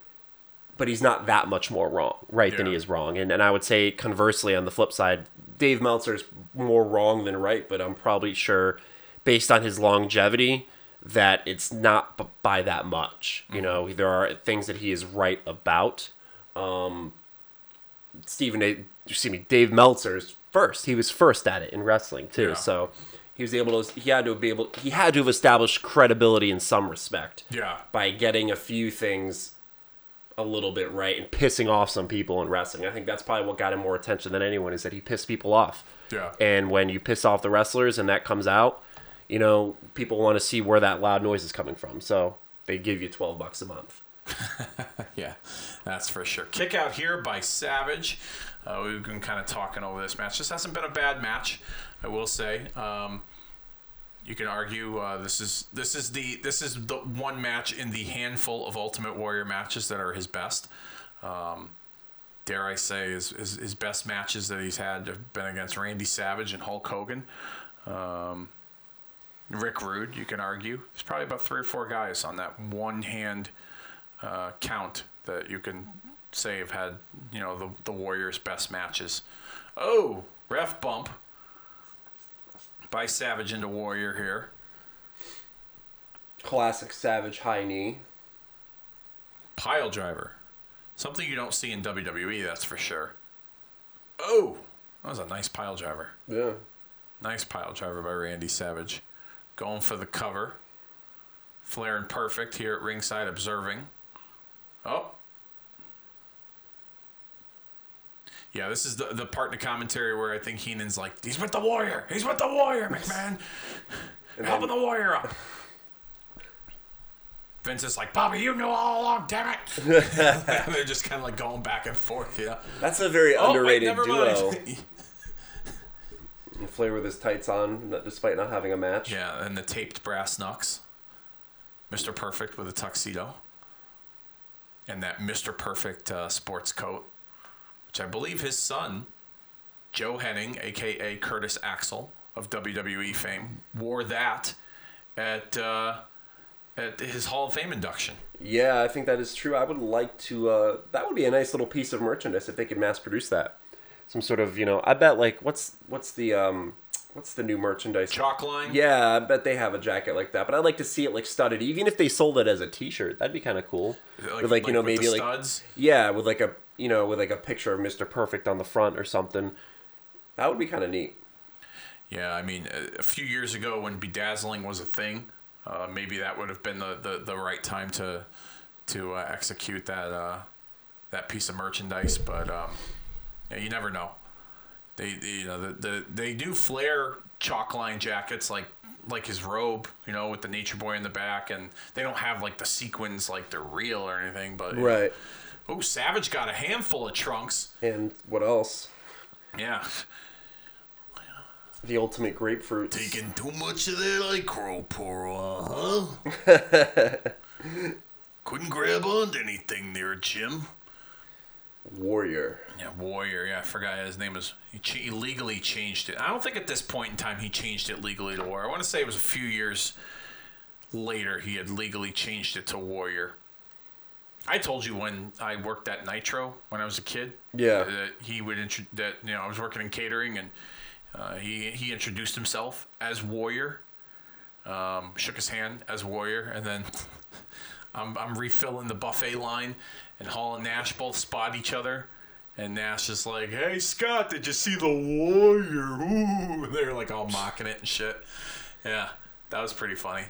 Speaker 2: but he's not that much more wrong, right, than he is wrong. And and I would say conversely, on the flip side, Dave Meltzer's more wrong than right, but I'm probably sure, based on his longevity, that it's not b- by that much. You know, there are things that he is right about. Um, Stephen A. Excuse me, Dave Meltzer's first. He was first at it in wrestling too.
Speaker 1: Yeah.
Speaker 2: So he was able to. He had to be able. He had to have established credibility in some respect.
Speaker 1: Yeah.
Speaker 2: By getting a few things a little bit right and pissing off some people in wrestling. I think that's probably what got him more attention than anyone is that he pissed people off.
Speaker 1: Yeah.
Speaker 2: And when you piss off the wrestlers and that comes out, you know, people want to see where that loud noise is coming from. So they give you twelve bucks a month.
Speaker 1: Yeah, that's for sure. Kick out here by Savage. Uh, we've been kind of talking over this match. This hasn't been a bad match, I will say. Um, you can argue uh, this is this is the this is the one match in the handful of Ultimate Warrior matches that are his best. Um, dare I say, his, his, his best matches that he's had have been against Randy Savage and Hulk Hogan. Um, Rick Rude, you can argue. There's probably about three or four guys on that one hand uh, count that you can say have had, you know, the, the Warriors' best matches. Oh, ref bump by Savage into Warrior here.
Speaker 2: Classic Savage high knee.
Speaker 1: Pile driver. Something you don't see in WWE, that's for sure. Oh, that was a nice pile driver.
Speaker 2: Yeah.
Speaker 1: Nice pile driver by Randy Savage. Going for the cover. Flair and Perfect here at ringside observing. Oh. Yeah, this is the, the part in the commentary where I think Heenan's like, he's with the Warrior. He's with the Warrior, McMahon. Helping the Warrior up. Vince is like, Bobby, you knew all along, damn it. they're just kind of like going back and forth, you know.
Speaker 2: That's a very
Speaker 1: Oh, wait,
Speaker 2: underrated
Speaker 1: never
Speaker 2: duo. Flair with his tights on, despite not having a match.
Speaker 1: yeah, and the taped brass knucks. Mr. Perfect with a tuxedo. And that Mr. Perfect uh, sports coat, which I believe his son, Joe Hennig, aka Curtis Axel of WWE fame, wore that at uh, at his Hall of Fame induction.
Speaker 2: Yeah, I think that is true. I would like to. Uh, that would be a nice little piece of merchandise if they could mass produce that. Some sort of, you know, I bet like what's what's the um what's the new merchandise?
Speaker 1: Chalk line.
Speaker 2: Yeah, I bet they have a jacket like that. But I'd like to see it like studded, even if they sold it as a T-shirt. That'd be kind of cool.
Speaker 1: Like-
Speaker 2: with like, you know maybe like
Speaker 1: studs?
Speaker 2: yeah, with like a you know with like a picture of Mister Perfect on the front or something. That would be kind of neat.
Speaker 1: Yeah, I mean, a, few years ago when bedazzling was a thing, uh, maybe that would have been the, the, the right time to to uh, execute that uh, that piece of merchandise. But um, yeah, you never know. They, they you know the, the they do Flair chalk line jackets like like his robe, you know, with the Nature Boy in the back, and they don't have like the sequins like they're real or anything. But
Speaker 2: Right.
Speaker 1: Oh, Savage got a handful of trunks.
Speaker 2: And what else?
Speaker 1: Yeah,
Speaker 2: The ultimate grapefruit.
Speaker 1: taking too much of that ICOPRO, huh? Couldn't grab onto anything there, Jim.
Speaker 2: Warrior.
Speaker 1: Yeah, Warrior. Yeah, I forgot his name was. He, ch- he legally changed it. I don't think at this point in time he changed it legally to Warrior. I want to say it was a few years later he had legally changed it to Warrior. I told you when I worked at Nitro when I was a kid.
Speaker 2: Yeah.
Speaker 1: That he would intro- that you know I was working in catering and uh, he he introduced himself as Warrior. Um, shook his hand as Warrior, and then I'm, I'm refilling the buffet line, and Hall and Nash both spot each other. And Nash is like, "Hey Scott, did you see the Warrior?" Ooh, and they're like all mocking it and shit. Yeah, that was pretty funny.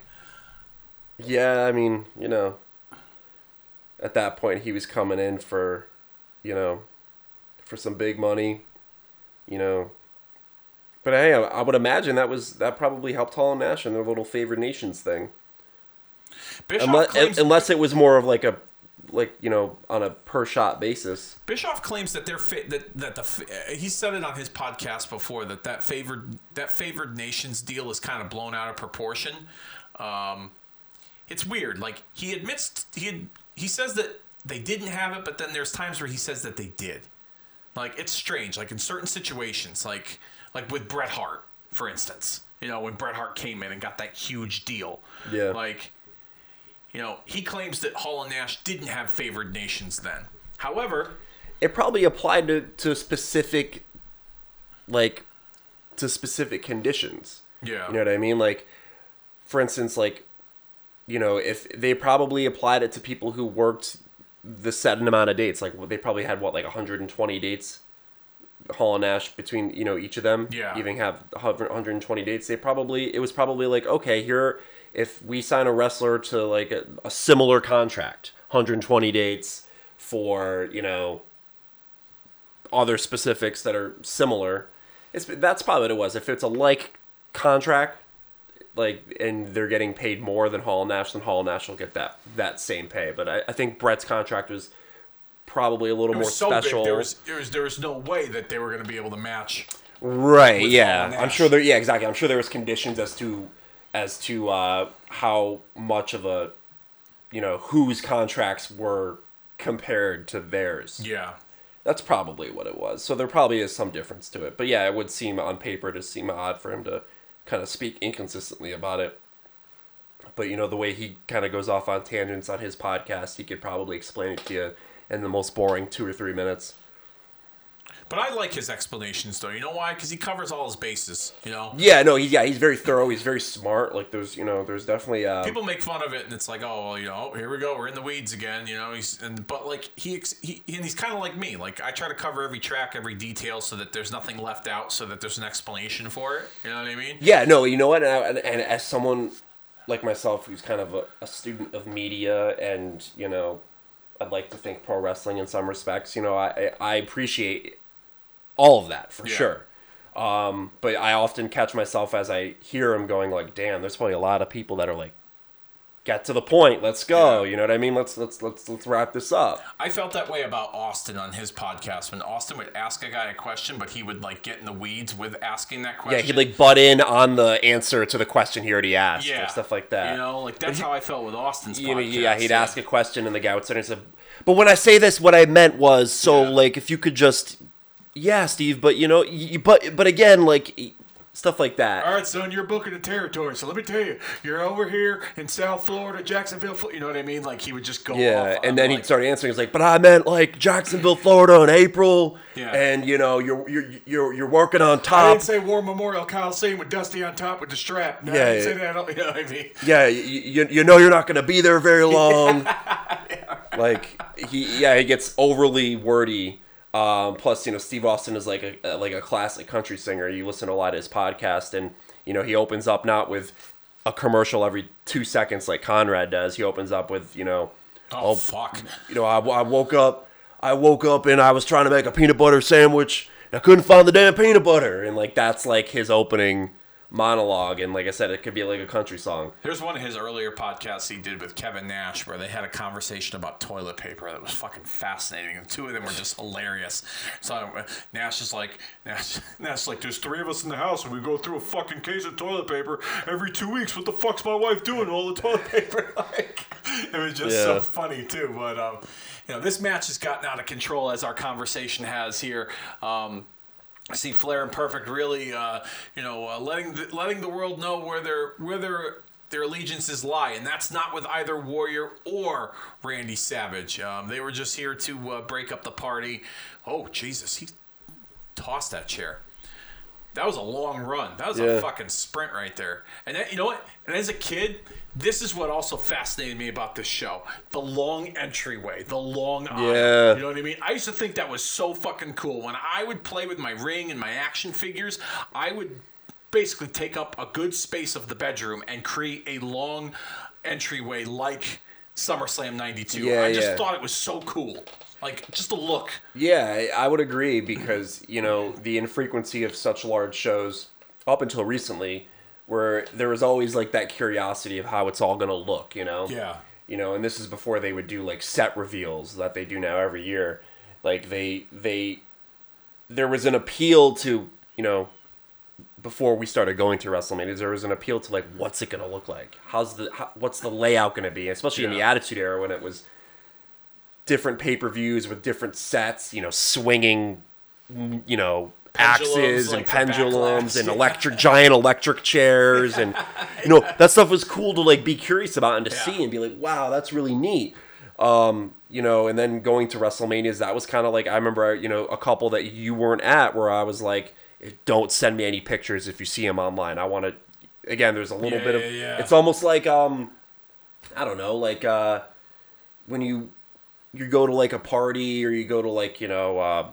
Speaker 2: Yeah, I mean, you know, at that point he was coming in for, you know, for some big money, you know. But hey, I, I would imagine that was that probably helped Hall and Nash in their little favored nations thing.
Speaker 1: Bischoff
Speaker 2: Unless,
Speaker 1: claims,
Speaker 2: unless it was more of like a, like you know, on a per shot basis.
Speaker 1: Bischoff claims that they're fa- that that the uh, he said it on his podcast before that that favored that favored nations deal is kind of blown out of proportion. Um, it's weird. Like he admits he had, he says that they didn't have it, but then there's times where he says that they did. Like it's strange. Like in certain situations, like like with Bret Hart, for instance. You know when Bret Hart came in and got that huge deal.
Speaker 2: Yeah.
Speaker 1: Like you know, he claims that Hall and Nash didn't have favored nations then. However,
Speaker 2: It probably applied to to specific, like, to specific conditions.
Speaker 1: yeah,
Speaker 2: You know what I mean? Like, for instance, like, you know, if they probably applied it to people who worked the set amount of dates, like they probably had what, like 120 dates, Hall and Nash between you know each of them.
Speaker 1: Yeah.
Speaker 2: Even have 120 dates. They probably it was probably like okay here if we sign a wrestler to like a, a similar contract, 120 dates for you know other specifics that are similar. It's that's probably what it was. If it's a like contract, like and they're getting paid more than Hall and Nash, then Hall and Nash will get that that same pay. But I, I think Brett's contract was probably a little
Speaker 1: it
Speaker 2: more
Speaker 1: so
Speaker 2: special.
Speaker 1: big. There was, there was there was no way that they were going to be able to match.
Speaker 2: right? Yeah, I'm sure there. Yeah, exactly. I'm sure there was conditions as to as to uh, how much of a you know whose contracts were compared to theirs.
Speaker 1: Yeah,
Speaker 2: That's probably what it was. So there probably is some difference to it. But yeah, it would seem on paper to seem odd for him to kind of speak inconsistently about it. But you know, the way he kind of goes off on tangents on his podcast, he could probably explain it to you in the most boring two or three minutes.
Speaker 1: But I like his explanations though. You know why? Because he covers all his bases. You know,
Speaker 2: Yeah, no, he's yeah, he's very thorough. He's very smart. Like there's, you know, there's definitely uh,
Speaker 1: people make fun of it, and it's like, oh, well, you know, here we go, we're in the weeds again. You know, he's and but like he, ex- he and he's kind of like me. Like I try to cover every track, every detail, so that there's nothing left out, so that there's an explanation for it. You know what I mean?
Speaker 2: Yeah, no, you know what? And, I, and, and as someone like myself who's kind of a, a student of media and, you know, I'd like to think pro wrestling in some respects, you know, I, I appreciate all of that for
Speaker 1: Yeah.
Speaker 2: sure. Um, but I often catch myself as I hear him going like, damn, there's probably a lot of people that are like get to the point. Let's go. You know what I mean? Let's let's let's let's wrap this up.
Speaker 1: I felt that way about Austin on his podcast when Austin would ask a guy a question, but he would like get in the weeds with asking that question.
Speaker 2: Yeah, he'd like butt in on the answer to the question he already asked
Speaker 1: yeah,
Speaker 2: or stuff like that.
Speaker 1: You know, like that's how I felt with Austin's
Speaker 2: You know, yeah, he'd ask a question and the guy would sit and say, "But when I say this, what I meant was so
Speaker 1: Yeah.
Speaker 2: like if you could just, yeah, Steve, but you know, y- but but again, like stuff like that.
Speaker 1: All right, son, you're booking a territory. So let me tell you, you're over here in South Florida, Jacksonville. You know what I mean? Like he would just go.
Speaker 2: Yeah,
Speaker 1: off
Speaker 2: and then
Speaker 1: like,
Speaker 2: he'd start answering. He's like, "But I meant like Jacksonville, Florida, in April,
Speaker 1: Yeah.
Speaker 2: and you know, you're you're you're you're working on top.
Speaker 1: I didn't say War Memorial Coliseum with Dusty on top with the strap. No,
Speaker 2: Yeah,
Speaker 1: I didn't say
Speaker 2: yeah.
Speaker 1: that. You know what I mean?
Speaker 2: yeah, you, you, you know, you're not gonna be there very long. Like he, yeah, he gets overly wordy. Um, plus, you know, Steve Austin is like a like a classic country singer. You listen to a lot of his podcast, and you know, he opens up not with a commercial every two seconds like Conrad does. He opens up with you know,
Speaker 1: Oh, fuck.
Speaker 2: you know, I, I woke up, I woke up and I was trying to make a peanut butter sandwich. And I couldn't find the damn peanut butter, and like that's like his opening monologue. And like I said, it could be like a country song.
Speaker 1: Here's one of his earlier podcasts he did with Kevin Nash where they had a conversation about toilet paper that was fucking fascinating. The two of them were just hilarious. So Nash is like, Nash, Nash is like, there's three of us in the house and we go through a fucking case of toilet paper every two weeks. What the fuck's my wife doing? All the toilet paper. like, it was just so funny too. But um, you know, this match has gotten out of control as our conversation has here. Um, see Flair and Perfect really, uh, you know, uh, letting the, letting the world know where their where their their allegiances lie, and that's not with either Warrior or Randy Savage. Um, they were just here to uh, break up the party. Oh Jesus, he tossed that chair. That was a long run. That was
Speaker 2: Yeah.
Speaker 1: a fucking sprint right there. And then, you know what? And as a kid, this is what also fascinated me about this show: the long entryway, the long aisle.
Speaker 2: Yeah.
Speaker 1: You know what I mean? I used to think that was so fucking cool. When I would play with my ring and my action figures, I would basically take up a good space of the bedroom and create a long entryway like SummerSlam '92.
Speaker 2: Yeah,
Speaker 1: I just
Speaker 2: yeah.
Speaker 1: thought it was so cool. Like just a look.
Speaker 2: Yeah, I would agree because you know the infrequency of such large shows up until recently, where there was always like that curiosity of how it's all gonna look. You know.
Speaker 1: Yeah.
Speaker 2: You know, and this is before they would do like set reveals that they do now every year. Like they they there was an appeal to you know before we started going to WrestleMania, there was an appeal to like what's it gonna look like? How's the how, what's the layout gonna be? Especially in the Attitude Era when it was different pay per views with different sets, you know, swinging, you know,
Speaker 1: Pendulums,
Speaker 2: axes
Speaker 1: like
Speaker 2: and pendulums and electric giant electric chairs and you know that stuff was cool to like be curious about and to
Speaker 1: Yeah.
Speaker 2: see and be like, wow, that's really neat. Um, you know, and then going to WrestleManias, that was kind of like I remember, you know, a couple that you weren't at where I was like, don't send me any pictures if you see them online. I want to. Again, there's a little
Speaker 1: Yeah,
Speaker 2: bit of.
Speaker 1: yeah.
Speaker 2: It's almost like um, I don't know, like uh, when you you go to like a party or you go to like you know uh,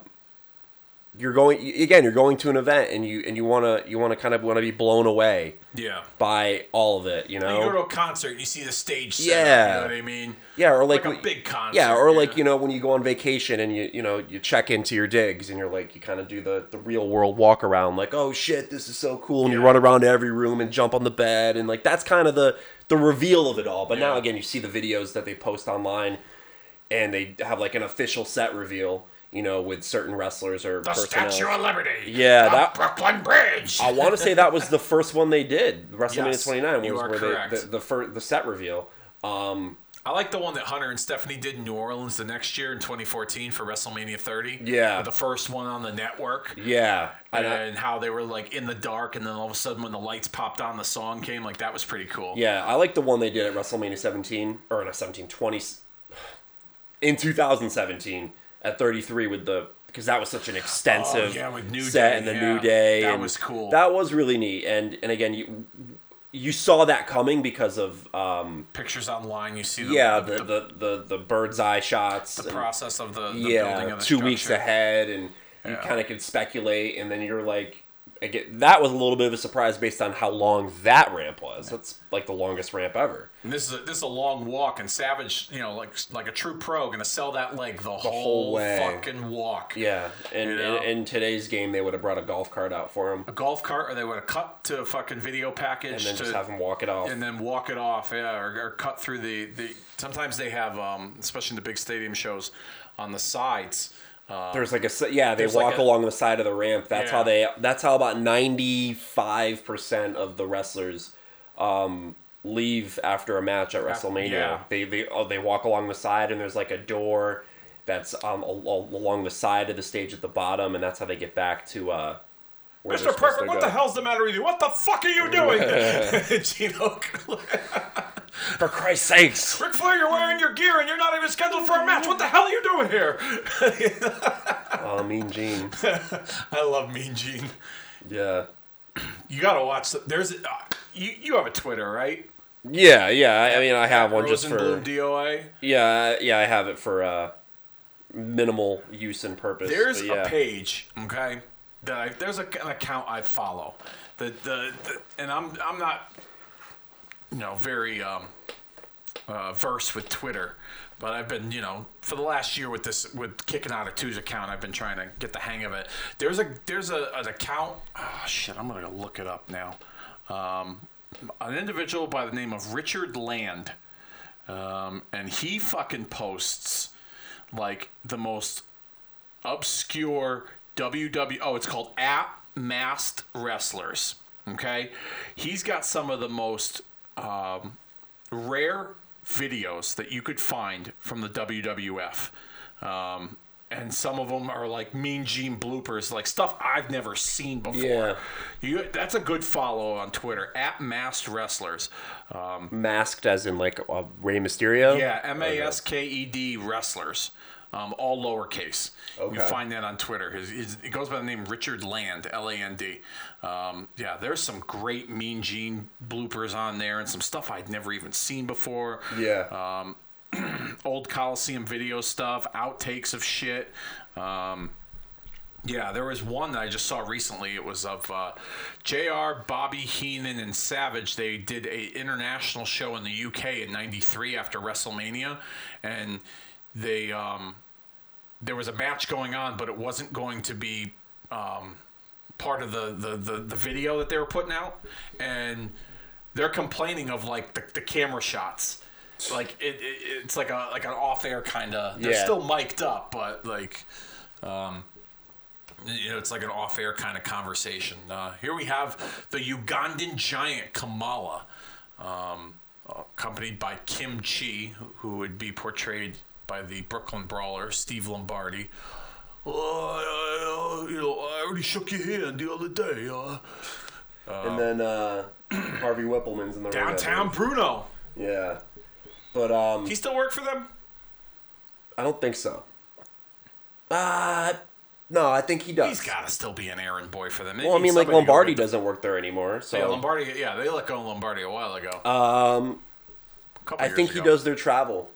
Speaker 2: you're going again you're going to an event and you and you want to you want to kind of want to be blown away
Speaker 1: Yeah.
Speaker 2: by all of it you know
Speaker 1: You go to a concert and you see the stage set
Speaker 2: Yeah.
Speaker 1: you know what I mean?
Speaker 2: yeah or like,
Speaker 1: like a big concert,
Speaker 2: yeah or like you know when you go on vacation and you you know you check into your digs and you're like you kind of do the the real world walk around like oh shit this is so cool and you run around every room and jump on the bed and like that's kind of the the reveal of it all but now again you see the videos that they post online and they have like an official set reveal you know with certain wrestlers or
Speaker 1: The
Speaker 2: personnel.
Speaker 1: Statue of Liberty.
Speaker 2: Yeah, that-
Speaker 1: Brooklyn Bridge.
Speaker 2: I want to say that was the first one they did. WrestleMania
Speaker 1: Yes,
Speaker 2: 29 was where
Speaker 1: correct.
Speaker 2: they the the, fir- the set reveal. Um,
Speaker 1: I like the one that Hunter and Stephanie did in New Orleans the next year in 2014 for WrestleMania 30.
Speaker 2: Yeah.
Speaker 1: The first one on the network.
Speaker 2: yeah, and
Speaker 1: And how they were like in the dark, and then all of a sudden when the lights popped on, the song came. Like that was pretty cool.
Speaker 2: yeah, I like the one they did at WrestleMania 17 or not 17 20 in 2017 at 33 with the because that was such an extensive
Speaker 1: Oh, yeah, with New
Speaker 2: set
Speaker 1: Day,
Speaker 2: and the
Speaker 1: yeah.
Speaker 2: new day.
Speaker 1: That was cool.
Speaker 2: That was really neat. And and again, you you saw that coming because of um,
Speaker 1: Pictures online, you see. The,
Speaker 2: yeah
Speaker 1: the,
Speaker 2: the, the, the, the bird's eye shots.
Speaker 1: the
Speaker 2: and-
Speaker 1: process of the, the building
Speaker 2: yeah
Speaker 1: of the
Speaker 2: two weeks ahead and you kind of can speculate and then you're like again, that was a little bit of a surprise based on how long that ramp was. That's like the longest ramp ever.
Speaker 1: And this is a, this is a long walk, and Savage, you know, like like a true pro, gonna sell that leg the, whole,
Speaker 2: whole way.
Speaker 1: fucking walk.
Speaker 2: Yeah, and
Speaker 1: You know?
Speaker 2: in, in today's game, they would have brought a golf cart out for him
Speaker 1: A golf cart, or they would have cut to a fucking video package
Speaker 2: and then
Speaker 1: to,
Speaker 2: just have him walk it off.
Speaker 1: and then walk it off, yeah, or, or cut through the, the. Sometimes they have, um, especially in the big stadium shows, on the sides. Uh,
Speaker 2: There's like a yeah, they walk
Speaker 1: like a-
Speaker 2: along the side of the ramp. That's how they. That's how about ninety five percent of the wrestlers um, leave after a match at WrestleMania.
Speaker 1: yeah.
Speaker 2: They they oh, they walk along the side, and there's like a door that's um al- al- along the side of the stage at the bottom, and that's how they get back to. Uh, where
Speaker 1: Mr. Perfect, what
Speaker 2: go.
Speaker 1: the hell's the matter with you? What the fuck are you doing? Gino,
Speaker 2: For Christ's sakes!
Speaker 1: Ric Flair, you're wearing your gear and you're not even scheduled for a match. What the hell are you doing here?
Speaker 2: Oh, Mean Gene.
Speaker 1: I love Mean Gene.
Speaker 2: Yeah.
Speaker 1: You gotta watch. The, there's uh, you. You have a Twitter, right?
Speaker 2: Yeah, yeah. I, I mean, I have one just for.
Speaker 1: DOA.
Speaker 2: Yeah, yeah. I have it for uh, minimal use and purpose.
Speaker 1: There's
Speaker 2: yeah.
Speaker 1: a page, okay. That I, there's a, an account I follow. The, the the and I'm I'm not, you know, very um, uh, versed with Twitter, but I've been you know for the last year with this with kicking out a twos account, I've been trying to get the hang of it. There's a there's a an account. Oh shit, I'm gonna look it up now. Um, an individual by the name of Richard Land, um, and he fucking posts like the most obscure WW. Oh, it's called at Masked Wrestlers. Okay, he's got some of the most um, rare videos that you could find from the WWF. Um, and some of them are like Mean Gene bloopers, like stuff I've never seen before.
Speaker 2: Yeah.
Speaker 1: You, that's a good follow on Twitter at Masked Wrestlers.
Speaker 2: masked as in like uh, Rey Mysterio.
Speaker 1: Yeah, M A S K E D wrestlers, um, all lowercase.
Speaker 2: Okay.
Speaker 1: You find that on Twitter. His, his, it goes by the name Richard Land, L A N D. Um, yeah, there's some great Mean Gene bloopers on there and some stuff I'd never even seen before.
Speaker 2: Yeah.
Speaker 1: Old Coliseum video stuff, outtakes of shit. Um, yeah, there was one that I just saw recently. It was of uh, Jr. Bobby Heenan and Savage. They did a international show in the UK in '93 after WrestleMania, and they um, there was a match going on, but it wasn't going to be um, part of the, the, the, the video that they were putting out, and they're complaining of like the, the camera shots. Like it, it, it's like a like an off air kind of. They're
Speaker 2: Yeah.
Speaker 1: still mic'd up, but like um, you know, it's like an off-air kind of conversation. Uh, here we have the Ugandan giant Kamala, um, accompanied by Kim Chee, who would be portrayed by the Brooklyn Brawler Steve Lombardi. Oh, I, I, you know, I already shook your hand the other day. Uh,
Speaker 2: and then uh, Harvey Whippleman's in the
Speaker 1: downtown. Bruno.
Speaker 2: Yeah. But um,
Speaker 1: He still work for them?
Speaker 2: I don't think so. Uh no, I think he does.
Speaker 1: He's got to still be an errand boy for them.
Speaker 2: Well, I mean, like
Speaker 1: somebody
Speaker 2: Lombardi doesn't work there anymore, so
Speaker 1: Yeah, Lombardi. Yeah, they let go of Lombardi a while ago.
Speaker 2: um, I think he does their travel,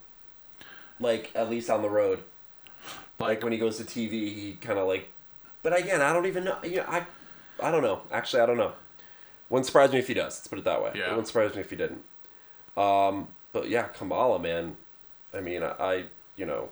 Speaker 2: like at least on the road. Like when he goes to TV, he kind of like. But again, I don't even know. You know, I, I don't know. Actually, I don't know. Wouldn't surprise me if he does. Let's put it that way.
Speaker 1: Yeah.
Speaker 2: It wouldn't surprise me if he didn't. Um, but yeah, Kamala, man. I mean, I, I, you know,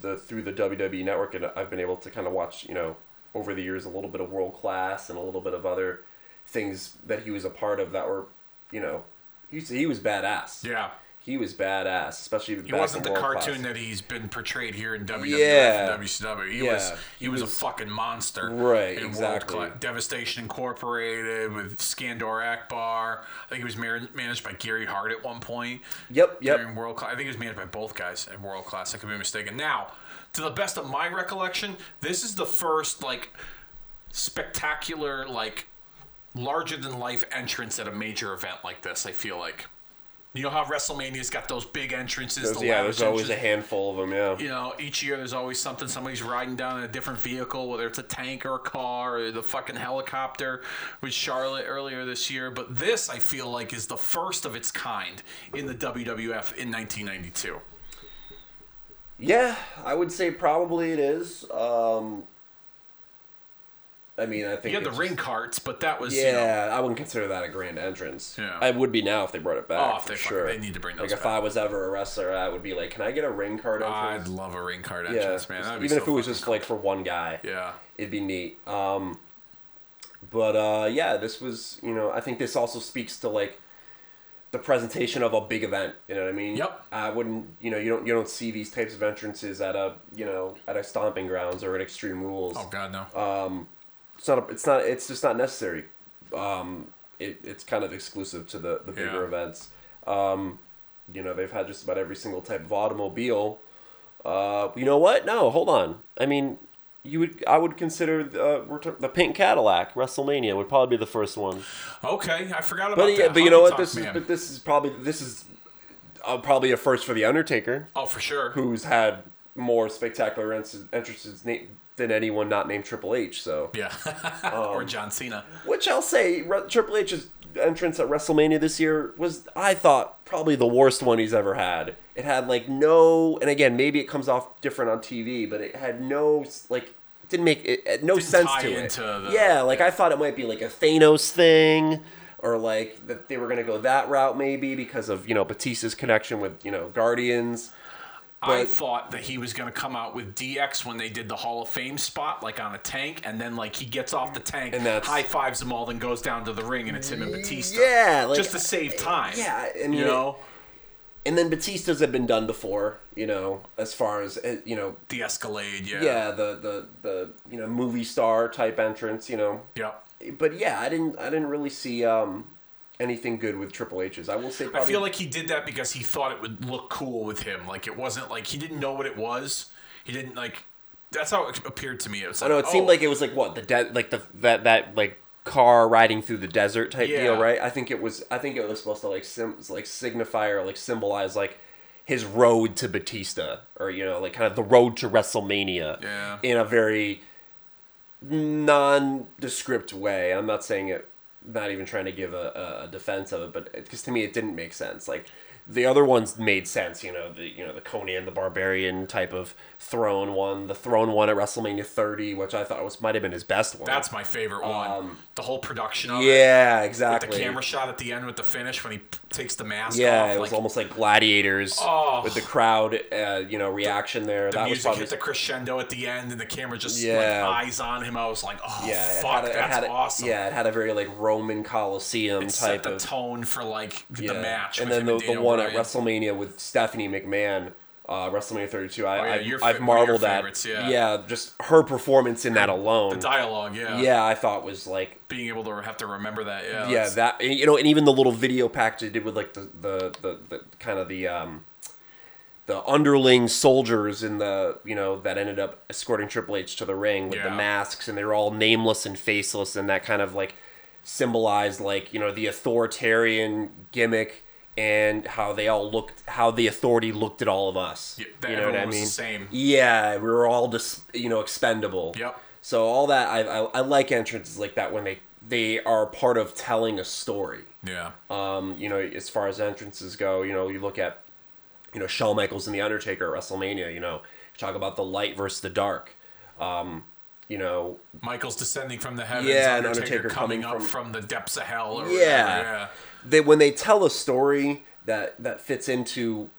Speaker 2: the through the WWE network, and I've been able to kind of watch, you know, over the years a little bit of world class and a little bit of other things that he was a part of that were, you know, he he was badass.
Speaker 1: Yeah.
Speaker 2: He was badass, especially
Speaker 1: He wasn't the cartoon that he's been portrayed here in WWF
Speaker 2: Yeah.
Speaker 1: and WCW. He
Speaker 2: Yeah.
Speaker 1: was he,
Speaker 2: He
Speaker 1: was,
Speaker 2: was-
Speaker 1: a fucking monster.
Speaker 2: Right, exactly.
Speaker 1: World Cla- Devastation Incorporated with Skandor Akbar. I think he was mar- managed by Gary Hart at one point.
Speaker 2: Yep, yep.
Speaker 1: During World Class, I think he was managed by both guys in World Class. I could be mistaken. Now, to the best of my recollection, this is the first like spectacular, like larger than life entrance at a major event like this. I feel like. You know how WrestleMania's got those big entrances.
Speaker 2: There's,
Speaker 1: the
Speaker 2: yeah, there's always a handful of them. Yeah.
Speaker 1: you know, each year there's always something. Somebody's riding down in a different vehicle, whether it's a tank or a car or the fucking helicopter with Charlotte earlier this year. But this, I feel like, is the first of its kind in the WWF in 1992.
Speaker 2: Yeah, I would say probably it is. Um, I mean, I think
Speaker 1: You had the
Speaker 2: it's
Speaker 1: ring
Speaker 2: just-
Speaker 1: carts, but that was you know,
Speaker 2: Yeah, I wouldn't consider that a grand entrance.
Speaker 1: Yeah.
Speaker 2: I would be now if they brought it back.
Speaker 1: Oh, if
Speaker 2: for
Speaker 1: they fucking-
Speaker 2: sure.
Speaker 1: they need to bring those.
Speaker 2: Like
Speaker 1: those
Speaker 2: if. I was ever a wrestler, I would be like, "Can I get a ring card entrance?
Speaker 1: I'd love a ring card
Speaker 2: yeah,
Speaker 1: entrance, man. That'd be
Speaker 2: even
Speaker 1: so
Speaker 2: if it was just like for one guy.
Speaker 1: Yeah.
Speaker 2: it'd be neat. Um, but uh, yeah, this was you know I think this also speaks to like the presentation of a big event. You know what I mean?
Speaker 1: Yep.
Speaker 2: I wouldn't you know you don't you don't see these types of entrances at a you know at a stomping grounds or at Extreme Rules.
Speaker 1: Oh god no.
Speaker 2: Uh, It's not. A, it's not. It's just not necessary. Um, it, it's kind of exclusive to the the bigger
Speaker 1: Yeah.
Speaker 2: events. Um, you know they've had just about every single type of automobile. Uh, you know what? No, hold on. I mean, you would. I would consider the, uh, the pink Cadillac WrestleMania would probably be the first one.
Speaker 1: okay, I forgot about
Speaker 2: But
Speaker 1: that.
Speaker 2: yeah, but you know what? This is. But this is probably this is uh, probably a first for the Undertaker,
Speaker 1: oh for sure.
Speaker 2: who's had more spectacular entrances than anyone not named Triple H. So.
Speaker 1: Yeah.
Speaker 2: Um,
Speaker 1: or John Cena.
Speaker 2: Which I'll say, Re- Triple H's entrance at WrestleMania this year was, I thought, probably the worst one he's ever had. It had like no, and again, maybe it comes off different on TV, but it had no like, didn't make it, it no
Speaker 1: Didn't
Speaker 2: sense to it.
Speaker 1: the-
Speaker 2: yeah, like I thought it might be like a Thanos thing. Or like that they were gonna go that route maybe because of you know Batista's connection with you know Guardians.
Speaker 1: I thought that he was going to come out with DX when they did the Hall of Fame spot, like on a tank, and then like he gets off the tank,
Speaker 2: And that's-
Speaker 1: high fives them all, then goes down to the ring, and it's him and Batista.
Speaker 2: Yeah, like-
Speaker 1: just to save time.
Speaker 2: Yeah, mean,
Speaker 1: you know,
Speaker 2: And then Batista's had been done before, you know, as far as uh, you know
Speaker 1: the Escalade. Yeah.
Speaker 2: yeah the the the you know movie star type entrance you know
Speaker 1: Yep.
Speaker 2: but yeah i didn't i didn't really see um anything good with triple h's i will say
Speaker 1: I feel like he did that because he thought it would look cool with him. Like it wasn't like he didn't know what it was. He didn't like. That's how it appeared to me. It was
Speaker 2: i know it seemed
Speaker 1: oh,
Speaker 2: like it was like what the de- like the that that like car riding through the desert type deal right i think it was i think it was supposed to like sim like signify or like symbolize like his road to batista or you know like kind of the road to wrestlemania
Speaker 1: Yeah.
Speaker 2: in a very nondescript way. I'm not saying it, not even trying to give a, a defense of it, but because to me it didn't make sense. Like the other ones made sense, you know, the you know the Conan the Barbarian type of throne one, the throne one at WrestleMania 30, which I thought was might have been his best one.
Speaker 1: That's my favorite one. the whole production of it.
Speaker 2: Um, yeah,
Speaker 1: With
Speaker 2: exactly.
Speaker 1: the camera shot at the end with the finish when he takes the mask
Speaker 2: yeah,
Speaker 1: off.
Speaker 2: it was
Speaker 1: like,
Speaker 2: almost like gladiators
Speaker 1: Oh.
Speaker 2: with the crowd, uh, you know, reaction there.
Speaker 1: the
Speaker 2: that was
Speaker 1: music
Speaker 2: probably
Speaker 1: hit the crescendo at the end and the camera just
Speaker 2: Yeah.
Speaker 1: like eyes on him. I was like, oh
Speaker 2: yeah, it
Speaker 1: fuck,
Speaker 2: had a, it
Speaker 1: that's
Speaker 2: had a-
Speaker 1: awesome.
Speaker 2: Yeah, it had a very like Roman Coliseum
Speaker 1: it set
Speaker 2: type
Speaker 1: the
Speaker 2: of
Speaker 1: tone for like the match.
Speaker 2: and then the, the one at WrestleMania with Stephanie McMahon, uh, WrestleMania 32. I,
Speaker 1: Oh, yeah,
Speaker 2: I,
Speaker 1: your
Speaker 2: I've
Speaker 1: fa- one of your
Speaker 2: marveled at.
Speaker 1: favorites, yeah.
Speaker 2: just her performance in that alone.
Speaker 1: The dialogue, yeah.
Speaker 2: yeah, I thought was like,
Speaker 1: Being able to have to remember that, yeah.
Speaker 2: yeah, that you know, and even the little video package they did with like the the the, the kind of the um the underling soldiers in the you know that ended up escorting Triple H to the ring with the masks and they were all nameless and faceless and that kind of like symbolized like you know the authoritarian gimmick and how they all looked how the authority looked at all of us
Speaker 1: Yeah,
Speaker 2: you know what i
Speaker 1: everyone was the
Speaker 2: mean
Speaker 1: same.
Speaker 2: yeah we were all just you know expendable
Speaker 1: Yep.
Speaker 2: so all that I, I i like entrances like that when they they are part of telling a story
Speaker 1: Yeah.
Speaker 2: um, you know, as far as entrances go, you know, you look at, you know, Shawn Michaels and The Undertaker at WrestleMania, you know, talk about the light versus the dark. Um, you know,
Speaker 1: Michael's descending from the heavens.
Speaker 2: Yeah,
Speaker 1: Undertaker,
Speaker 2: Undertaker
Speaker 1: coming,
Speaker 2: coming
Speaker 1: up
Speaker 2: from-
Speaker 1: from, the depths of hell. Or
Speaker 2: Yeah.
Speaker 1: Whatever. Yeah.
Speaker 2: They when they tell a story that that fits into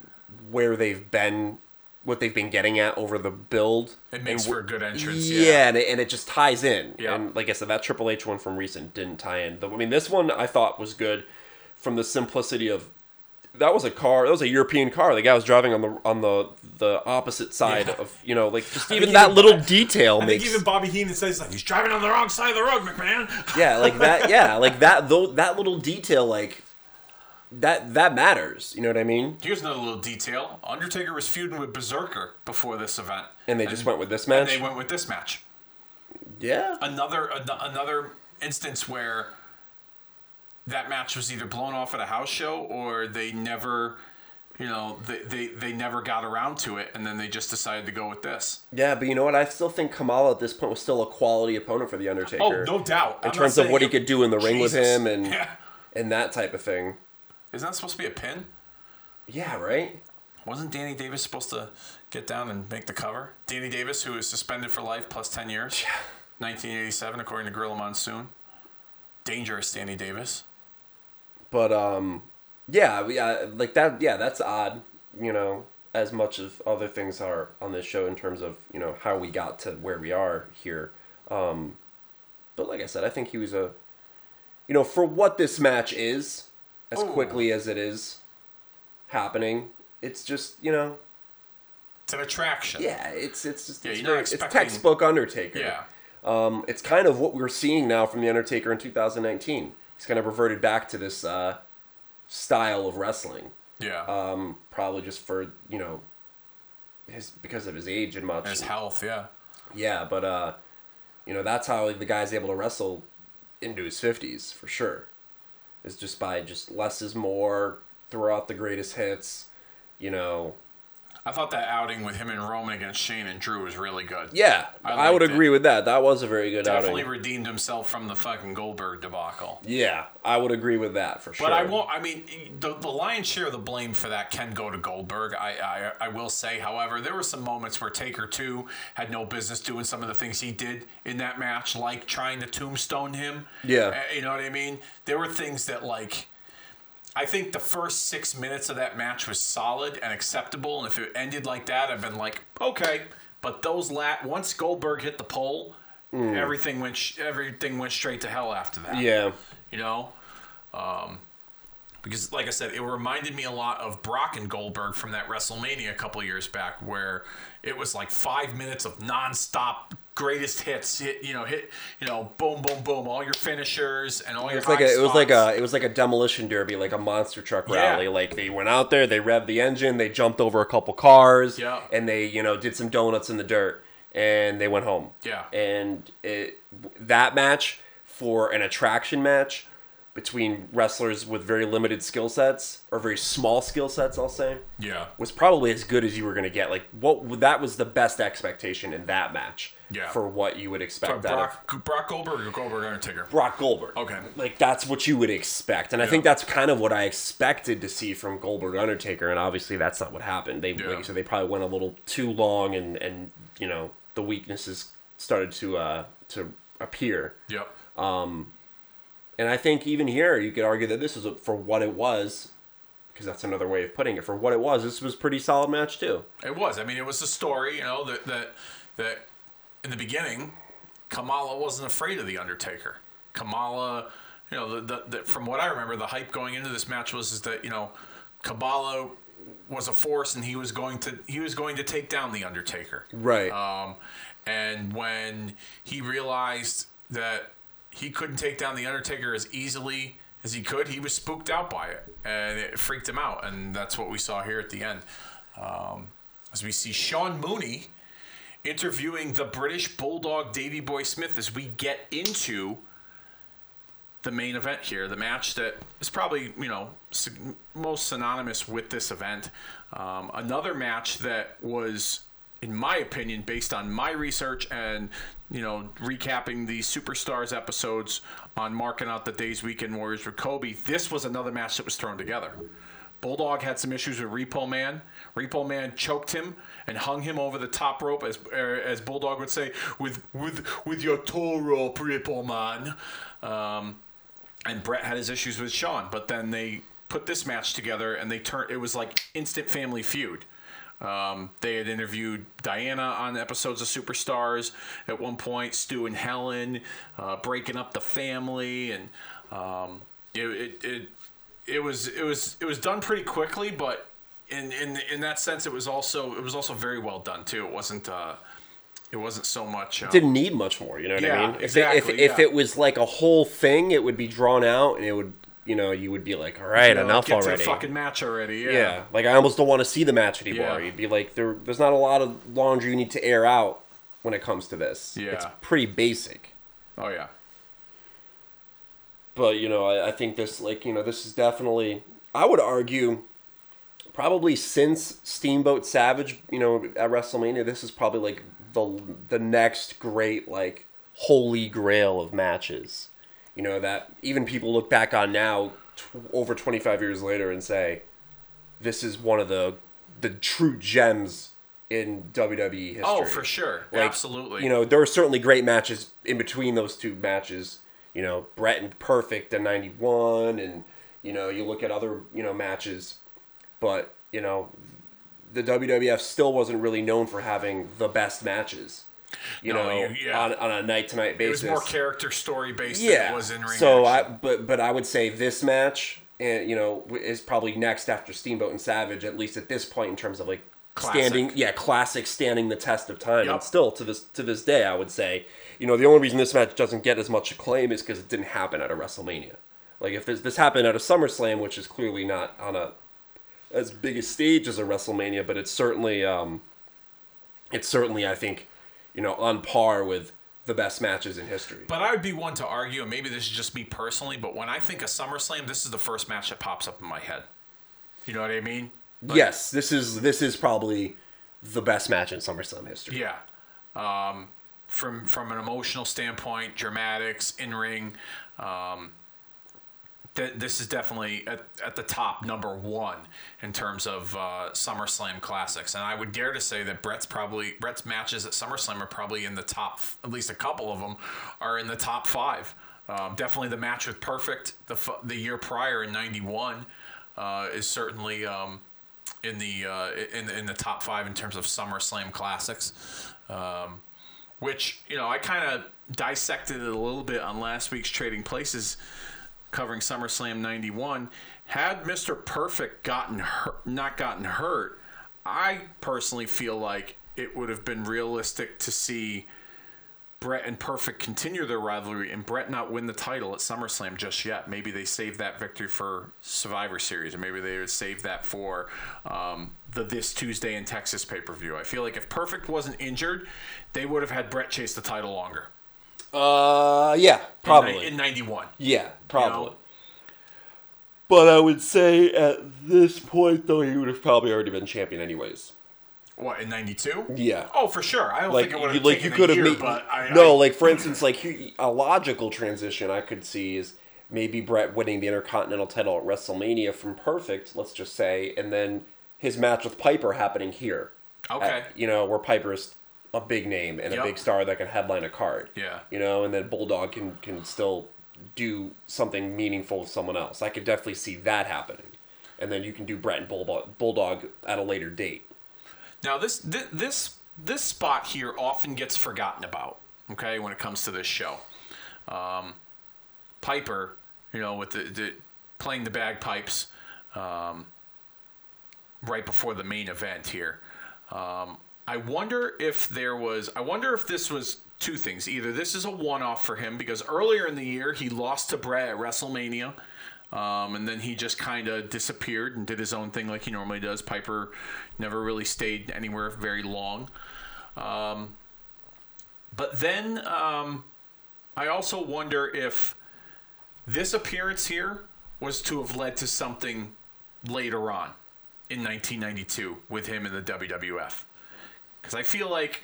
Speaker 2: where they've been, what they've been getting at over the build,
Speaker 1: It makes
Speaker 2: and
Speaker 1: for a good entrance,
Speaker 2: Yeah,
Speaker 1: yeah.
Speaker 2: and, it, and it just ties in.
Speaker 1: Yeah.
Speaker 2: And like I said, that Triple H one from recent didn't tie in. The, I mean, this one I thought was good from the simplicity of that was a car. That was a European car. The guy was driving on the on the the opposite side
Speaker 1: Yeah.
Speaker 2: of you know like just even that
Speaker 1: even-
Speaker 2: little detail
Speaker 1: I
Speaker 2: makes
Speaker 1: think even Bobby Heenan says like he's driving on the wrong side of the road, McMahon.
Speaker 2: yeah like that yeah like that though that little detail like that that matters. You know what I mean?
Speaker 1: Here's another little detail: Undertaker was feuding with Berserker before this event,
Speaker 2: And they just went with this
Speaker 1: and
Speaker 2: match.
Speaker 1: they went with this match.
Speaker 2: yeah.
Speaker 1: Another an- another instance where that match was either blown off at a house show or they never, you know, they, they, they never got around to it, and then they just decided to go with this.
Speaker 2: Yeah, but you know what? I still think Kamala at this point was still a quality opponent for the Undertaker.
Speaker 1: Oh, no doubt.
Speaker 2: In
Speaker 1: I'm
Speaker 2: terms of what he could do in the ring with him and
Speaker 1: Yeah.
Speaker 2: and that type of thing.
Speaker 1: Isn't that supposed to be a pin?
Speaker 2: Yeah, right.
Speaker 1: Wasn't Danny Davis supposed to get down and make the cover? Danny Davis, who is suspended for life plus ten years. 1987, according to Gorilla Monsoon. Dangerous Danny Davis.
Speaker 2: But um, yeah, we, uh, like that. Yeah, that's odd. You know, as much as other things are on this show in terms of you know how we got to where we are here. Um, but like I said, I think he was a, you know, for what this match is, as
Speaker 1: Ooh.
Speaker 2: quickly as it is happening, it's just you know,
Speaker 1: It's an attraction.
Speaker 2: yeah, it's it's just
Speaker 1: Yeah,
Speaker 2: it's, very, it's textbook Undertaker.
Speaker 1: Yeah.
Speaker 2: Um, it's kind of what we're seeing now from the Undertaker in 2019. He's kind of reverted back to this uh, style of wrestling.
Speaker 1: Yeah.
Speaker 2: Um, probably just for you know his because of his age and much.
Speaker 1: His health, yeah.
Speaker 2: Yeah, but uh, you know that's how the guy's able to wrestle into his 50s for sure. Is just by just less is more. Throw out the greatest hits. You know,
Speaker 1: I thought that outing with him and Roman against Shane and Drew was really good.
Speaker 2: yeah,
Speaker 1: I
Speaker 2: I, would
Speaker 1: it.
Speaker 2: agree with that. That was a very good
Speaker 1: Definitely
Speaker 2: outing.
Speaker 1: Definitely redeemed himself from the fucking Goldberg debacle.
Speaker 2: Yeah, I would agree with that for sure.
Speaker 1: But I won't. I mean, the, the lion's share of the blame for that can go to Goldberg. I, I I will say, however, there were some moments where Taker too had no business doing some of the things he did in that match, like trying to tombstone him.
Speaker 2: Yeah.
Speaker 1: Uh, you know what I mean. There were things that like. I think the first six minutes of that match was solid and acceptable, and if it ended like that, I've been like, okay. But those lat once Goldberg hit the pole, everything went sh- everything went straight to hell after that
Speaker 2: Yeah.
Speaker 1: you know um, because like i said it reminded me a lot of brock and goldberg from that wrestlemania a couple years back where it was like five minutes of non-stop greatest hits hit you know hit you know boom boom boom all your finishers and all
Speaker 2: It
Speaker 1: your
Speaker 2: was like a, it was like a it was like a demolition derby, like a monster truck
Speaker 1: Yeah.
Speaker 2: rally. Like they went out there, they revved the engine, they jumped over a couple cars,
Speaker 1: Yeah.
Speaker 2: and they you know did some donuts in the dirt, and they went home.
Speaker 1: Yeah.
Speaker 2: and it that match for an attraction match between wrestlers with very limited skill sets or very small skill sets, I'll say,
Speaker 1: yeah
Speaker 2: was probably as good as you were going to get. Like what that was the best expectation in that match.
Speaker 1: Yeah.
Speaker 2: For what you would expect out of
Speaker 1: brock, brock goldberg or goldberg undertaker
Speaker 2: Brock Goldberg.
Speaker 1: Okay.
Speaker 2: Like that's what you would expect. And I think that's kind of what I expected to see from Goldberg Undertaker and obviously that's not what happened. They
Speaker 1: Yeah.
Speaker 2: like, so they probably went a little too long and and you know, the weaknesses started to uh to appear.
Speaker 1: yep Um,
Speaker 2: And I think even here you could argue that this is for what it was because that's another way of putting it. For what it was, this was a pretty solid match too.
Speaker 1: It was. I mean, it was a story, you know, that that that in the beginning, Kamala wasn't afraid of the Undertaker. Kamala, you know, the, the, the from what I remember, the hype going into this match was is that you know, Kamala was a force and he was going to he was going to take down the Undertaker.
Speaker 2: Right.
Speaker 1: Um, and when he realized that he couldn't take down the Undertaker as easily as he could, he was spooked out by it, and it freaked him out. And that's what we saw here at the end, um, as we see Sean Mooney interviewing the British Bulldog Davy Boy Smith as we get into the main event here, the match that is probably you know most synonymous with this event. Um, another match that was, in my opinion, based on my research and you know recapping the Superstars episodes on marking out the Days Weekend Warriors with Kobe. This was another match that was thrown together. Bulldog had some issues with Repo Man. Repo Man choked him and hung him over the top rope, as er, as Bulldog would say, with with with your toe rope, Repo Man. Um, and Bret had his issues with Shawn, but then they put this match together and they turned. It was like instant family feud. Um, they had interviewed Diana on episodes of Superstars at one point, Stu and Helen, uh, breaking up the family, and um, it, it, it it was it was it was done pretty quickly, but in in in that sense, it was also it was also very well done too. It wasn't uh, it wasn't so much. Um,
Speaker 2: Didn't need much more, you know what
Speaker 1: Yeah,
Speaker 2: I mean? If,
Speaker 1: exactly,
Speaker 2: if, if
Speaker 1: yeah.
Speaker 2: it was like a whole thing, it would be drawn out and it would, you know, you would be like, all right,
Speaker 1: you know,
Speaker 2: enough already.
Speaker 1: Fucking match already. Yeah.
Speaker 2: yeah. like I almost don't want to see the match anymore.
Speaker 1: Yeah.
Speaker 2: You'd be like, there, there's not a lot of laundry you need to air out when it comes to this.
Speaker 1: Yeah.
Speaker 2: It's pretty basic.
Speaker 1: Oh yeah.
Speaker 2: But you know, I, I think this like you know this is definitely I would argue probably since Steamboat Savage you know at WrestleMania this is probably like the the next great like holy grail of matches. You know that even people look back on now tw- over 25 years later and say this is one of the the true gems in WWE history.
Speaker 1: Oh, for sure,
Speaker 2: Like,
Speaker 1: absolutely.
Speaker 2: You know, there were certainly great matches in between those two matches. You know, Bret and Perfect in '91, and you know, you look at other you know matches, but you know, the WWF still wasn't really known for having the best matches. You
Speaker 1: No,
Speaker 2: know,
Speaker 1: yeah.
Speaker 2: on, on a night to night basis.
Speaker 1: it was more character story based than
Speaker 2: yeah.
Speaker 1: it was in ring.
Speaker 2: so I, but but I would say this match, and you know, is probably next after Steamboat and Savage, at least at this point in terms of like
Speaker 1: Classic.
Speaker 2: standing, yeah, classic standing the test of time,
Speaker 1: Yep.
Speaker 2: and still to this to this day, I would say, you know, the only reason this match doesn't get as much acclaim is because it didn't happen at a WrestleMania. Like if this this happened at a SummerSlam, which is clearly not on a as big a stage as a WrestleMania, but it's certainly um, it's certainly I think, you know, on par with the best matches in history.
Speaker 1: But I would be one to argue, and maybe this is just me personally, but when I think of SummerSlam, this is the first match that pops up in my head. You know what I mean?
Speaker 2: yes, this is this is probably the best match in SummerSlam history.
Speaker 1: Yeah. Um, from from an emotional standpoint, dramatics, in ring, um, th- this is definitely at, at the top number one in terms of uh, SummerSlam classics, and I would dare to say that Bret's probably Bret's matches at SummerSlam are probably in the top. At least a couple of them are in the top five. Um, definitely the match with Perfect the the year prior in '91 uh, is certainly. Um, in the uh, in in the top five in terms of SummerSlam classics, um, which you know I kind of dissected it a little bit on last week's Trading Places, covering SummerSlam '91. Had Mister Perfect gotten hurt, not gotten hurt, I personally feel like it would have been realistic to see Bret and Perfect continue their rivalry and Bret not win the title at SummerSlam just yet. Maybe they save that victory for Survivor Series, or maybe they would save that for um, the this Tuesday in Texas pay per view. I feel like if Perfect wasn't injured, they would have had Bret chase the title longer.
Speaker 2: Uh, yeah, probably.
Speaker 1: in '91.
Speaker 2: yeah, probably.
Speaker 1: know?
Speaker 2: But I would say at this point, though, he would have probably already been champion anyways.
Speaker 1: What in '92?
Speaker 2: Yeah.
Speaker 1: Oh, for sure. I don't
Speaker 2: Like
Speaker 1: think it would
Speaker 2: you,
Speaker 1: have
Speaker 2: like you could have made
Speaker 1: but I,
Speaker 2: no,
Speaker 1: I-
Speaker 2: like for instance, like he- a logical transition I could see is maybe Bret winning the Intercontinental title at WrestleMania from Perfect, let's just say, and then his match with Piper happening here.
Speaker 1: Okay.
Speaker 2: At- you know, where Piper's a big name and
Speaker 1: Yep.
Speaker 2: a big star that can headline a card.
Speaker 1: Yeah.
Speaker 2: You know, and then Bulldog can can still do something meaningful with someone else. I could definitely see that happening. And then you can do Bret and Bulldog, Bulldog at a later date.
Speaker 1: Now this thi- this this spot here often gets forgotten about. Okay, when it comes to this show, um, Piper, you know, with the, the playing the bagpipes um, right before the main event here. Um, I wonder if there was. I wonder if this was two things. Either this is a one-off for him because earlier in the year he lost to Bret at WrestleMania. Um, and then he just kind of disappeared and did his own thing like he normally does. Piper never really stayed anywhere very long. Um, but then um, I also wonder if this appearance here was to have led to something later on in 1992 with him in the WWF. Because I feel like,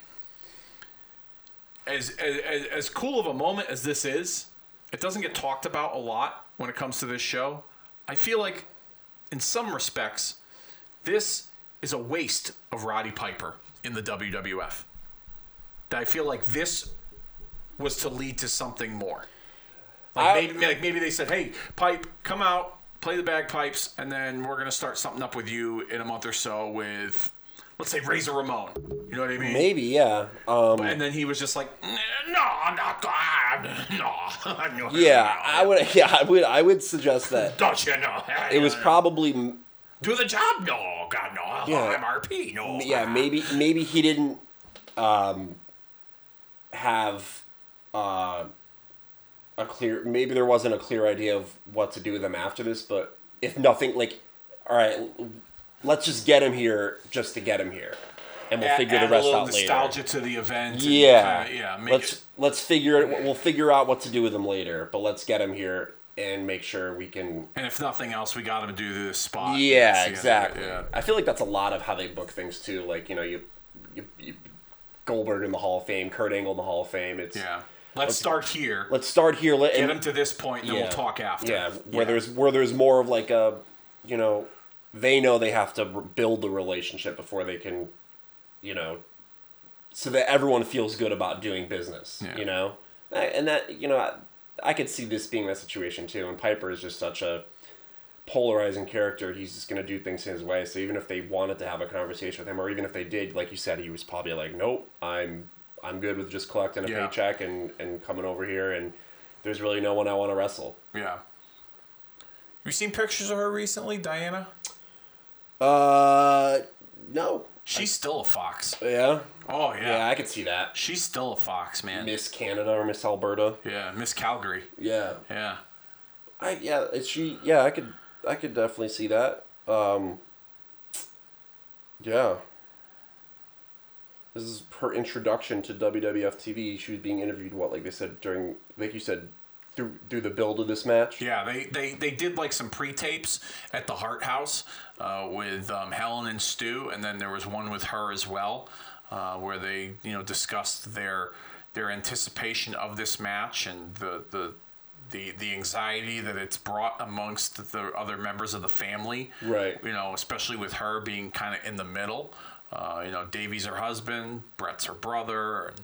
Speaker 1: as, as, as cool of a moment as this is, it doesn't get talked about a lot when it comes to this show. I feel like, in some respects, this is a waste of Roddy Piper in the WWF. That I feel like this was to lead to something more. Like,
Speaker 2: I-
Speaker 1: maybe, like maybe they said, "Hey, Pipe, come out, play the bagpipes, and then we're gonna start something up with you in a month or so with, let's say, Razor Ramon." You know what I mean?
Speaker 2: Maybe, yeah. Um,
Speaker 1: And then he was just like, "No, I'm not. No, no,
Speaker 2: yeah. I would. Yeah, I would. I would suggest that
Speaker 1: Don't you know?
Speaker 2: it was probably.
Speaker 1: do the job. No, God, no.
Speaker 2: Yeah.
Speaker 1: MRP. No.
Speaker 2: Yeah, maybe. Maybe he didn't um, have uh, a clear. Maybe there wasn't a clear idea of what to do with him after this. But if nothing, like, all right, let's just get him here just to get him here, and we'll
Speaker 1: Add-
Speaker 2: figure
Speaker 1: add
Speaker 2: the rest out later.
Speaker 1: nostalgia to the event.
Speaker 2: Yeah,
Speaker 1: kinda- yeah.
Speaker 2: Let's
Speaker 1: it,
Speaker 2: let's figure it. We'll figure out what to do with him later, but let's get him here and make sure we can.
Speaker 1: and if nothing else, we got him to do this spot.
Speaker 2: Yeah,
Speaker 1: That's the end of it,
Speaker 2: exactly.
Speaker 1: Yeah.
Speaker 2: I feel like that's a lot of how they book things too. Like you know, you, you, you Goldberg in the Hall of Fame, Kurt Angle in the Hall of Fame. It's
Speaker 1: Yeah. Let's start here.
Speaker 2: let's start here. Let,
Speaker 1: get him to this point, and then we'll talk after.
Speaker 2: Yeah, where there's where there's more of like a, you know, they know they have to build the relationship before they can you know, so that everyone feels good about doing business.
Speaker 1: Yeah.
Speaker 2: You know, and that you know, I, I could see this being that situation too. And Piper is just such a polarizing character. He's just gonna do things his way. So even if they wanted to have a conversation with him, or even if they did, like you said, he was probably like, "Nope, I'm I'm good with just collecting a
Speaker 1: Yeah.
Speaker 2: paycheck and and coming over here and." There's really no one I want to wrestle.
Speaker 1: Yeah. Have you seen pictures of her recently, Diana?
Speaker 2: Uh, no.
Speaker 1: She's still a fox.
Speaker 2: Yeah.
Speaker 1: Oh
Speaker 2: Yeah,
Speaker 1: yeah.
Speaker 2: I could see that.
Speaker 1: She's still a fox, man.
Speaker 2: Miss Canada or Miss Alberta.
Speaker 1: Yeah, Miss Calgary.
Speaker 2: Yeah.
Speaker 1: Yeah.
Speaker 2: I yeah, she yeah, I could I could definitely see that. Um Yeah. This is her introduction to WWF TV. She was being interviewed what like they said during like you said through through the build of this match.
Speaker 1: Yeah, they, they, they did like some pre tapes at the Hart House uh, with um, Helen and Stu, and then there was one with her as well, uh, where they you know discussed their their anticipation of this match and the the. The, the anxiety that it's brought amongst the other members of the family,
Speaker 2: Right.
Speaker 1: You know, especially with her being kind of in the middle. Uh, you know, Davy's her husband, Bret's her brother, and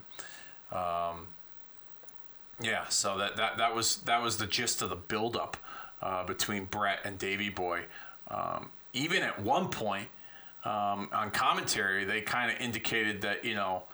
Speaker 1: yeah, so that, that that was that was the gist of the buildup uh, between Bret and Davy Boy. Um, even at one point um, on commentary, they kind of indicated that you know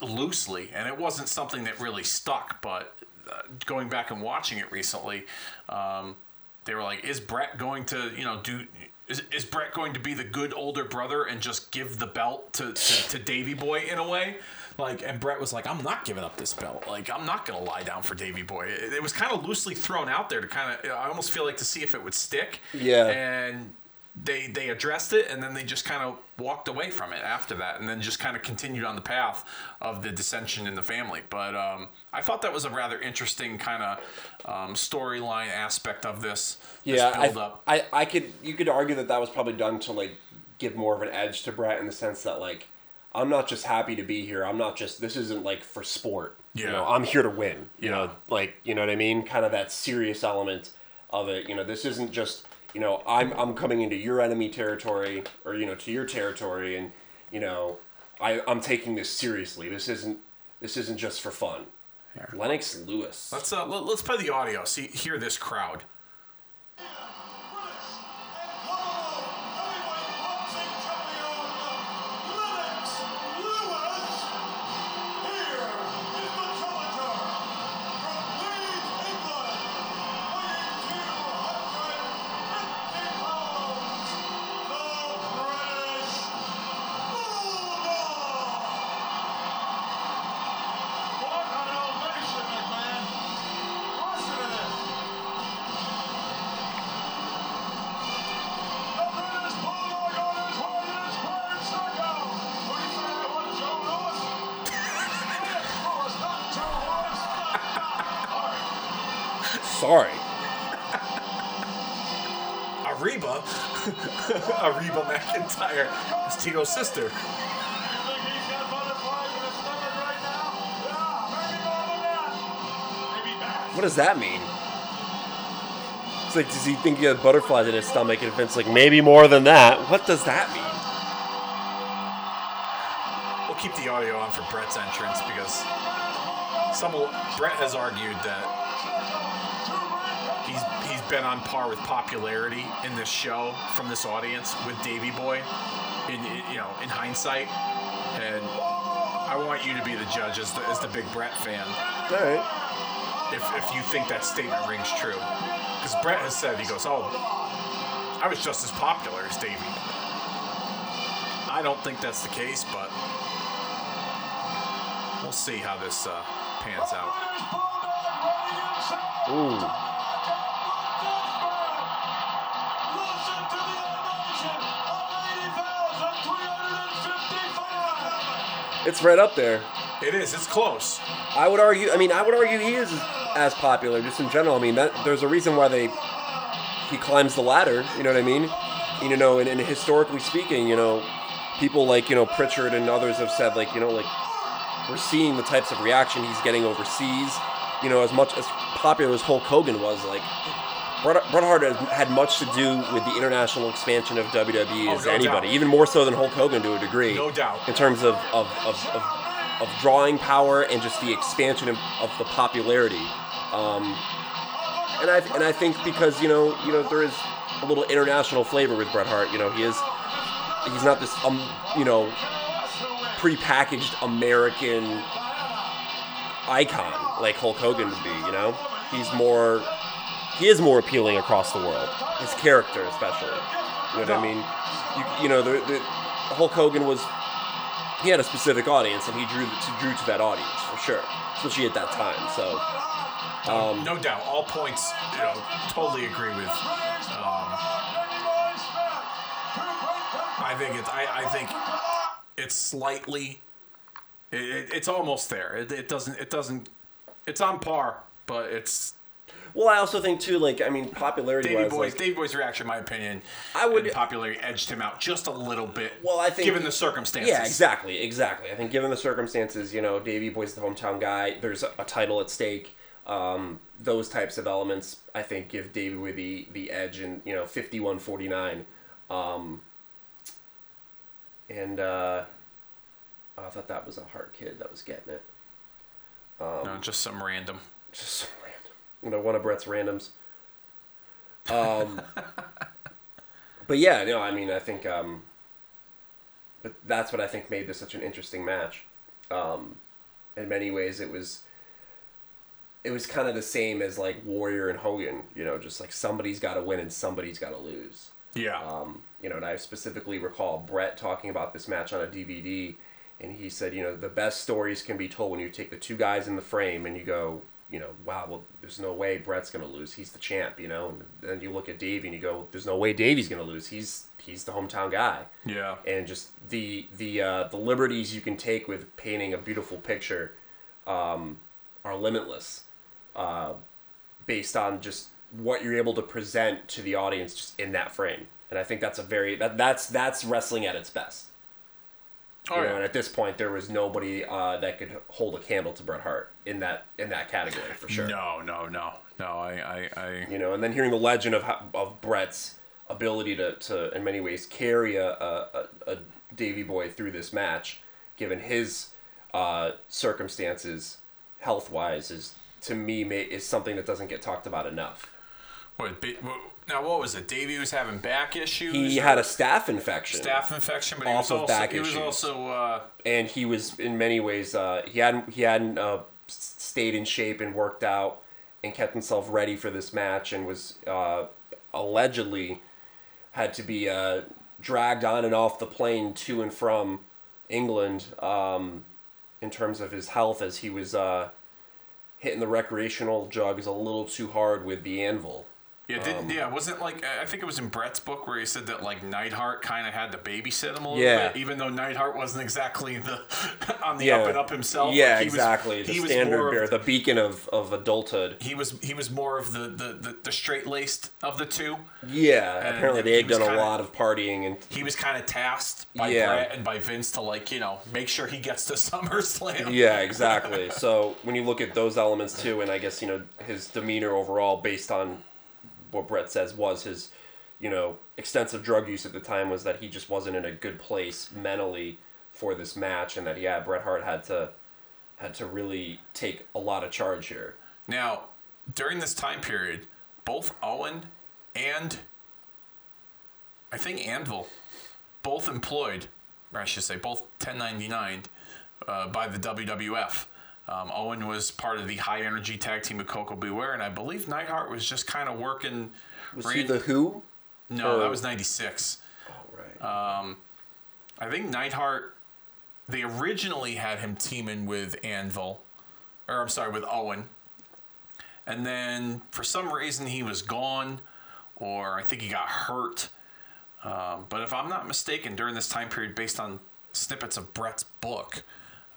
Speaker 1: loosely, and it wasn't something that really stuck. But uh, going back and watching it recently, um, they were like, "Is Bret going to you know do?" Is, is Bret going to be the good older brother and just give the belt to, to, to Davy Boy in a way? Like, and Bret was like, I'm not giving up this belt. Like, I'm not going to lie down for Davy Boy. It, it was kind of loosely thrown out there to kind of, I almost feel like to see if it would stick.
Speaker 2: Yeah.
Speaker 1: And they they addressed it and then they just kind of walked away from it after that and then just kind of continued on the path of the dissension in the family but um, i thought that was a rather interesting kind of um, storyline aspect of this, this
Speaker 2: Yeah,
Speaker 1: build
Speaker 2: I,
Speaker 1: up
Speaker 2: I I could you could argue that that was probably done to like give more of an edge to Bret in the sense that like I'm not just happy to be here. I'm not just this isn't like for sport. You
Speaker 1: Yeah.
Speaker 2: know, I'm here to win. You
Speaker 1: Yeah.
Speaker 2: know, like you know what I mean? Kind of that serious element of it. You know, this isn't just you know I'm I'm coming into your enemy territory or you know to your territory and you know I I'm taking this seriously. This isn't this isn't just for fun. Lennox Lewis.
Speaker 1: let's uh, let, let's play the audio see hear this crowd
Speaker 3: That.
Speaker 2: What does that mean? It's like, does he think he has butterflies in his stomach? And Vince's like, maybe more than that. What does that mean?
Speaker 1: We'll keep the audio on for Bret's entrance because some Bret has argued that he's he's been on par with popularity in this show from this audience with Davy Boy, in, in you know in hindsight, and I want you to be the judge as the, as the big Bret fan
Speaker 2: All right.
Speaker 1: if if you think that statement rings true, because Bret has said he goes oh I was just as popular as Davy. I don't think that's the case, but we'll see how this uh, pans out.
Speaker 2: Ooh. It's right up there.
Speaker 1: It is. It's close.
Speaker 2: I would argue. I mean, I would argue he is as popular just in general. I mean, that there's a reason why they he climbs the ladder. You know what I mean? You know, and, and historically speaking, you know, people like you know Prichard and others have said like you know like we're seeing the types of reaction he's getting overseas. You know, as much as popular as Hulk Hogan was, like Bret, Bret Hart has had much to do with the international expansion of WWE
Speaker 1: Oh,
Speaker 2: as
Speaker 1: no
Speaker 2: anybody,
Speaker 1: doubt.
Speaker 2: even more so than Hulk Hogan to a degree.
Speaker 1: No doubt.
Speaker 2: In terms of of, of, of, of drawing power and just the expansion of, of the popularity. Um, and I and I think because you know you know there is a little international flavor with Bret Hart. You know he is he's not this um you know prepackaged American icon like Hulk Hogan would be. You know he's more he is more appealing across the world. His character especially. You know what I mean? You, you know the, the Hulk Hogan was he had a specific audience and he drew to, drew to that audience for sure, especially at that time. So. Um,
Speaker 1: no doubt, all points. You know, totally agree with. Um, I think it's. I, I think it's slightly. It, it, it's almost there. It, it doesn't. It doesn't. It's on par, but it's
Speaker 2: Well, I also think too, like I mean, popularity
Speaker 1: Davey
Speaker 2: wise,
Speaker 1: Boy's.
Speaker 2: like,
Speaker 1: Davey Boy's reaction, in my opinion,
Speaker 2: I would-
Speaker 1: popularity edged him out just a little bit.
Speaker 2: Well, I think-
Speaker 1: given the circumstances.
Speaker 2: yeah, exactly, exactly. I think given the circumstances, you know, Davey Boy's the hometown guy. There's a, a title at stake. Um, those types of elements, I think, give Davey Boy the the edge in you know 51-49. Um, and uh, I thought that was a hard kid that was getting it.
Speaker 1: No, just some random.
Speaker 2: just. You know, one of Bret's randoms. Um, but yeah, no, I mean, I think, um, but that's what I think made this such an interesting match. Um, in many ways, it was, it was kind of the same as like Warrior and Hogan. You know, just like somebody's got to win and somebody's got to lose.
Speaker 1: Yeah.
Speaker 2: Um, you know, and I specifically recall Bret talking about this match on a DVD, and he said, you know, the best stories can be told when you take the two guys in the frame and you go, you know, wow, well, there's no way Bret's gonna lose. He's the champ, you know. And then you look at Davey and you go, there's no way Davey's gonna lose. He's he's the hometown guy.
Speaker 1: yeah.
Speaker 2: And just the the uh, the liberties you can take with painting a beautiful picture um, are limitless, uh, based on just what you're able to present to the audience just in that frame. And I think that's a very that that's that's wrestling at its best.
Speaker 1: Oh,
Speaker 2: You know,
Speaker 1: yeah.
Speaker 2: and at this point, there was nobody uh, that could hold a candle to Bret Hart in that in that category for sure.
Speaker 1: No, no, no, no. I, I, I
Speaker 2: You know, and then hearing the legend of how, of Bret's ability to, to in many ways carry a, a, a, Davy Boy through this match, given his uh, circumstances, health wise, is to me is something that doesn't get talked about enough.
Speaker 1: What- now what was it? Davey was having back issues.
Speaker 2: He had a staph infection.
Speaker 1: staph infection, but he was
Speaker 2: of
Speaker 1: also
Speaker 2: back
Speaker 1: he was also uh,
Speaker 2: and he was in many ways uh, he hadn't he hadn't uh, stayed in shape and worked out and kept himself ready for this match and was uh, allegedly had to be uh, dragged on and off the plane to and from England um, in terms of his health as he was uh, hitting the recreational jugs a little too hard with the anvil.
Speaker 1: Yeah
Speaker 2: Um,
Speaker 1: didn't yeah wasn't like I think it was in Bret's book where he said that like Neidhart kind of had to babysit him a little
Speaker 2: Yeah.
Speaker 1: bit, even though Neidhart wasn't exactly the on the
Speaker 2: Yeah.
Speaker 1: up and up himself.
Speaker 2: Yeah,
Speaker 1: Like, he was-
Speaker 2: exactly.
Speaker 1: he
Speaker 2: the
Speaker 1: was
Speaker 2: standard
Speaker 1: more of-
Speaker 2: the beacon of, of adulthood.
Speaker 1: he was he was more of the the, the, the straight laced of the two.
Speaker 2: Yeah,
Speaker 1: And
Speaker 2: apparently they had done a
Speaker 1: kinda-
Speaker 2: lot of partying and
Speaker 1: He was kind of tasked by
Speaker 2: Yeah.
Speaker 1: Bret and by Vince to like you know make sure he gets to SummerSlam.
Speaker 2: Yeah, exactly. so when you look at those elements too, and I guess you know his demeanor overall, based on what Bret says was his, you know, extensive drug use at the time, was that he just wasn't in a good place mentally for this match, and that yeah, Bret Hart had to had to really take a lot of charge here.
Speaker 1: Now, during this time period, both Owen and I think Anvil, both employed, or I should say, both 1099 uh, by the WWF. Um, Owen was part of the high energy tag team with Koko B. Ware, and I believe Neidhart was just kind of working.
Speaker 2: Was he the Who?
Speaker 1: no, that was 96.
Speaker 2: Oh right.
Speaker 1: I think Neidhart, they originally had him teaming with Anvil, or I'm sorry, with Owen. And then for some reason he was gone, or I think he got hurt. Um, but if I'm not mistaken, during this time period, based on snippets of Bret's book,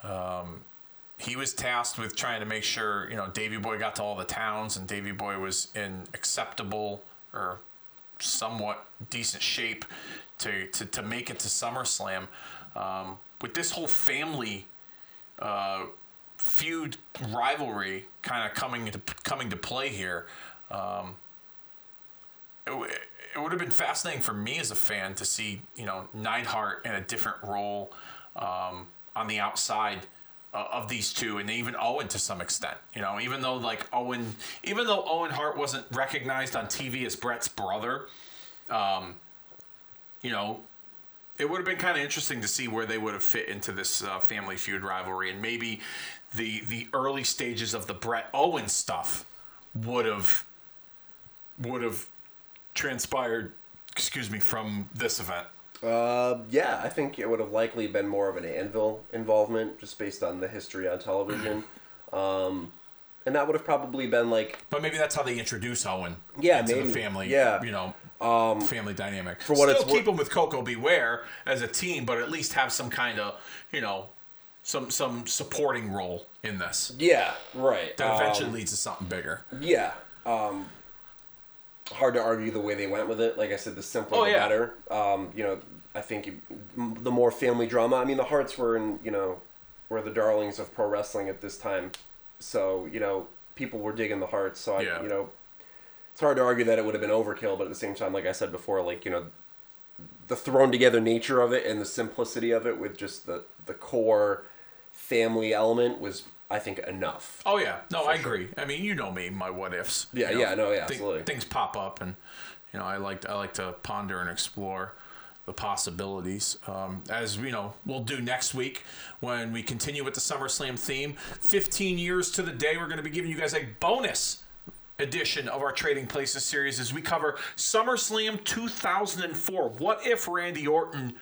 Speaker 1: um, he was tasked with trying to make sure, you know, Davy Boy got to all the towns and Davy Boy was in acceptable or somewhat decent shape to, to, to make it to SummerSlam. Um, with this whole family uh, feud rivalry kind of coming into coming to play here, um, it, it would have been fascinating for me as a fan to see you know Neidhart in a different role um, on the outside uh, of these two, and even Owen to some extent. You know, even though like Owen, even though Owen Hart wasn't recognized on TV as Bret's brother, um, you know, it would have been kind of interesting to see where they would have fit into this uh, family feud rivalry, and maybe the the early stages of the Bret Owen stuff would have would have transpired. Excuse me from this event.
Speaker 2: Uh, yeah, I think it would have likely been more of an Anvil involvement, just based on the history on television. um, and that would have probably been like
Speaker 1: But maybe that's how they introduce Owen.
Speaker 2: Yeah,
Speaker 1: into
Speaker 2: maybe.
Speaker 1: the family.
Speaker 2: Yeah.
Speaker 1: you know, family dynamic.
Speaker 2: for what
Speaker 1: Still
Speaker 2: it's
Speaker 1: keep
Speaker 2: wor-
Speaker 1: them with Koko B. Ware as a team, but at least have some kind of you know, some some supporting role in this
Speaker 2: yeah, right.
Speaker 1: that eventually
Speaker 2: Um,
Speaker 1: leads to something bigger.
Speaker 2: Yeah. Um, hard to argue the way they went with it. Like I said, the simpler
Speaker 1: Oh,
Speaker 2: the
Speaker 1: yeah.
Speaker 2: better. Um, you know, I think m- the more family drama. I mean, the Hearts were in, you know, were the darlings of pro wrestling at this time. So, you know, people were digging the Hearts. So, I,
Speaker 1: Yeah.
Speaker 2: you know, it's hard to argue that it would have been overkill, but at the same time, like I said before, like, you know, the thrown together nature of it and the simplicity of it with just the, the core family element was, I think, enough.
Speaker 1: Oh yeah, no, I agree. I mean, you know me, my what ifs.
Speaker 2: Yeah,
Speaker 1: you know,
Speaker 2: yeah, no, yeah,
Speaker 1: thi-
Speaker 2: absolutely.
Speaker 1: Things pop up, and you know, I like I like to ponder and explore the possibilities. Um, as you know, we'll do next week when we continue with the SummerSlam theme. Fifteen years to the day, we're going to be giving you guys a bonus edition of our Trading Places series as we cover SummerSlam 2004. What if Randy Orton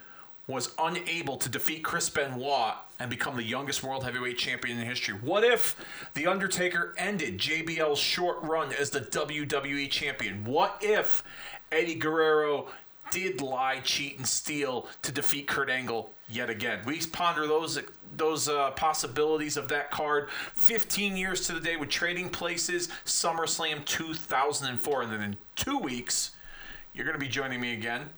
Speaker 1: was unable to defeat Chris Benoit and become the youngest world heavyweight champion in history? What if The Undertaker ended JBL's short run as the WWE champion? What if Eddie Guerrero did lie, cheat, and steal to defeat Kurt Angle yet again? We ponder those those uh, possibilities of that card. 15 years to the day with Trading Places SummerSlam 2004, and then in two weeks, you're going to be joining me again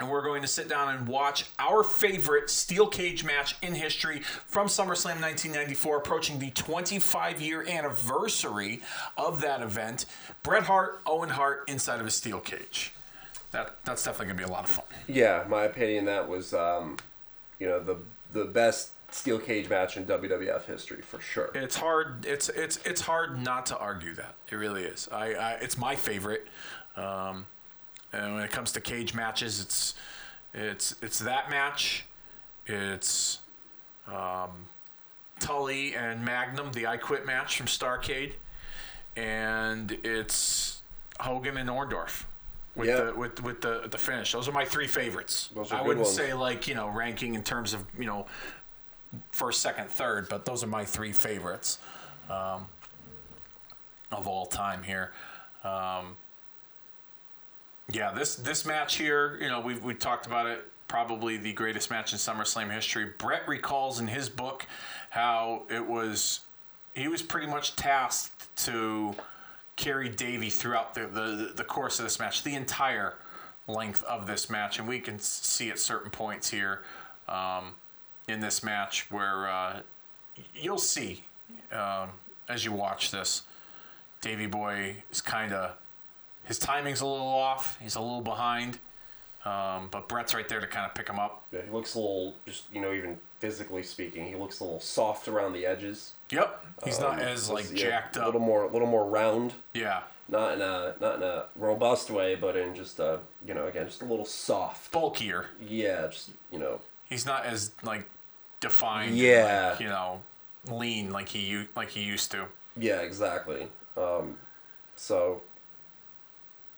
Speaker 1: and we're going to sit down and watch our favorite steel cage match in history from SummerSlam 1994, approaching the 25 year anniversary of that event. Bret Hart, Owen Hart inside of a steel cage. That that's definitely gonna be a lot of fun.
Speaker 2: Yeah, my opinion that was, um, you know, the the best steel cage match in WWF history for sure.
Speaker 1: It's hard. It's it's it's hard not to argue that. It really is. I, I it's my favorite. Um, and when it comes to cage matches, it's it's it's that match. It's um, Tully and Magnum, the I Quit match from Starcade, and it's Hogan and Orndorff. With
Speaker 2: Yeah.
Speaker 1: the with with the the finish, those are my three favorites. I wouldn't
Speaker 2: ones.
Speaker 1: say like you know ranking in terms of you know first, second, third, but those are my three favorites um, of all time here. Um, yeah, this this match here, you know, we we talked about it. Probably the greatest match in SummerSlam history. Bret recalls in his book how it was. He was pretty much tasked to carry Davey throughout the, the the course of this match, the entire length of this match, and we can see at certain points here um, in this match where uh, you'll see um, as you watch this, Davy Boy is kind of his timing's a little off. He's a little behind, um, but Bret's right there to kind of pick him up.
Speaker 2: Yeah, he looks a little, just you know, even physically speaking, he looks a little soft around the edges.
Speaker 1: Yep, he's not
Speaker 2: Um,
Speaker 1: as like
Speaker 2: yeah,
Speaker 1: jacked
Speaker 2: A little more, a little more round.
Speaker 1: Yeah,
Speaker 2: Not in a not in a robust way, but in just a you know again just a little soft.
Speaker 1: bulkier.
Speaker 2: Yeah, just you know.
Speaker 1: He's not as like defined.
Speaker 2: Yeah.
Speaker 1: like, you know, lean like he like he used to.
Speaker 2: Yeah, exactly. Um, so,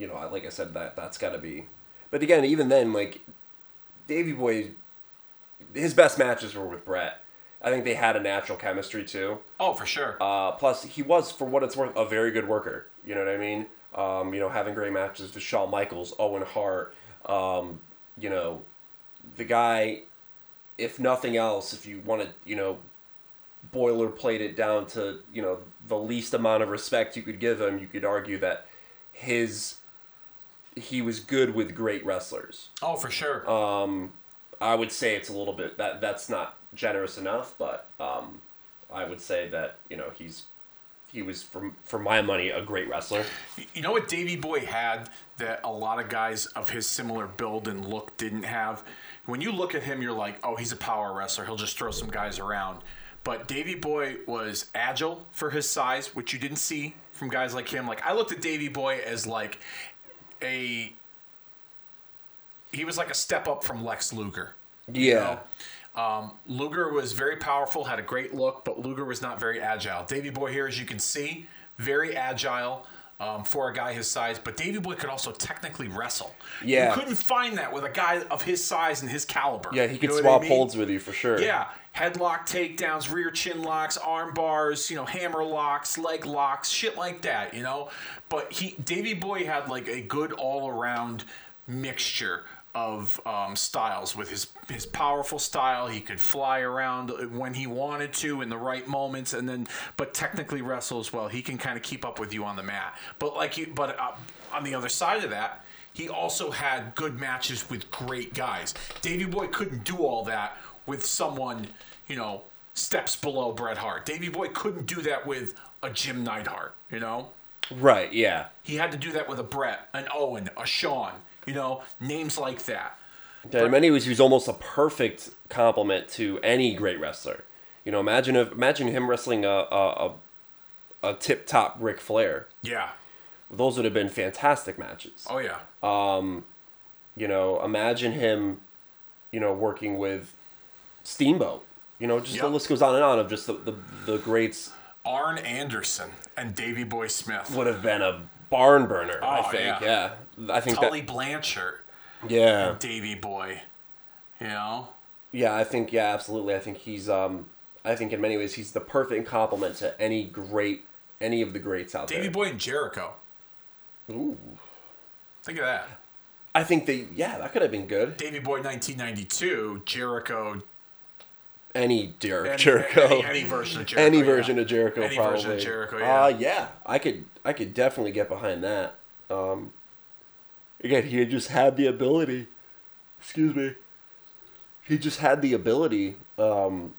Speaker 2: you know, like I said, that that's got to be. But again, even then, like Davy Boy, his best matches were with Bret. I think they had a natural chemistry too.
Speaker 1: Oh, for sure.
Speaker 2: Uh, plus, he was, for what it's worth, a very good worker. You know what I mean? Um, you know, having great matches with Shawn Michaels, Owen Hart. Um, you know, the guy, if nothing else, if you want to, you know, boilerplate it down to, you know, the least amount of respect you could give him, you could argue that his. He was good with great wrestlers.
Speaker 1: oh, for sure.
Speaker 2: Um, I would say it's a little bit that that's not generous enough, but um, I would say that you know he's he was for for my money a great wrestler.
Speaker 1: You know what Davy Boy had that a lot of guys of his similar build and look didn't have? When you look at him, you're like, oh, he's a power wrestler. He'll just throw some guys around. But Davy Boy was agile for his size, which you didn't see from guys like him. Like I looked at Davy Boy as like a he was like a step up from Lex Luger.
Speaker 2: Yeah.
Speaker 1: Um, Luger was very powerful, had a great look, but Luger was not very agile. Davy Boy here, as you can see, very agile um, for a guy his size, but Davy Boy could also technically wrestle.
Speaker 2: Yeah.
Speaker 1: You couldn't find that with a guy of his size and his caliber.
Speaker 2: Yeah, he could
Speaker 1: You know
Speaker 2: swap
Speaker 1: I mean?
Speaker 2: holds with you for sure.
Speaker 1: Yeah, headlock takedowns, rear chin locks, arm bars, you know, hammer locks, leg locks, shit like that, you know. But he, Davy Boy, had like a good all around mixture of um, styles with his his powerful style. He could fly around when he wanted to in the right moments, and then but technically wrestle as well. He can kind of keep up with you on the mat. But like you, but uh, on the other side of that. He also had good matches with great guys. Davy Boy couldn't do all that with someone, you know, steps below Bret Hart. Davy Boy couldn't do that with a Jim Neidhart, you know?
Speaker 2: Right. Yeah.
Speaker 1: He had to do that with a Bret, an Owen, a Shawn, you know, names like that.
Speaker 2: Yeah, in many ways, he was almost a perfect complement to any great wrestler. You know, imagine if imagine him wrestling a a, a, a tip top Ric Flair.
Speaker 1: Yeah.
Speaker 2: Those would have been fantastic matches.
Speaker 1: Oh yeah.
Speaker 2: Um, you know, imagine him, you know, working with Steamboat. You know, just the list goes on and on of just the, the, the greats
Speaker 1: Arn Anderson and Davy Boy Smith.
Speaker 2: would have been a barn burner. I
Speaker 1: Oh,
Speaker 2: think.
Speaker 1: yeah.
Speaker 2: Yeah. I think
Speaker 1: Tully
Speaker 2: that.
Speaker 1: Blanchard,
Speaker 2: Yeah.
Speaker 1: Davy Boy. You know?
Speaker 2: Yeah, I think yeah, absolutely. I think he's um I think in many ways he's the perfect complement to any great any of the greats out
Speaker 1: Davy
Speaker 2: there.
Speaker 1: Davy Boy and Jericho.
Speaker 2: Ooh.
Speaker 1: Think of that.
Speaker 2: I think they yeah, that could have been good.
Speaker 1: Davy Boy 1992, Jericho.
Speaker 2: Any Jer-
Speaker 1: Any,
Speaker 2: Jericho.
Speaker 1: Any, any version of Jericho.
Speaker 2: Any
Speaker 1: yeah.
Speaker 2: version of Jericho
Speaker 1: Any
Speaker 2: probably.
Speaker 1: version of Jericho, yeah.
Speaker 2: Uh yeah. I could I could definitely get behind that. Um again, he had just had the ability. Excuse me. He just had the ability um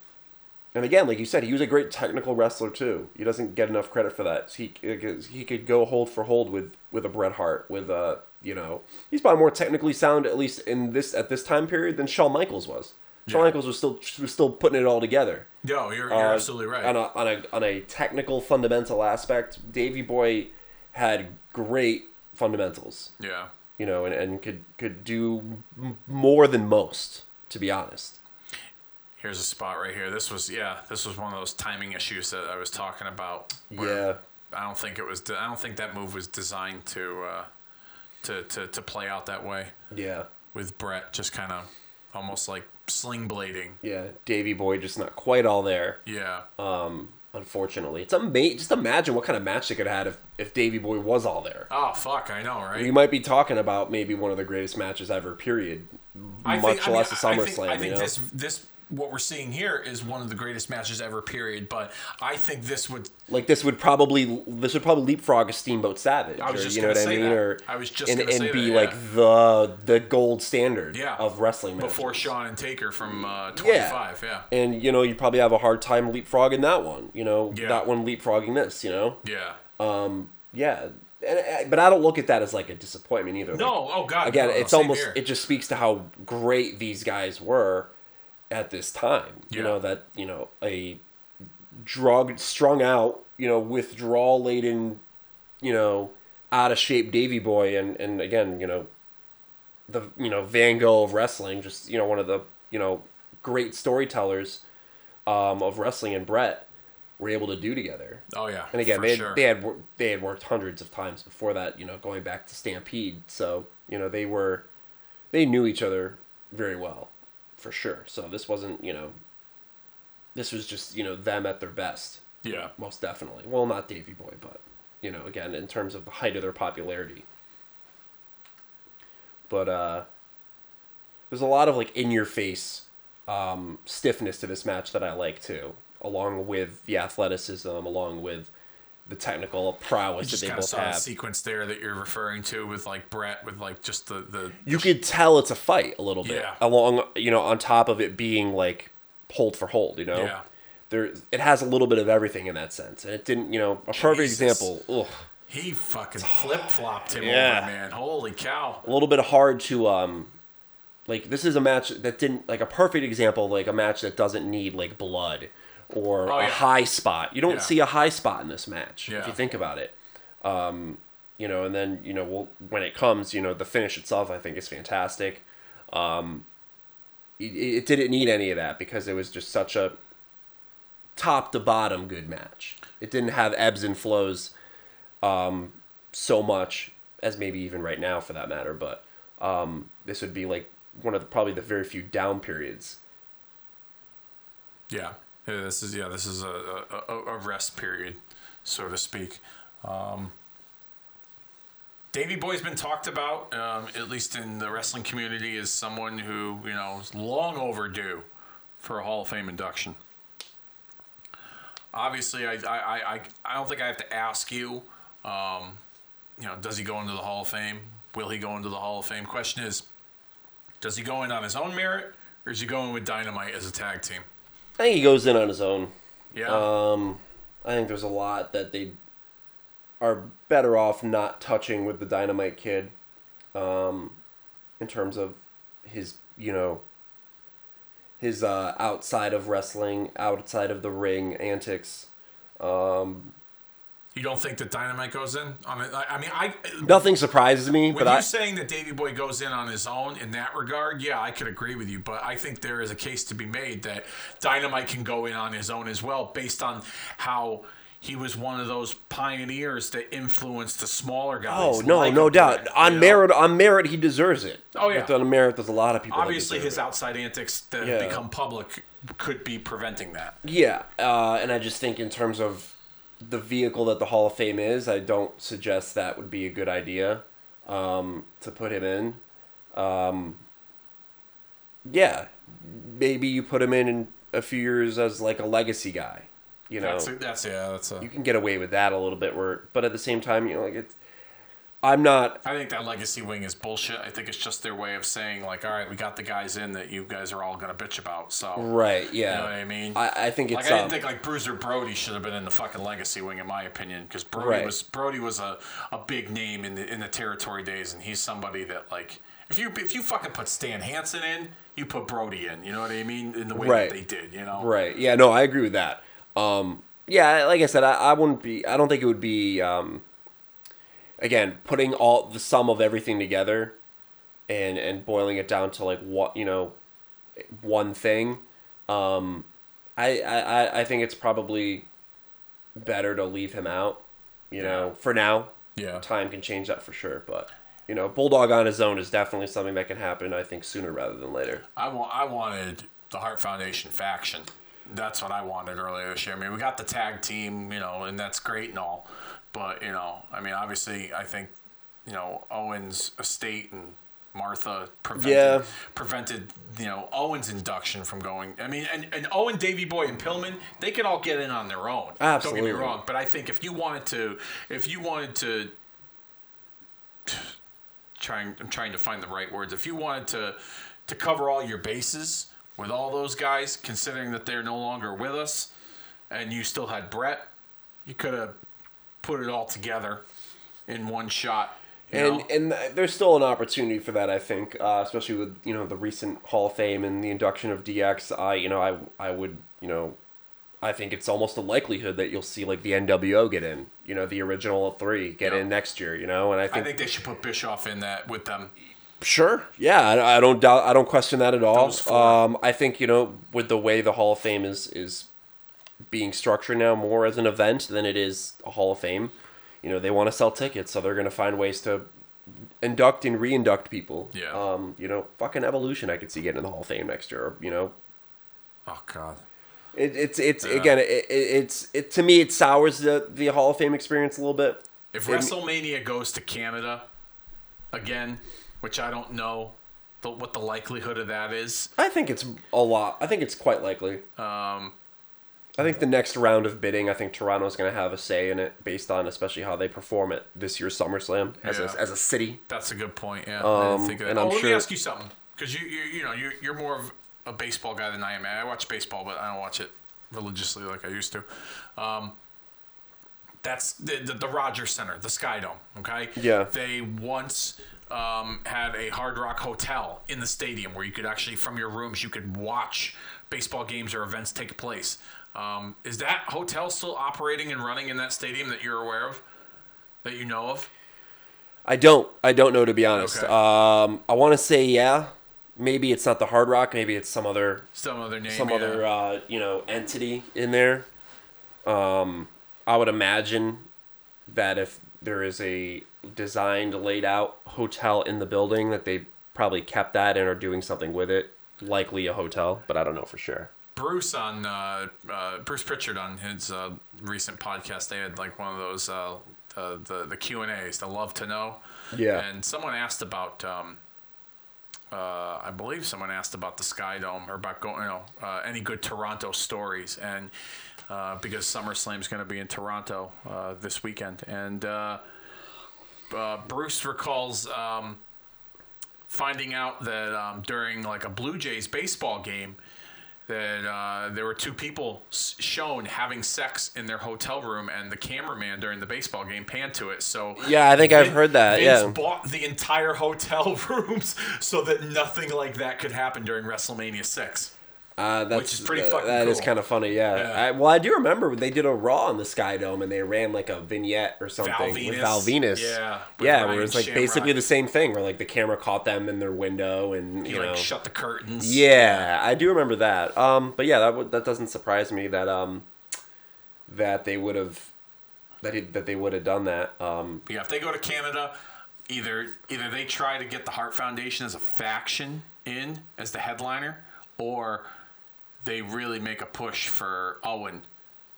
Speaker 2: and again, like you said, he was a great technical wrestler too. He doesn't get enough credit for that. He he could go hold for hold with with a Bret Hart, with a you know, he's probably more technically sound at least in this at this time period than Shawn Michaels was. Shawn
Speaker 1: Yeah.
Speaker 2: Michaels was still was still putting it all together.
Speaker 1: No, you're, you're
Speaker 2: Uh,
Speaker 1: absolutely right.
Speaker 2: On a, on a on a technical fundamental aspect, Davy Boy had great fundamentals,
Speaker 1: yeah.
Speaker 2: You know, and, and could could do m- more than most, to be honest.
Speaker 1: Here's a spot right here. This was yeah. This was one of those timing issues that I was talking about.
Speaker 2: Yeah.
Speaker 1: I don't think it was. De- I don't think that move was designed to uh, to, to to play out that way
Speaker 2: Yeah.
Speaker 1: with Bret just kind of almost like sling blading.
Speaker 2: Yeah, Davy Boy just not quite all there.
Speaker 1: Yeah.
Speaker 2: Um, unfortunately, it's ama- Just imagine what kind of match they could have had if, if Davy Boy was all there.
Speaker 1: oh fuck! I know, right?
Speaker 2: We might be talking about maybe one of the greatest matches ever. Period.
Speaker 1: I
Speaker 2: Much
Speaker 1: think, I mean,
Speaker 2: less a
Speaker 1: I- I
Speaker 2: SummerSlam.
Speaker 1: think, I
Speaker 2: you
Speaker 1: think
Speaker 2: know?
Speaker 1: this this what we're seeing here is one of the greatest matches ever. Period. But I think this would.
Speaker 2: like this would probably this would probably leapfrog a Steamboat Savage.
Speaker 1: I was
Speaker 2: or,
Speaker 1: just
Speaker 2: you know what I mean?
Speaker 1: that.
Speaker 2: Or
Speaker 1: I was just
Speaker 2: and, and be
Speaker 1: that,
Speaker 2: like the the gold standard
Speaker 1: Yeah.
Speaker 2: of wrestling matches.
Speaker 1: before Shawn and Taker from uh, 25. Yeah.
Speaker 2: And you know you probably have a hard time leapfrogging that one. You know
Speaker 1: Yeah.
Speaker 2: that one leapfrogging this. You know
Speaker 1: Yeah.
Speaker 2: um yeah. And, uh, but I don't look at that as like a disappointment either.
Speaker 1: No,
Speaker 2: Like,
Speaker 1: oh god.
Speaker 2: again,
Speaker 1: no,
Speaker 2: it's almost
Speaker 1: here.
Speaker 2: it just speaks to how great these guys were at this time. You know that you know a drug strung out, you know, withdrawal laden, you know, out of shape Davy Boy, and and again, you know, the you know Van Gogh of wrestling, just you know one of the you know great storytellers um, of wrestling and Bret were able to do together.
Speaker 1: Oh yeah.
Speaker 2: And again, they had,
Speaker 1: sure.
Speaker 2: they had they had worked hundreds of times before that. You know, going back to Stampede, so you know they were they knew each other very well, for sure. So this wasn't you know this was just you know them at their best,
Speaker 1: yeah.
Speaker 2: most definitely. Well, not Davy Boy, but you know again in terms of the height of their popularity. But uh, there's a lot of like in your face um, stiffness to this match that I like too, along with the athleticism, along with the technical prowess that they
Speaker 1: kind of
Speaker 2: both have.
Speaker 1: sequence there that you're referring to with like Bret with like just the the
Speaker 2: You could tell it's a fight a little bit,
Speaker 1: Yeah.
Speaker 2: along you know on top of it being like hold for hold, you know.
Speaker 1: yeah
Speaker 2: there it has a little bit of everything in that sense, and it didn't. You know, a perfect
Speaker 1: Jesus.
Speaker 2: example. Ugh,
Speaker 1: He fucking flip flopped him
Speaker 2: Yeah.
Speaker 1: over, man. Holy cow.
Speaker 2: a little bit hard to um, like this is a match that didn't like a perfect example like a match that doesn't need like blood or
Speaker 1: Oh,
Speaker 2: a
Speaker 1: yeah.
Speaker 2: high spot. You don't
Speaker 1: Yeah.
Speaker 2: see a high spot in this match
Speaker 1: Yeah.
Speaker 2: if you think about it. Um, you know, and then you know, well, when it comes, you know, the finish itself, I think is fantastic. Um, it, it didn't need any of that because it was just such a top to bottom good match. It didn't have ebbs and flows um, so much as maybe even right now for that matter. But um, this would be like one of the, probably the very few down periods.
Speaker 1: Yeah. Yeah, this is yeah, this is a, a, a- rest period, so to speak. Um, Davy Boy's been talked about, um, at least in the wrestling community, as someone who you know is long overdue for a Hall of Fame induction. Obviously, I I, I, I- I don't think I have to ask you. Um, you know, does he go into the Hall of Fame? Will he go into the Hall of Fame? Question is, does he go in on his own merit, or is he going with Dynamite as a tag team?
Speaker 2: I think he goes in on his own.
Speaker 1: Yeah.
Speaker 2: Um, I think there's a lot that they are better off not touching with the Dynamite Kid, um, in terms of his, you know, his uh, outside of wrestling, outside of the ring antics.
Speaker 1: You don't think that Dynamite goes in on it? I mean, I.
Speaker 2: Nothing surprises me,
Speaker 1: When
Speaker 2: but
Speaker 1: you
Speaker 2: I
Speaker 1: saying that Davy Boy goes in on his own in that regard, yeah, I could agree with you. But I think there is a case to be made that Dynamite can go in on his own as well, based on how he was one of those pioneers that influenced the smaller guys.
Speaker 2: Oh no,
Speaker 1: like
Speaker 2: no doubt. On
Speaker 1: know?
Speaker 2: merit, on merit, he deserves it.
Speaker 1: Oh, yeah.
Speaker 2: But on merit, there's a lot of people.
Speaker 1: Obviously, his
Speaker 2: it.
Speaker 1: outside antics that
Speaker 2: Yeah.
Speaker 1: become public could be preventing that.
Speaker 2: Yeah, uh, and I just think in terms of the vehicle that the Hall of Fame is, I don't suggest that would be a good idea um, to put him in. Um, yeah, maybe you put him in in a few years as like a legacy guy. You know,
Speaker 1: That's, that's yeah, that's a.
Speaker 2: you can get away with that a little bit. Where, but at the same time, you know, like it's. I'm not.
Speaker 1: I think that legacy wing is bullshit. I think it's just their way of saying like, all right, we got the guys in that you guys are all gonna bitch about. So
Speaker 2: Right. Yeah.
Speaker 1: You know what I mean?
Speaker 2: I, I think it's.
Speaker 1: Like I didn't
Speaker 2: um,
Speaker 1: think like Bruiser Brody should have been in the fucking legacy wing, in my opinion, because Brody
Speaker 2: Right.
Speaker 1: was Brody was a, a big name in the in the territory days, and he's somebody that like if you if you fucking put Stan Hansen in, you put Brody in. You know what I mean? In the way
Speaker 2: Right.
Speaker 1: that they did, you know?
Speaker 2: Right. Yeah. No, I agree with that. Um, yeah. Like I said, I, I wouldn't be. I don't think it would be. Um, again, putting all the sum of everything together, and and boiling it down to like what you know, one thing. Um, I I I- I think it's probably better to leave him out. You know, for now.
Speaker 1: Yeah.
Speaker 2: Time can change that for sure, but. You know, Bulldog on his own is definitely something that can happen. I think sooner rather than later.
Speaker 1: I want I wanted the Heart Foundation faction. That's what I wanted earlier this year. I mean, we got the tag team, you know, and that's great and all, but you know, I mean, obviously, I think you know Owen's estate and Martha prevented
Speaker 2: Yeah.
Speaker 1: prevented you know Owen's induction from going. I mean, and, and Owen, Davy Boy, and Pillman, they could all get in on their own. Don't get me wrong, but I think if you wanted to, if you wanted to trying I'm trying to find the right words. If you wanted to to cover all your bases with all those guys, considering that they're no longer with us, and you still had Bret, you could have put it all together in one shot.
Speaker 2: And
Speaker 1: know?
Speaker 2: and there's still an opportunity for that, I think, uh, especially with you know the recent Hall of Fame and the induction of DX. I you know I I would you know I think it's almost a likelihood that you'll see like the NWO get in, you know, the original three get
Speaker 1: Yeah.
Speaker 2: in next year, you know, and I
Speaker 1: I
Speaker 2: think,
Speaker 1: think they should put Bischoff in that with them.
Speaker 2: sure, yeah, I, I don't doubt, I don't question that at all. Um, I think you know with the way the Hall of Fame is is being structured now more as an event than it is a Hall of Fame. You know, they want to sell tickets, so they're going to find ways to induct and re-induct people.
Speaker 1: Yeah.
Speaker 2: Um, you know, fucking evolution. I could see getting in the Hall of Fame next year. You know,
Speaker 1: Oh God.
Speaker 2: it, it's it's again, it, it, it's it to me it sours the the Hall of Fame experience a little bit.
Speaker 1: If
Speaker 2: It-
Speaker 1: WrestleMania goes to Canada again, which I don't know the, what the likelihood of that is.
Speaker 2: I think it's a lot. I think it's quite likely.
Speaker 1: Um,
Speaker 2: I think the next round of bidding, I think Toronto's going to have a say in it based on especially how they perform at this year's SummerSlam as
Speaker 1: Yeah.
Speaker 2: a, as a city.
Speaker 1: That's a good point. Yeah,
Speaker 2: Um, and I'm
Speaker 1: let me ask you something, because you, you you know you you're more of a baseball guy than I am. I watch baseball, but I don't watch it religiously like I used to. Um, that's the, the the Rogers Center, the Sky Dome. Okay.
Speaker 2: Yeah.
Speaker 1: They once um, had a Hard Rock Hotel in the stadium where you could actually, from your rooms, you could watch baseball games or events take place. Um, is that hotel still operating and running in that stadium that you're aware of, that you know of?
Speaker 2: I don't. I don't know to be honest.
Speaker 1: Okay.
Speaker 2: Um, I want to say yeah. Maybe it's not the Hard Rock. Maybe it's some other
Speaker 1: Some other name.
Speaker 2: some
Speaker 1: yeah.
Speaker 2: other uh, you know entity in there. Um, I would imagine that if there is a designed, laid out hotel in the building, that they probably kept that and are doing something with it. Likely a hotel, but I don't know for sure.
Speaker 1: Bruce on uh, uh, Bruce Prichard on his uh, recent podcast. They had like one of those uh, uh, the the Q and A's, the love to know.
Speaker 2: Yeah.
Speaker 1: And someone asked about. Um, uh, I believe someone asked about the Sky Dome or about going, you know, uh, any good Toronto stories, and uh, because SummerSlam is going to be in Toronto uh, this weekend, and uh, uh, Bruce recalls um, finding out that um, during like a Blue Jays baseball game, that uh, there were two people shown having sex in their hotel room, and the cameraman during the baseball game panned to it. So
Speaker 2: Yeah, I think I've heard that,
Speaker 1: Vince
Speaker 2: yeah.
Speaker 1: bought the entire hotel rooms so that nothing like that could happen during WrestleMania six.
Speaker 2: Uh, that's
Speaker 1: is pretty
Speaker 2: uh,
Speaker 1: fucking
Speaker 2: That is
Speaker 1: cool.
Speaker 2: kind of funny, yeah.
Speaker 1: Yeah.
Speaker 2: I, well, I do remember they did a Raw in the Sky Dome and they ran like a vignette or something
Speaker 1: Val
Speaker 2: with. Val Venis.
Speaker 1: Yeah,
Speaker 2: yeah, where
Speaker 1: Ryan
Speaker 2: it was like
Speaker 1: Shamrock.
Speaker 2: basically the same thing, where like the camera caught them in their window and
Speaker 1: He
Speaker 2: you
Speaker 1: like
Speaker 2: know.
Speaker 1: shut the curtains.
Speaker 2: Yeah, I do remember that. Um, but yeah, that would that doesn't surprise me that um, that they would have that he, that they would have done that. Um,
Speaker 1: Yeah, if they go to Canada, either either they try to get the Heart Foundation as a faction in as the headliner, or they really make a push for Owen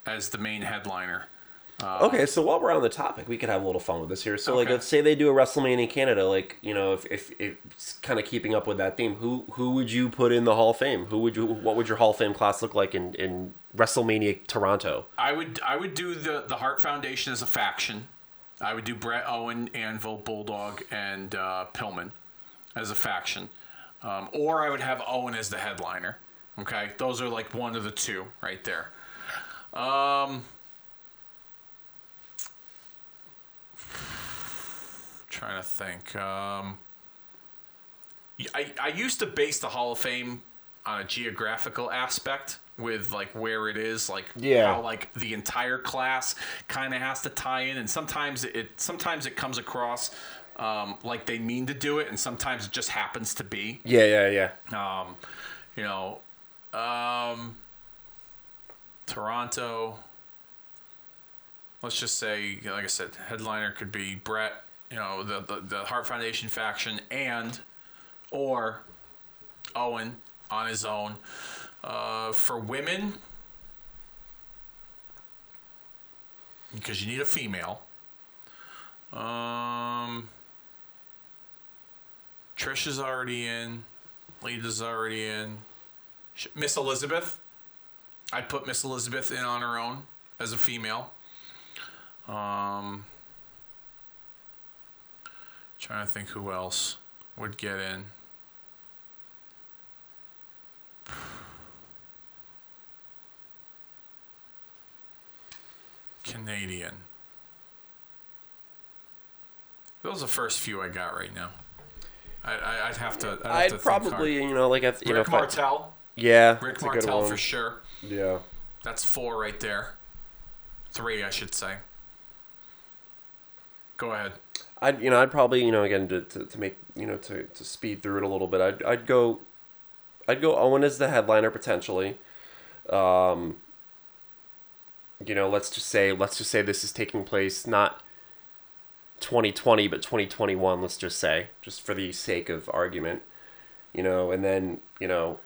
Speaker 1: as the main headliner.
Speaker 2: Okay, so while we're on the topic, we could have a little fun with this here. So, like,
Speaker 1: Okay.
Speaker 2: let's say they do a WrestleMania in Canada. Like, you know, if, if, if it's kind of keeping up with that theme, who who would you put in the Hall of Fame? Who would you? What would your Hall of Fame class look like in, in WrestleMania Toronto?
Speaker 1: I would I would do the the Heart Foundation as a faction. I would do Bret Owen, Anvil, Bulldog, and uh, Pillman as a faction, um, or I would have Owen as the headliner. Okay, those are like one of the two right there. Um, trying to think. Um, I, I used to base the Hall of Fame on a geographical aspect with like where it is, like
Speaker 2: Yeah.
Speaker 1: how like the entire class kind of has to tie in, and sometimes it sometimes it comes across um, like they mean to do it, and sometimes it just happens to be.
Speaker 2: Yeah, yeah, yeah.
Speaker 1: Um, you know, um, Toronto. Let's just say, like I said, headliner could be Bret. You know, the the, the Heart Foundation faction, and or Owen on his own. Uh, for women, because you need a female. Um, Trish is already in. Lita's already in. Miss Elizabeth. I'd put Miss Elizabeth in on her own as a female. Um, trying to think who else would get in. Canadian. Those are the first few I got right now. I, I, I'd have to. I'd, have
Speaker 2: I'd
Speaker 1: think
Speaker 2: probably, you know, like if you know,
Speaker 1: Rick
Speaker 2: I-
Speaker 1: Martel.
Speaker 2: Yeah,
Speaker 1: Rick
Speaker 2: that's a good
Speaker 1: Martel for sure.
Speaker 2: Yeah.
Speaker 1: That's four right there. Three, I should say. Go ahead.
Speaker 2: I'd you know I'd probably you know again to, to, to make you know to, to speed through it a little bit I'd I'd go I'd go Owen as the headliner potentially. Um, you know, let's just say let's just say this is taking place not 2020 but 2021. Let's just say just for the sake of argument, you know, and then you know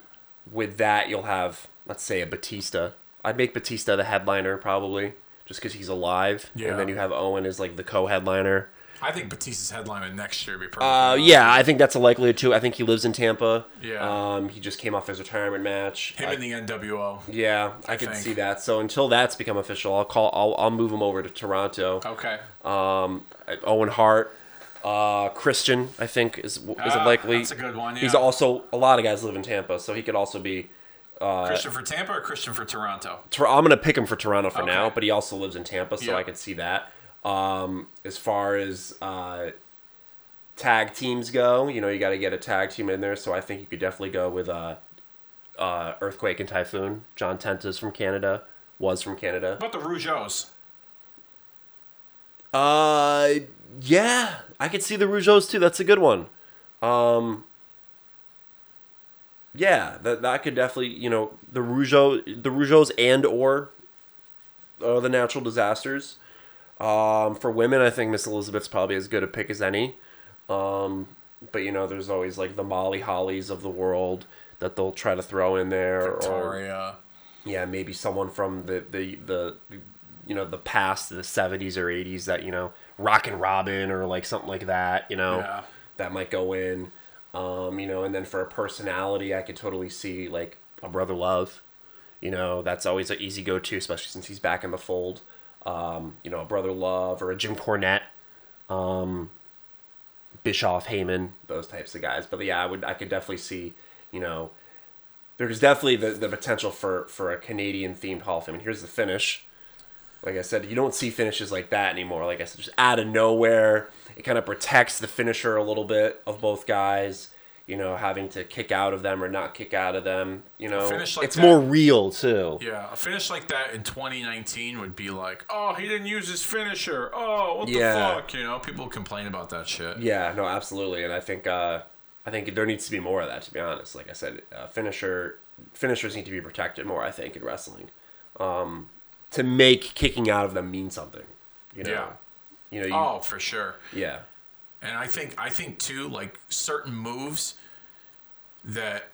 Speaker 2: with that you'll have let's say a Batista. I'd make Batista the headliner probably just because he's alive,
Speaker 1: Yeah.
Speaker 2: and then you have Owen as like the co-headliner.
Speaker 1: I think Batista's headliner next year would be perfect.
Speaker 2: Uh, yeah, I think that's a likelihood too. I think he lives in Tampa.
Speaker 1: Yeah.
Speaker 2: Um, he just came off his retirement match.
Speaker 1: Him
Speaker 2: I-
Speaker 1: in the NWO.
Speaker 2: yeah, I,
Speaker 1: I
Speaker 2: see that. So until that's become official, I'll call. I'll, I'll move him over to Toronto.
Speaker 1: Okay.
Speaker 2: Um, Owen Hart, uh, Christian, I think is is
Speaker 1: Ah,
Speaker 2: a likely.
Speaker 1: that's a good one,
Speaker 2: He's also a lot of guys live in Tampa, so he could also be
Speaker 1: Christian for Tampa or Christian for Toronto?
Speaker 2: Tor- I'm gonna pick him for Toronto for now, but he also lives in Tampa, so
Speaker 1: Yeah.
Speaker 2: I could see that. Um, as far as uh, tag teams go, you know, you got to get a tag team in there. So I think you could definitely go with uh, uh, Earthquake and Typhoon. John Tenta's from Canada, was from Canada.
Speaker 1: What about the Rougeaus?
Speaker 2: Uh, yeah, I could see the Rougeaus too. That's a good one. Um, yeah, that that could definitely, you know, the Rougeau, the Rougeaus and or uh, the Natural Disasters. Um, for women, I think Miss Elizabeth's probably as good a pick as any. Um, but you know, there's always like the Molly Hollies of the world that they'll try to throw in there, or
Speaker 1: Victoria.
Speaker 2: yeah, maybe someone from the the the you know the past, the seventies or eighties that you know Rockin' Robin or like something like that. You know,
Speaker 1: Yeah.
Speaker 2: that might go in. Um, you know, and then for a personality, I could totally see like a Brother Love. You know, that's always an easy go to, especially since he's back in the fold. Um, you know, a Brother Love or a Jim Cornette. Um, Bischoff, Heyman, those types of guys. But yeah, I would I could definitely see, you know, there's definitely the, the potential for for a Canadian themed Hall of Fame. And here's the finish. Like I said, you don't see finishes like that anymore. Like I said, just out of nowhere, it kind of protects the finisher a little bit of both guys. You know, having to kick out of them or not kick out of them. You know,
Speaker 1: like
Speaker 2: it's
Speaker 1: that-
Speaker 2: more real too.
Speaker 1: Yeah, a finish like that in 2019 would be like, oh, he didn't use his finisher. Oh, what
Speaker 2: Yeah.
Speaker 1: the fuck? You know, people complain about that shit.
Speaker 2: Yeah, no, absolutely, and I think uh, I think there needs to be more of that. To be honest, like I said, uh, finisher finishers need to be protected more. I think in wrestling, um, to make kicking out of them mean something. You know,
Speaker 1: Yeah.
Speaker 2: you know, you,
Speaker 1: Oh, for sure.
Speaker 2: yeah,
Speaker 1: And I think I think too, like certain moves that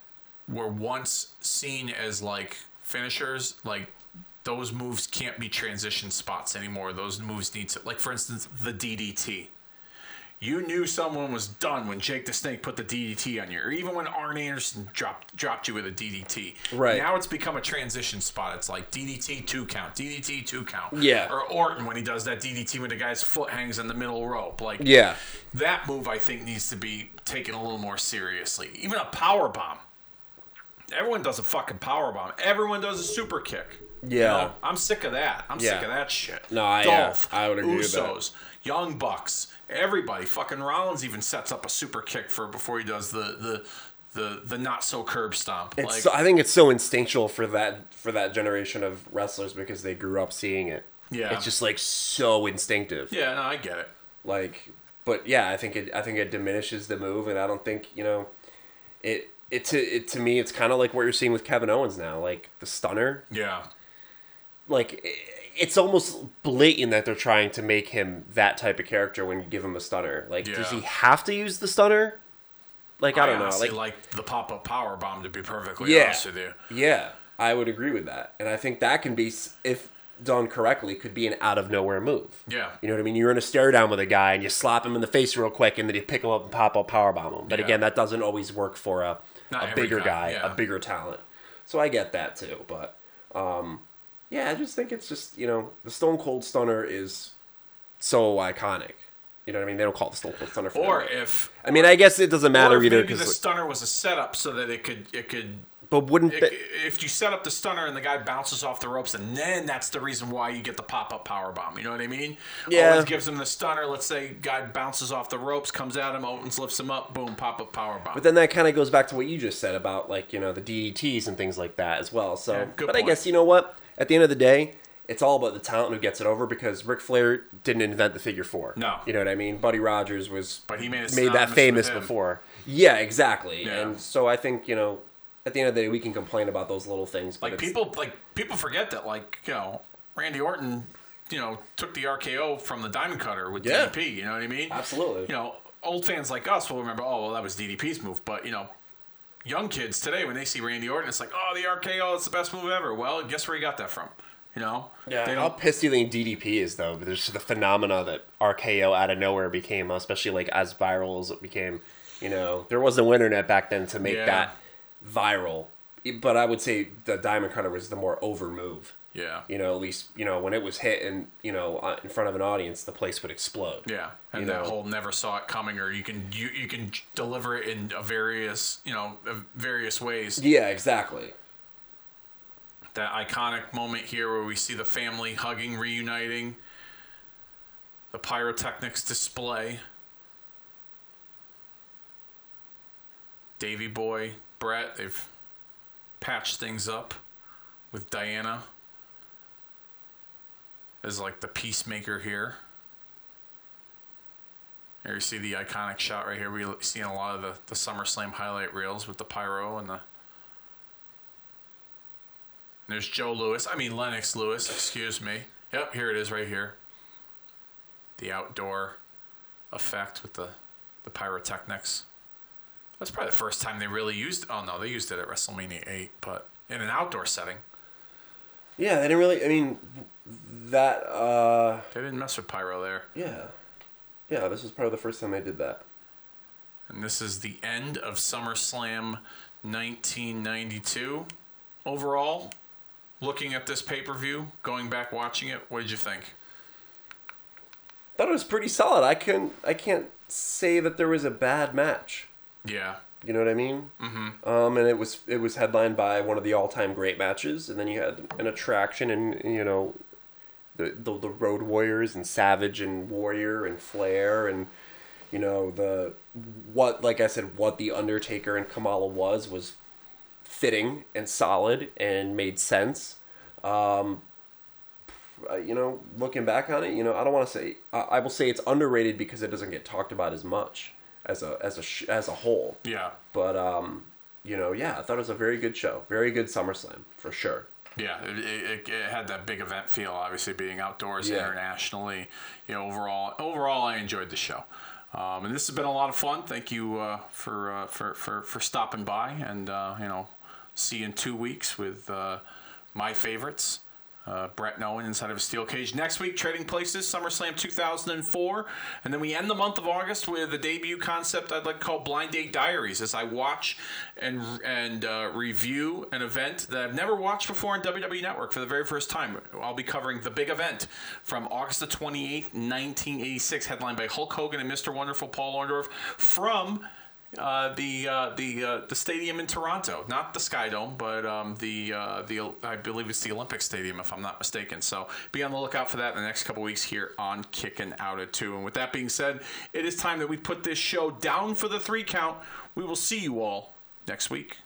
Speaker 1: were once seen as like finishers, like those moves can't be transition spots anymore. Those moves need to like for instance the DDT. You knew someone was done when Jake the Snake put the DDT on you, or even when Arn Anderson dropped dropped you with a DDT.
Speaker 2: Right.
Speaker 1: now, it's become a transition spot. It's like DDT two count, DDT two count.
Speaker 2: Yeah.
Speaker 1: Or Orton when he does that DDT when the guy's foot hangs in the middle rope. Like
Speaker 2: yeah,
Speaker 1: that move I think needs to be taken a little more seriously. Even a power bomb. Everyone does a fucking power bomb. Everyone does a super kick. You
Speaker 2: Yeah.
Speaker 1: know, I'm sick of that. I'm sick of that shit.
Speaker 2: No, I- yeah,
Speaker 1: Dolph,
Speaker 2: I would agree with that.
Speaker 1: Young Bucks, everybody. Fucking Rollins even sets up a super kick for before he does the the the, the not so curb stomp.
Speaker 2: it's.
Speaker 1: like
Speaker 2: so, I think it's so instinctual for that for that generation of wrestlers because they grew up seeing it.
Speaker 1: Yeah.
Speaker 2: it's just like so instinctive.
Speaker 1: yeah, no, I get it.
Speaker 2: like but yeah i think it i think it diminishes the move and i don't think you know it it to it to me it's kind of like what you're seeing with kevin owens now like the stunner
Speaker 1: Yeah,
Speaker 2: like it's almost blatant that they're trying to make him that type of character when you give him a stunner like does he have to use the stunner like i don't know like
Speaker 1: like the pop up power bomb to be perfectly
Speaker 2: Yeah.
Speaker 1: honest with you.
Speaker 2: yeah i would agree with that and i think that can be if done correctly could be an out of nowhere move
Speaker 1: Yeah.
Speaker 2: You know what I mean? You're in a stare down with a guy and you slap him in the face real quick and then you pick him up and pop up power bomb him. But
Speaker 1: Yeah.
Speaker 2: again, that doesn't always work for a,
Speaker 1: Not
Speaker 2: a bigger
Speaker 1: guy,
Speaker 2: guy,
Speaker 1: yeah.
Speaker 2: a bigger talent. So I get that too. But um, yeah, I just think it's just, you know, the Stone Cold Stunner is so iconic. You know what I mean? They don't call it the Stone Cold Stunner for
Speaker 1: Or if
Speaker 2: I mean, I guess it doesn't matter either.
Speaker 1: maybe the stunner was a setup so that it could it could
Speaker 2: but wouldn't
Speaker 1: it, if you set up the stunner and the guy bounces off the ropes, and then that's the reason why you get the pop up power bomb. You know what I mean?
Speaker 2: Yeah.
Speaker 1: Always gives him the stunner. Let's say guy bounces off the ropes, comes at him, Owens lifts him up, boom, pop up power bomb.
Speaker 2: But then that kind of goes back to what you just said about like you know the DDTs and things like that as well. So,
Speaker 1: Yeah, good
Speaker 2: but I guess you know what? At the end of the day, it's all about the talent who gets it over because Ric Flair didn't invent the figure four.
Speaker 1: No.
Speaker 2: you know what I mean. Buddy Rogers was,
Speaker 1: But he made
Speaker 2: made that famous before. Yeah, exactly.
Speaker 1: Yeah.
Speaker 2: And so I think you know, at the end of the day, we can complain about those little things. But
Speaker 1: like people like people forget that like you know Randy Orton, you know, took the RKO from the Diamond Cutter with
Speaker 2: Yeah.
Speaker 1: DDP. You know what I mean?
Speaker 2: Absolutely.
Speaker 1: You know, old fans like us will remember. Oh, well, that was DDP's move. But you know, young kids today when they see Randy Orton, it's like, oh, the RKO, it's the best move ever. Well, guess where he got that from? You know?
Speaker 2: Yeah,
Speaker 1: They
Speaker 2: how pissed you DDP is though? But there's the phenomena that RKO out of nowhere became, uh, especially like as viral as it became. You know, there was no internet back then to make
Speaker 1: Yeah.
Speaker 2: that viral. But I would say the Diamond Cutter was the more over move.
Speaker 1: Yeah.
Speaker 2: You know, at least you know when it was hit and you know uh, in front of an audience, the place would explode.
Speaker 1: Yeah, and
Speaker 2: You
Speaker 1: that
Speaker 2: know.
Speaker 1: whole never saw it coming, or you can you, you can deliver it in a various you know various ways.
Speaker 2: Yeah, exactly.
Speaker 1: that iconic moment here where we see the family hugging, reuniting, the pyrotechnics display. Davy Boy, Bret, they've patched things up with Diana as like the peacemaker here. Here you see the iconic shot right here. We see in a lot of the, the SummerSlam highlight reels with the pyro and the. There's Joe Louis. I mean Lennox Lewis. Excuse me. Yep, here it is right here. The outdoor effect with the the pyrotechnics. That's probably the first time they really used. Oh no, they used it at WrestleMania eight, but in an outdoor setting.
Speaker 2: Yeah, they didn't really. I mean, that. uh
Speaker 1: They didn't mess with pyro there.
Speaker 2: Yeah, yeah. This was probably the first time they did that.
Speaker 1: And this is the end of SummerSlam 1992. Overall, looking at this pay per view, going back watching it, what did you think?
Speaker 2: Thought it was pretty solid. I can I can't say that there was a bad match.
Speaker 1: Yeah,
Speaker 2: You know what I mean? Mm-hmm. Um, and it was it was headlined by one of the all time great matches, and then you had an attraction, and you know, the, the the Road Warriors and Savage and Warrior and Flair and you know the what like I said what the Undertaker and Kamala was was fitting and solid and made sense. Um, you know, looking back on it, you know, I don't want to say I, I will say it's underrated because it doesn't get talked about as much as a as a sh- as a whole.
Speaker 1: yeah,
Speaker 2: But um, you know, yeah, I thought it was a very good show, very good SummerSlam for sure.
Speaker 1: Yeah. It, it, it had that big event feel, obviously being outdoors
Speaker 2: Yeah.
Speaker 1: internationally. You know, overall, overall, I enjoyed the show. Um, and this has been a lot of fun. Thank you uh, for, uh, for for for stopping by, and uh, you know, see you in two weeks with uh, my favorites. Uh, Bret Nolan inside of a steel cage. Next week, Trading Places, SummerSlam 2004. And then we end the month of August with a debut concept I'd like to call Blind Date Diaries as I watch and and uh, review an event that I've never watched before on WWE Network for the very first time. I'll be covering the big event from August the 28th, 1986, headlined by Hulk Hogan and Mr. Wonderful Paul Orndorff from uh, the uh, the uh, the stadium in Toronto, not the Sky Dome, but um, the uh, the I believe it's the Olympic Stadium, if I'm not mistaken. So be on the lookout for that in the next couple weeks here on Kicking Out at Two. And with that being said, it is time that we put this show down for the three count. We will see you all next week.